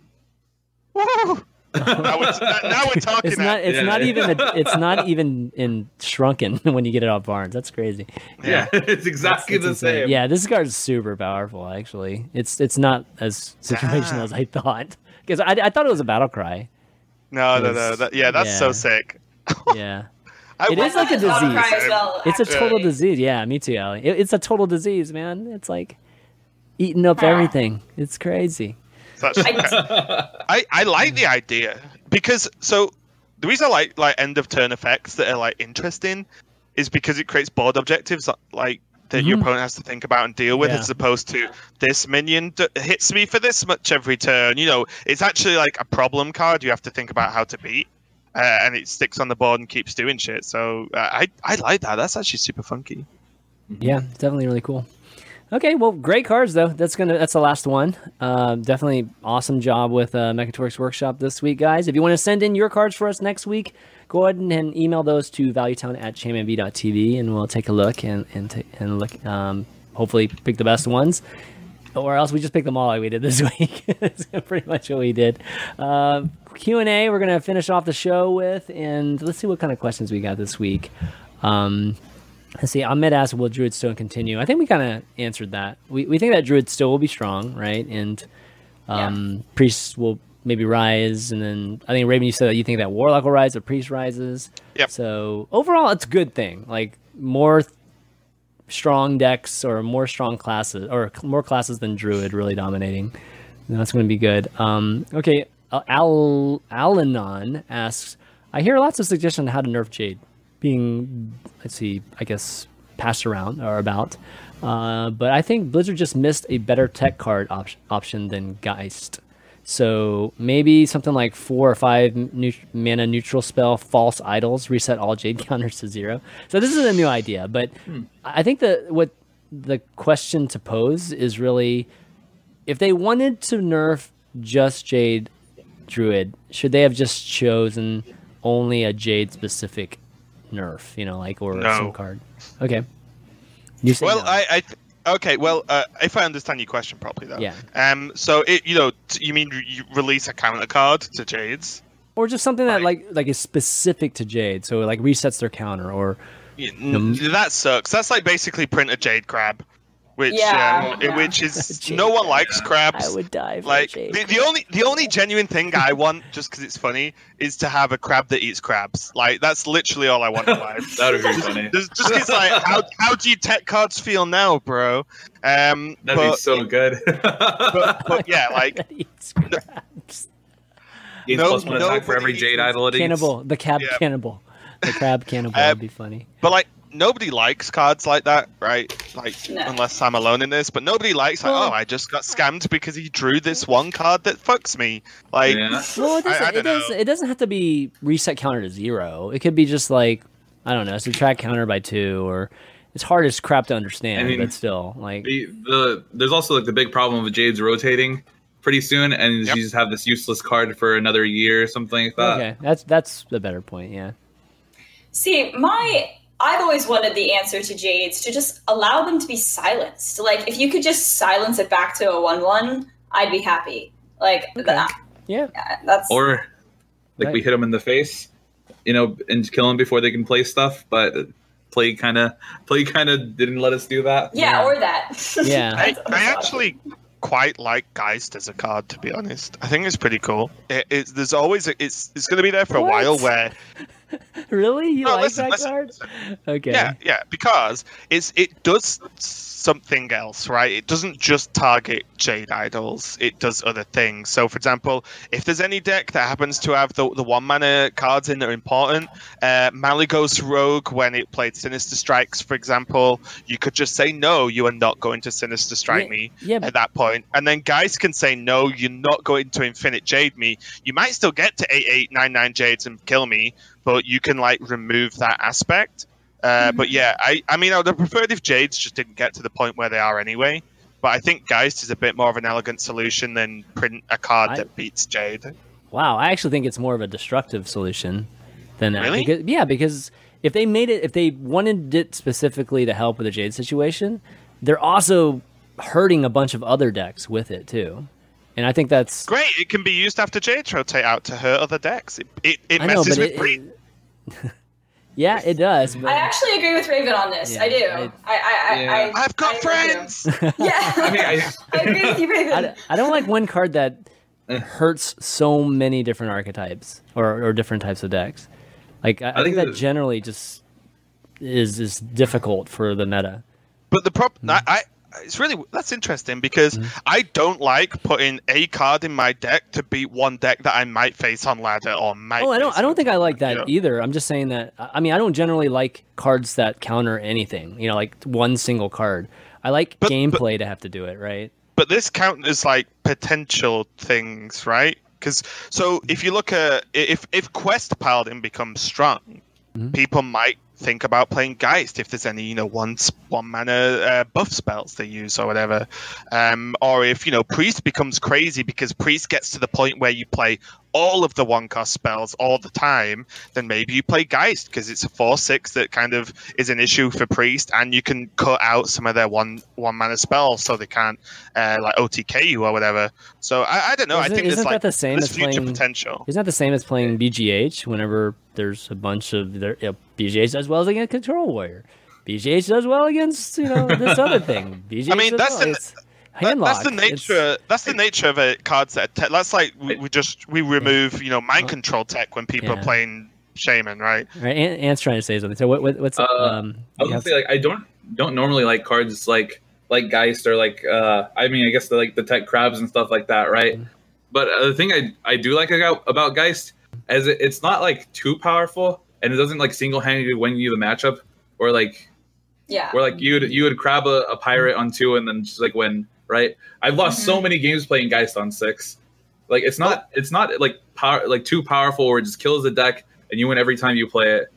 Woo! Now, we're, now we're talking. It's not. It's Yeah. not even. A, it's not even in shrunken when you get it off Barnes. That's crazy. yeah. it's exactly It's the insane. same. Yeah, this card is super powerful. Actually, it's it's not as situational Damn. as I thought because I, I thought it was a battle cry. No, no, no. That, yeah, that's so sick. Yeah, I It would- is like a disease. well, it's a actually. total disease. Yeah, me too, Ali. It, it's a total disease, man. It's like eating up Ah. everything. It's crazy. That's- I, I, I like the idea because so the reason I like like end of turn effects that are like interesting is because it creates board objectives like that your Mhm. opponent has to think about and deal with Yeah. as opposed to this minion d- hits me for this much every turn. You know, it's actually like a problem card you have to think about how to beat. Uh, and it sticks on the board and keeps doing shit. So uh, I I like that. That's actually super funky. Yeah, it's definitely really cool. Okay, well, great cards though. That's gonna that's the last one. Uh, definitely awesome job with uh, Workshop this week, guys. If you want to send in your cards for us next week, go ahead and email those to valuetown at chanmanv.tv, and we'll take a look and and ta- and look. Um, hopefully, pick the best ones, or else we just pick them all like we did this week. That's pretty much what we did. Uh, Q and A. We're gonna finish off the show with, and let's see what kind of questions we got this week. Um, Let's see. Ahmed asked, "Will Druid still continue?" I think we kind of answered that. We we think that Druid still will be strong, right? And um, priests will maybe rise, and then I think Raven, you said that you think that Warlock will rise, or Priest rises. Yep. So overall, it's a good thing. Like more th- strong decks or more strong classes or more classes than Druid really dominating. That's going to be good. Um, okay, uh, Al Alanon asks, I hear lots of suggestions on how to nerf Jade, being let's see, I guess passed around or about. Uh, but I think Blizzard just missed a better tech card op- option than Geist. So maybe something like four or five neut- mana neutral spell, false idols, reset all Jade counters to zero. So this is a new idea, but I think that what the question to pose is really if they wanted to nerf just Jade Druid, should they have just chosen only a Jade specific nerf? You know, like or No. some card. Okay. You say Well, no. I, I th- okay. Well, uh, if I understand your question properly, though. Yeah. Um. So it, you know, t- you mean you release a counter card to Jades? or just something that Right. like like is specific to Jade, so it like resets their counter, or Yeah, n- that sucks. That's like basically print a Jade crab, which Yeah, um, yeah. which is Jade no one likes crabs. I would die for like the, the only the only genuine thing I want, just because it's funny, is to have a crab that eats crabs. Like that's literally all I want in life. That would be funny. Just just 'cause, like how how do you tech cards feel now, bro? Um, That'd but, be so good. but, but yeah, like Eats crabs. Gains No- plus one attack for every Jade idol it eats. cannibal, the cab Yeah. cannibal, the crab cannibal Uh, would be funny. But like nobody likes cards like that, right? Like No. unless I'm alone in this. But nobody likes like, Well- oh, I just got scammed because he drew this one card that fucks me. Like, Yeah. Well, it doesn't. I it, don't does, know. it doesn't have to be reset counter to zero. It could be just like I don't know, subtract counter by two, or it's hard as crap to understand, I mean, but still, like The, the there's also like the big problem with Jade's rotating pretty soon, and Yep. you just have this useless card for another year or something like that. okay, that's that's the better point. Yeah, See, my I've always wanted the answer to Jade's to just allow them to be silenced. Like if you could just silence it back to a one-one, I'd be happy. Like that, yeah. that's Or like we hit them in the face, you know, and kill them before they can play stuff. But play kind of play kind of didn't let us do that. yeah, Yeah. or that. Yeah. I, I actually quite like Geist as a card, to be honest. I think it's pretty cool. It, it's there's always a, it's it's going to be there for a What? while where really, you No, like listen, that listen, card? listen. Okay. Yeah, yeah, because it's it does something else, right? It doesn't just target Jade idols; it does other things. So, for example, if there's any deck that happens to have the, the one mana cards in that are important, uh, Malygos Rogue, when it played Sinister Strikes, for example, you could just say no, you are not going to Sinister Strike Yeah, me yeah, but- at that point, and then Geist can say no, you're not going to Infinite Jade me. You might still get to eight eight nine nine Jades and kill me, but you can like remove that aspect. Uh, But yeah, I, I mean, I would have preferred if Jades just didn't get to the point where they are anyway. But I think Geist is a bit more of an elegant solution than print a card I- that beats Jade. Wow, I actually think it's more of a destructive solution than that. Really? Because, yeah, because if they made it, if they wanted it specifically to help with the Jade situation, they're also hurting a bunch of other decks with it too. And I think that's Great, it can be used after Jade rotate out to hurt other decks. It, it, it I know, messes with it- yeah, it does. But I actually agree with Raven on this. Yeah, I do. I- I, I, I, Yeah. I, I've got I friends. Yeah, I mean, I, I agree with you, Raven. I, I don't like one card that hurts so many different archetypes or, or different types of decks. Like I, I, think, think that that- generally just is is difficult for the meta. But the problem, Mm-hmm. I, I, it's really that's interesting because I don't like putting a card in my deck to beat one deck that I might face on ladder or might. Oh, I don't. I don't on- think I like that Yeah. either. I'm just saying that. I I mean, I don't generally like cards that counter anything. You know, like one single card. I like But- gameplay to have to do it, right? But this count as like potential things, right? Because so if you look at if if Quest Paladin becomes strong, Mm-hmm. people might think about playing Geist if there's any you know one one mana uh, buff spells they use or whatever, um, or if you know Priest becomes crazy because Priest gets to the point where you play all of the one cost spells all the time, then maybe you play Geist because it's a four six that kind of is an issue for Priest, and you can cut out some of their one one mana spells so they can't uh, like OTK you or whatever. So I, I don't know. I Isn't- think isn't that like the same as playing- potential. Isn't that the same as playing BGH? Whenever there's a bunch of their you know, BGH does well as against Control Warrior. BGH does well against you know this other thing. BGH I mean, that's well. the- That- handlock. that's the It's- nature. That's the nature of a card set. Te- that's like we, we just we remove you know mind control tech when people Yeah. are playing shaman, right? Right. Ant, Ant's trying to say something. So what, what what's Uh, um? I you was gonna say like I don't don't normally like cards like like Geist or like uh I mean I guess the, like the tech crabs and stuff like that, right? Mm-hmm. But uh, the thing I I do like about about Geist as it, it's not like too powerful, and it doesn't like single handedly win you the matchup, or like Yeah. where like you would you would crab a, a pirate on two and then just like win. Right? I've lost so mm-hmm. many games playing Geist on six. Like it's not it's not like power like too powerful where it just kills the deck and you win every time you play it.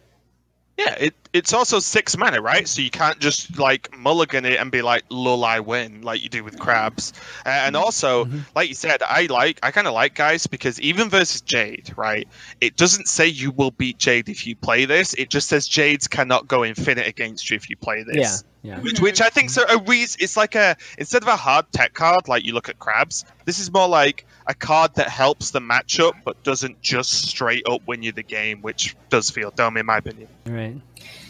Yeah, it, it's also six mana, right? So you can't just like mulligan it and be like, "Lull, I win," like you do with crabs. Uh, and also, like you said, I like, I kind of like Geist because even versus Jade, right? It doesn't say you will beat Jade if you play this. It just says Jades cannot go infinite against you if you play Yeah, this. yeah. Which, which I think so. A reason it's like a instead of a hard tech card like you look at crabs, this is more like a card that helps the matchup but doesn't just straight up win you the game, which does feel dumb in my opinion. Right.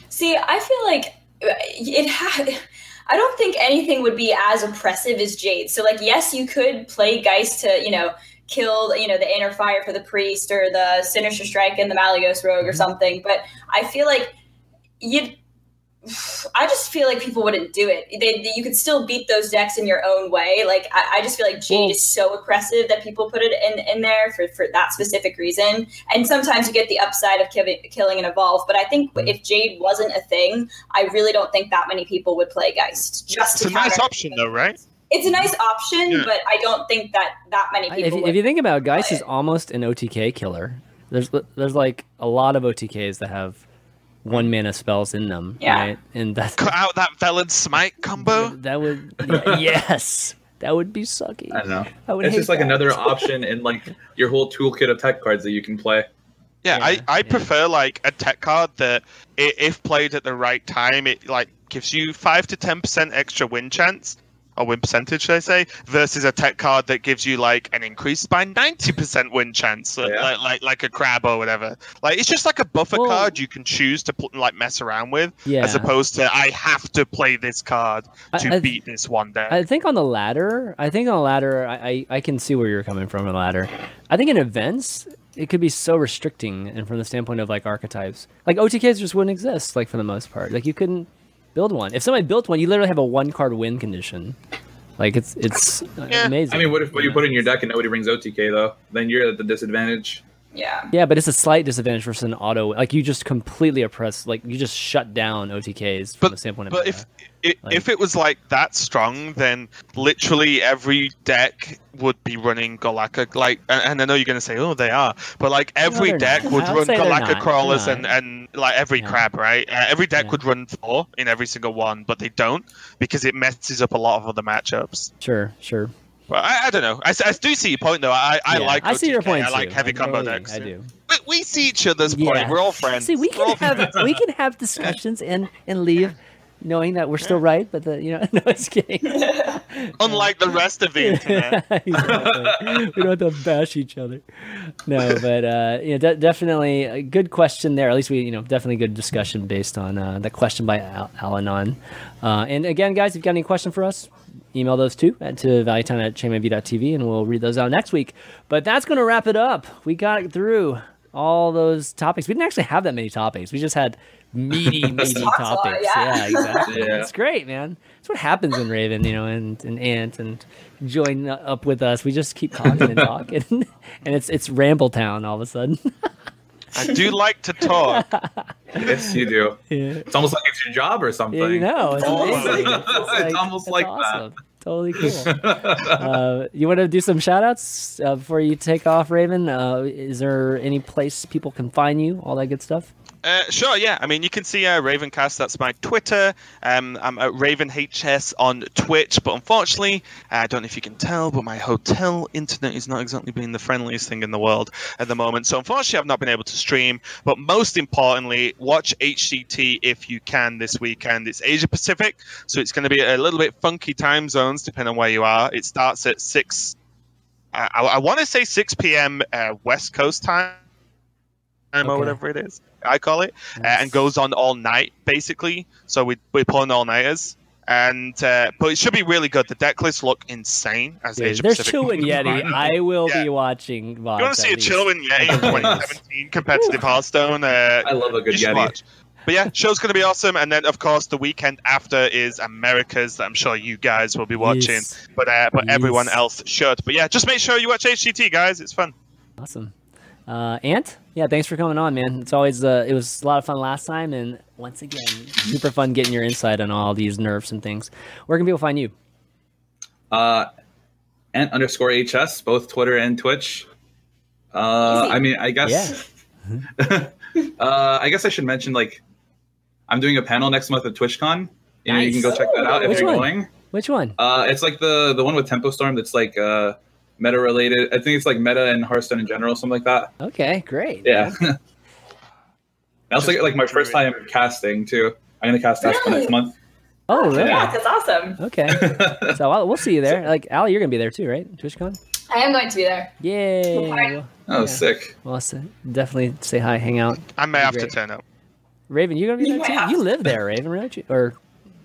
See, I feel like uh, it had. I don't think anything would be as oppressive as Jade. So, like, yes, you could play Geist to, you know, kill, you know, the Inner Fire for the Priest or the Sinister Strike and the Malygos Rogue or something. But I feel like you'd. I just feel like people wouldn't do it. They, you could still beat those decks in your own way. Like I, I just feel like Jade Well- is so oppressive that people put it in, in there for, for that specific reason. And sometimes you get the upside of killing, killing and evolve. But I think mm. if Jade wasn't a thing, I really don't think that many people would play Geist. Just It's to a nice option though, right? It's a nice option, Yeah. but I don't think that that many I- people. If, you- would if you think about it, Geist play is almost an OTK killer. There's there's like a lot of OTKs that have one mana spells in them, Yeah. right? And that's Cut out that Velen oh, Smite combo. that would y- yes, that would be sucky. I don't know. I would It's just like that. another option in like your whole toolkit of tech cards that you can play. Yeah, Yeah, I, I yeah. prefer like a tech card that, if played at the right time, it like gives you five to ten percent extra win chance or win percentage, should I say, versus a tech card that gives you like an increase by ninety percent win chance, like, Yeah. like like like a crab or whatever. Like it's just like a buffer Well- card you can choose to put, like mess around with, Yeah. as opposed to I have to play this card I- to I- beat this one deck. I think on the ladder, I think on the ladder, I, I, I can see where you're coming from on the ladder. I think in events, it could be so restricting, and from the standpoint of like archetypes, like OTKs just wouldn't exist, like for the most part. Like you couldn't build one. If somebody built one, you literally have a one card win condition. Like it's it's Yeah. amazing. I mean, what if what you put in your deck and nobody brings OTK though? Then you're at the disadvantage. Yeah. Yeah, but it's a slight disadvantage versus an auto. Like you just completely oppress. Like you just shut down OTKs from the standpoint of. But meta. if it, Like- if it was like that strong, then literally every deck would be running Golakka. Like, and, and I know you're going to say, "Oh, they are," but like every they're deck not. would I would run say they're Golakka crawlers and and like every Yeah. crab, right? Uh, every deck Yeah. would run four in every single one, but they don't because it messes up a lot of other matchups. sure, sure. But I, I don't know. I, I do see your point though. I, I Yeah, like. I see your point I like too. heavy I combo totally- decks. I do. We, we see each other's Yeah. point. We're all friends. See, we all can have we can have discussions and and leave knowing that we're still right, but the you know no, it's kidding. Unlike the rest of the internet. Exactly. we don't have to bash each other. No, but uh, you know, de- definitely a good question there. At least we, you know, definitely good discussion based on uh, the question by Al- Alanon. Uh, and again, guys, if you've got any question for us, email those too at to valuetown at chainmv.tv, and we'll read those out next week. But that's going to wrap it up. We got through all those topics. We didn't actually have that many topics. We just had meaty, meaty a lot, topics. yeah. exactly. Yeah. It's great, man. That's what happens when Raven, you know, and, and Ant and join up with us. We just keep talking and talking, and it's it's Ramble Town all of a sudden. I do like to talk. Yes, you do. yeah. It's almost like it's your job or something. Yeah, you know, it's Almost. amazing. It's, it's It's almost like awesome. Totally cool. uh, you want to do some shout outs uh, before you take off, Raven? Uh, is there any place people can find you? All that good stuff? Uh, sure, yeah. I mean, you can see uh, Ravencast. That's my Twitter. Um, I'm at RavenHS on Twitch, but unfortunately, uh, I don't know if you can tell, but my hotel internet is not exactly being the friendliest thing in the world at the moment. So unfortunately, I've not been able to stream. But most importantly, watch HCT if you can this weekend. It's Asia Pacific, so it's going to be a little bit funky time zones depending on where you are. It starts at six. I, I, want to say 6 p.m. Uh, West Coast time or Okay. whatever it is. I call it, uh, and goes on all night basically. So we we're pulling all nighters, and uh, but it should be really good. The deck lists look insane as Yeah, Asia there's Pacific. Chillwind Yeti. I will Yeah. be watching. You want to see a Chillwind Yeti in 2017 competitive Hearthstone? Uh, I love a good you Yeti. watch. But yeah, show's going to be awesome, and then of course the weekend after is Americas that I'm sure you guys will be watching, Yes. but uh, but everyone else should. But yeah, just make sure you watch HGT, guys. It's fun. Awesome. Uh, Ant, Yeah, thanks for coming on, man. It's always uh, it was a lot of fun last time, and once again, super fun getting your insight on all these nerfs and things. Where can people find you? Uh, and underscore HS, both Twitter and Twitch. Uh, I mean, I guess. uh, I guess I should mention like I'm doing a panel next month at TwitchCon. You know, you can go check that out if Which you're one? going. Which one? Uh, it's like the the one with Tempo Storm that's like uh, meta related. I think it's like meta and Hearthstone in general, something like that. Okay, great. Yeah. I also Just get like my first time casting too. I'm gonna cast Aspen Really? next month. Oh, really? Yeah, that's awesome. Okay. So I'll, we'll see you there. Like, Ali, you're gonna be there too, right? TwitchCon. I am going to be there. Yay! Well, hi. Oh, Yeah. sick. well, so definitely say hi, hang out. I may have to Great. turn up. Raven, you gonna be You there too? You live there, Raven, don't? Or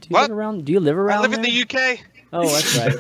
do you What? live around? Do you live around? I live in there? the UK. Oh, that's right.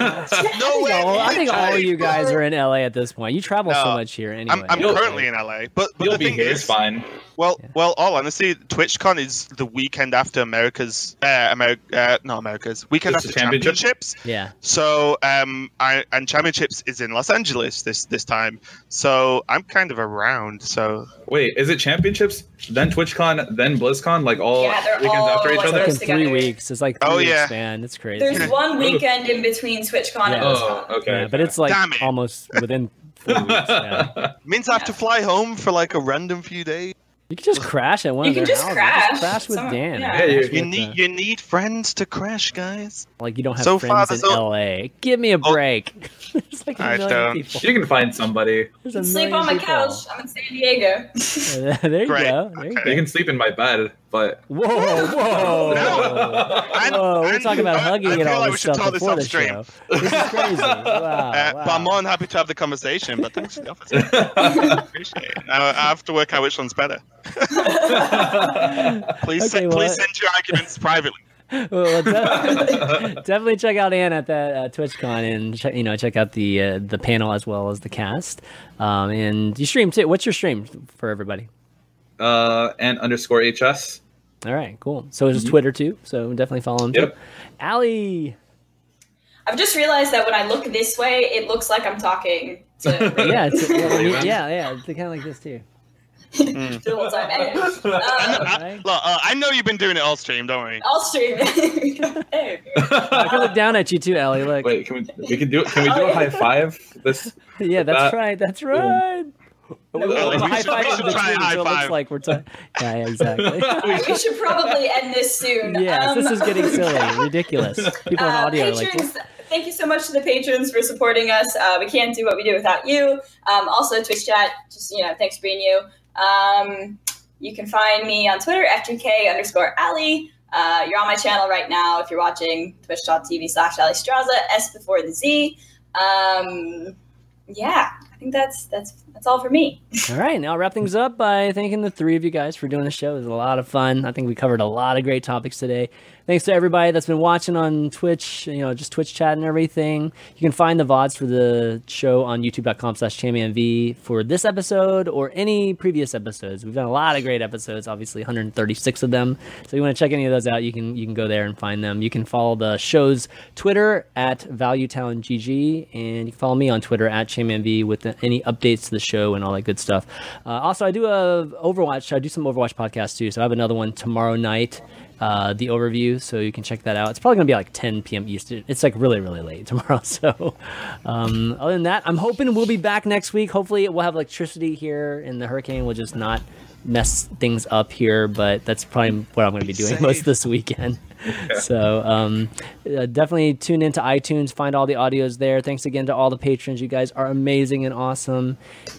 No way. Well, I think all you guys are in LA at this point. You travel so much here anyway. I'm, I'm currently in LA, but, but You'll the be thing here. is, It's fine. well, Yeah. well, all honesty, TwitchCon is the weekend after America's, uh, America, uh, not America's, weekend It's the after championship? championships. yeah. So, um, I and championships is in Los Angeles this this time. So I'm kind of around. So Wait, is it championships, then TwitchCon, then BlizzCon, like all Yeah, weekends all, after each like, It's other? like in three together. weeks. It's like three Oh, weeks yeah. span. It's crazy. There's one weekend in between TwitchCon and Oh, okay. yeah, but it's like Damn it. almost within four weeks. Yeah. means I have to fly home for like a random few days. You can just crash at one You of their can just houses. crash. Just crash with Some- Dan. yeah. Yeah, you- You with, need uh, you need friends to crash, guys. like you don't have so far, friends in there's o- LA. Give me a Oh. break. There's like a I million don't. people. you can find somebody. Sleep on my people. couch. I'm in San Diego. there you go. There you Okay. You go. can sleep in my bed, but Whoa, whoa, No. And- whoa! We're and talking about I- hugging I and feel all like this we should stuff talk this before off the stream. show. This is crazy. Wow, Uh, wow. But I'm more than happy to have the conversation. But thanks for the offer. Appreciate it. I, I have to work out which one's better. please, Okay, send, well, please send your arguments privately. Well, de- definitely check out Ann at that uh, TwitchCon and check, you know check out the uh, the panel as well as the cast. Um, and you stream too. What's your stream for everybody? uh, and underscore HS. All right, cool. So it's Twitter too. So definitely follow him too. Yep. Ali. I've just realized that when I look this way, it looks like I'm talking to Yeah, it's, yeah, Raven. yeah, yeah. It's kind of like this too. the whole time. Anyway, um, I, Right. look, uh, I know you've been doing it all stream. Don't worry. I'll stream it. hey. I can look down at you too, Ali. Look. Wait, can we? We can do. Can we do a high five? This. Yeah, that's Uh, right. That's right. No, We'll we have high should- five we in try a high so it looks five. like we're talking. Yeah, yeah, exactly. we should probably end this soon. yes, Um, this is getting silly, ridiculous. People in Uh, audio are like, patrons, thank you so much to the patrons for supporting us. Uh, we can't do what we do without you. Um, also, Twitch chat, just you know, thanks for being you. Um, you can find me on Twitter, F2K underscore Ali. Uh, you're on my channel right now if you're watching twitch.tv slash Alliestrasza, S before the Z. Um, yeah, I think that's that's that's all for me. All right, now I'll wrap things up by thanking the three of you guys for doing the show. It was a lot of fun. I think we covered a lot of great topics today. Thanks to everybody that's been watching on Twitch, you know, just Twitch chat and everything. You can find the VODs for the show on youtube.com slash for this episode or any previous episodes. We've done a lot of great episodes, obviously 136 of them. So you want to check any of those out, you can you can go there and find them. You can follow the show's Twitter at ValueTownGG and you can follow me on Twitter at ChanmanV with the, any updates to the show and all that good stuff. Uh, also, I do a Overwatch. I do some Overwatch podcasts too. So I have another one tomorrow night, uh, the overview. So you can check that out. It's probably gonna be like 10 p.m. Eastern. It's like really really late tomorrow. So um, other than that, I'm hoping we'll be back next week. Hopefully we'll have electricity here and the hurricane will just not mess things up here. But that's probably what I'm gonna be doing most of this weekend. So um, uh, definitely tune into iTunes, find all the audios there. Thanks again to all the patrons. You guys are amazing and awesome.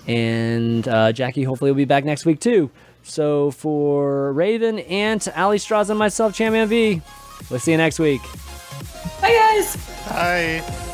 And uh, Jackie, hopefully, we'll be back next week too. So for Raven, Ant, Alliestrasza, and myself, Chanman V, we'll see you next week. Bye, guys. Hi.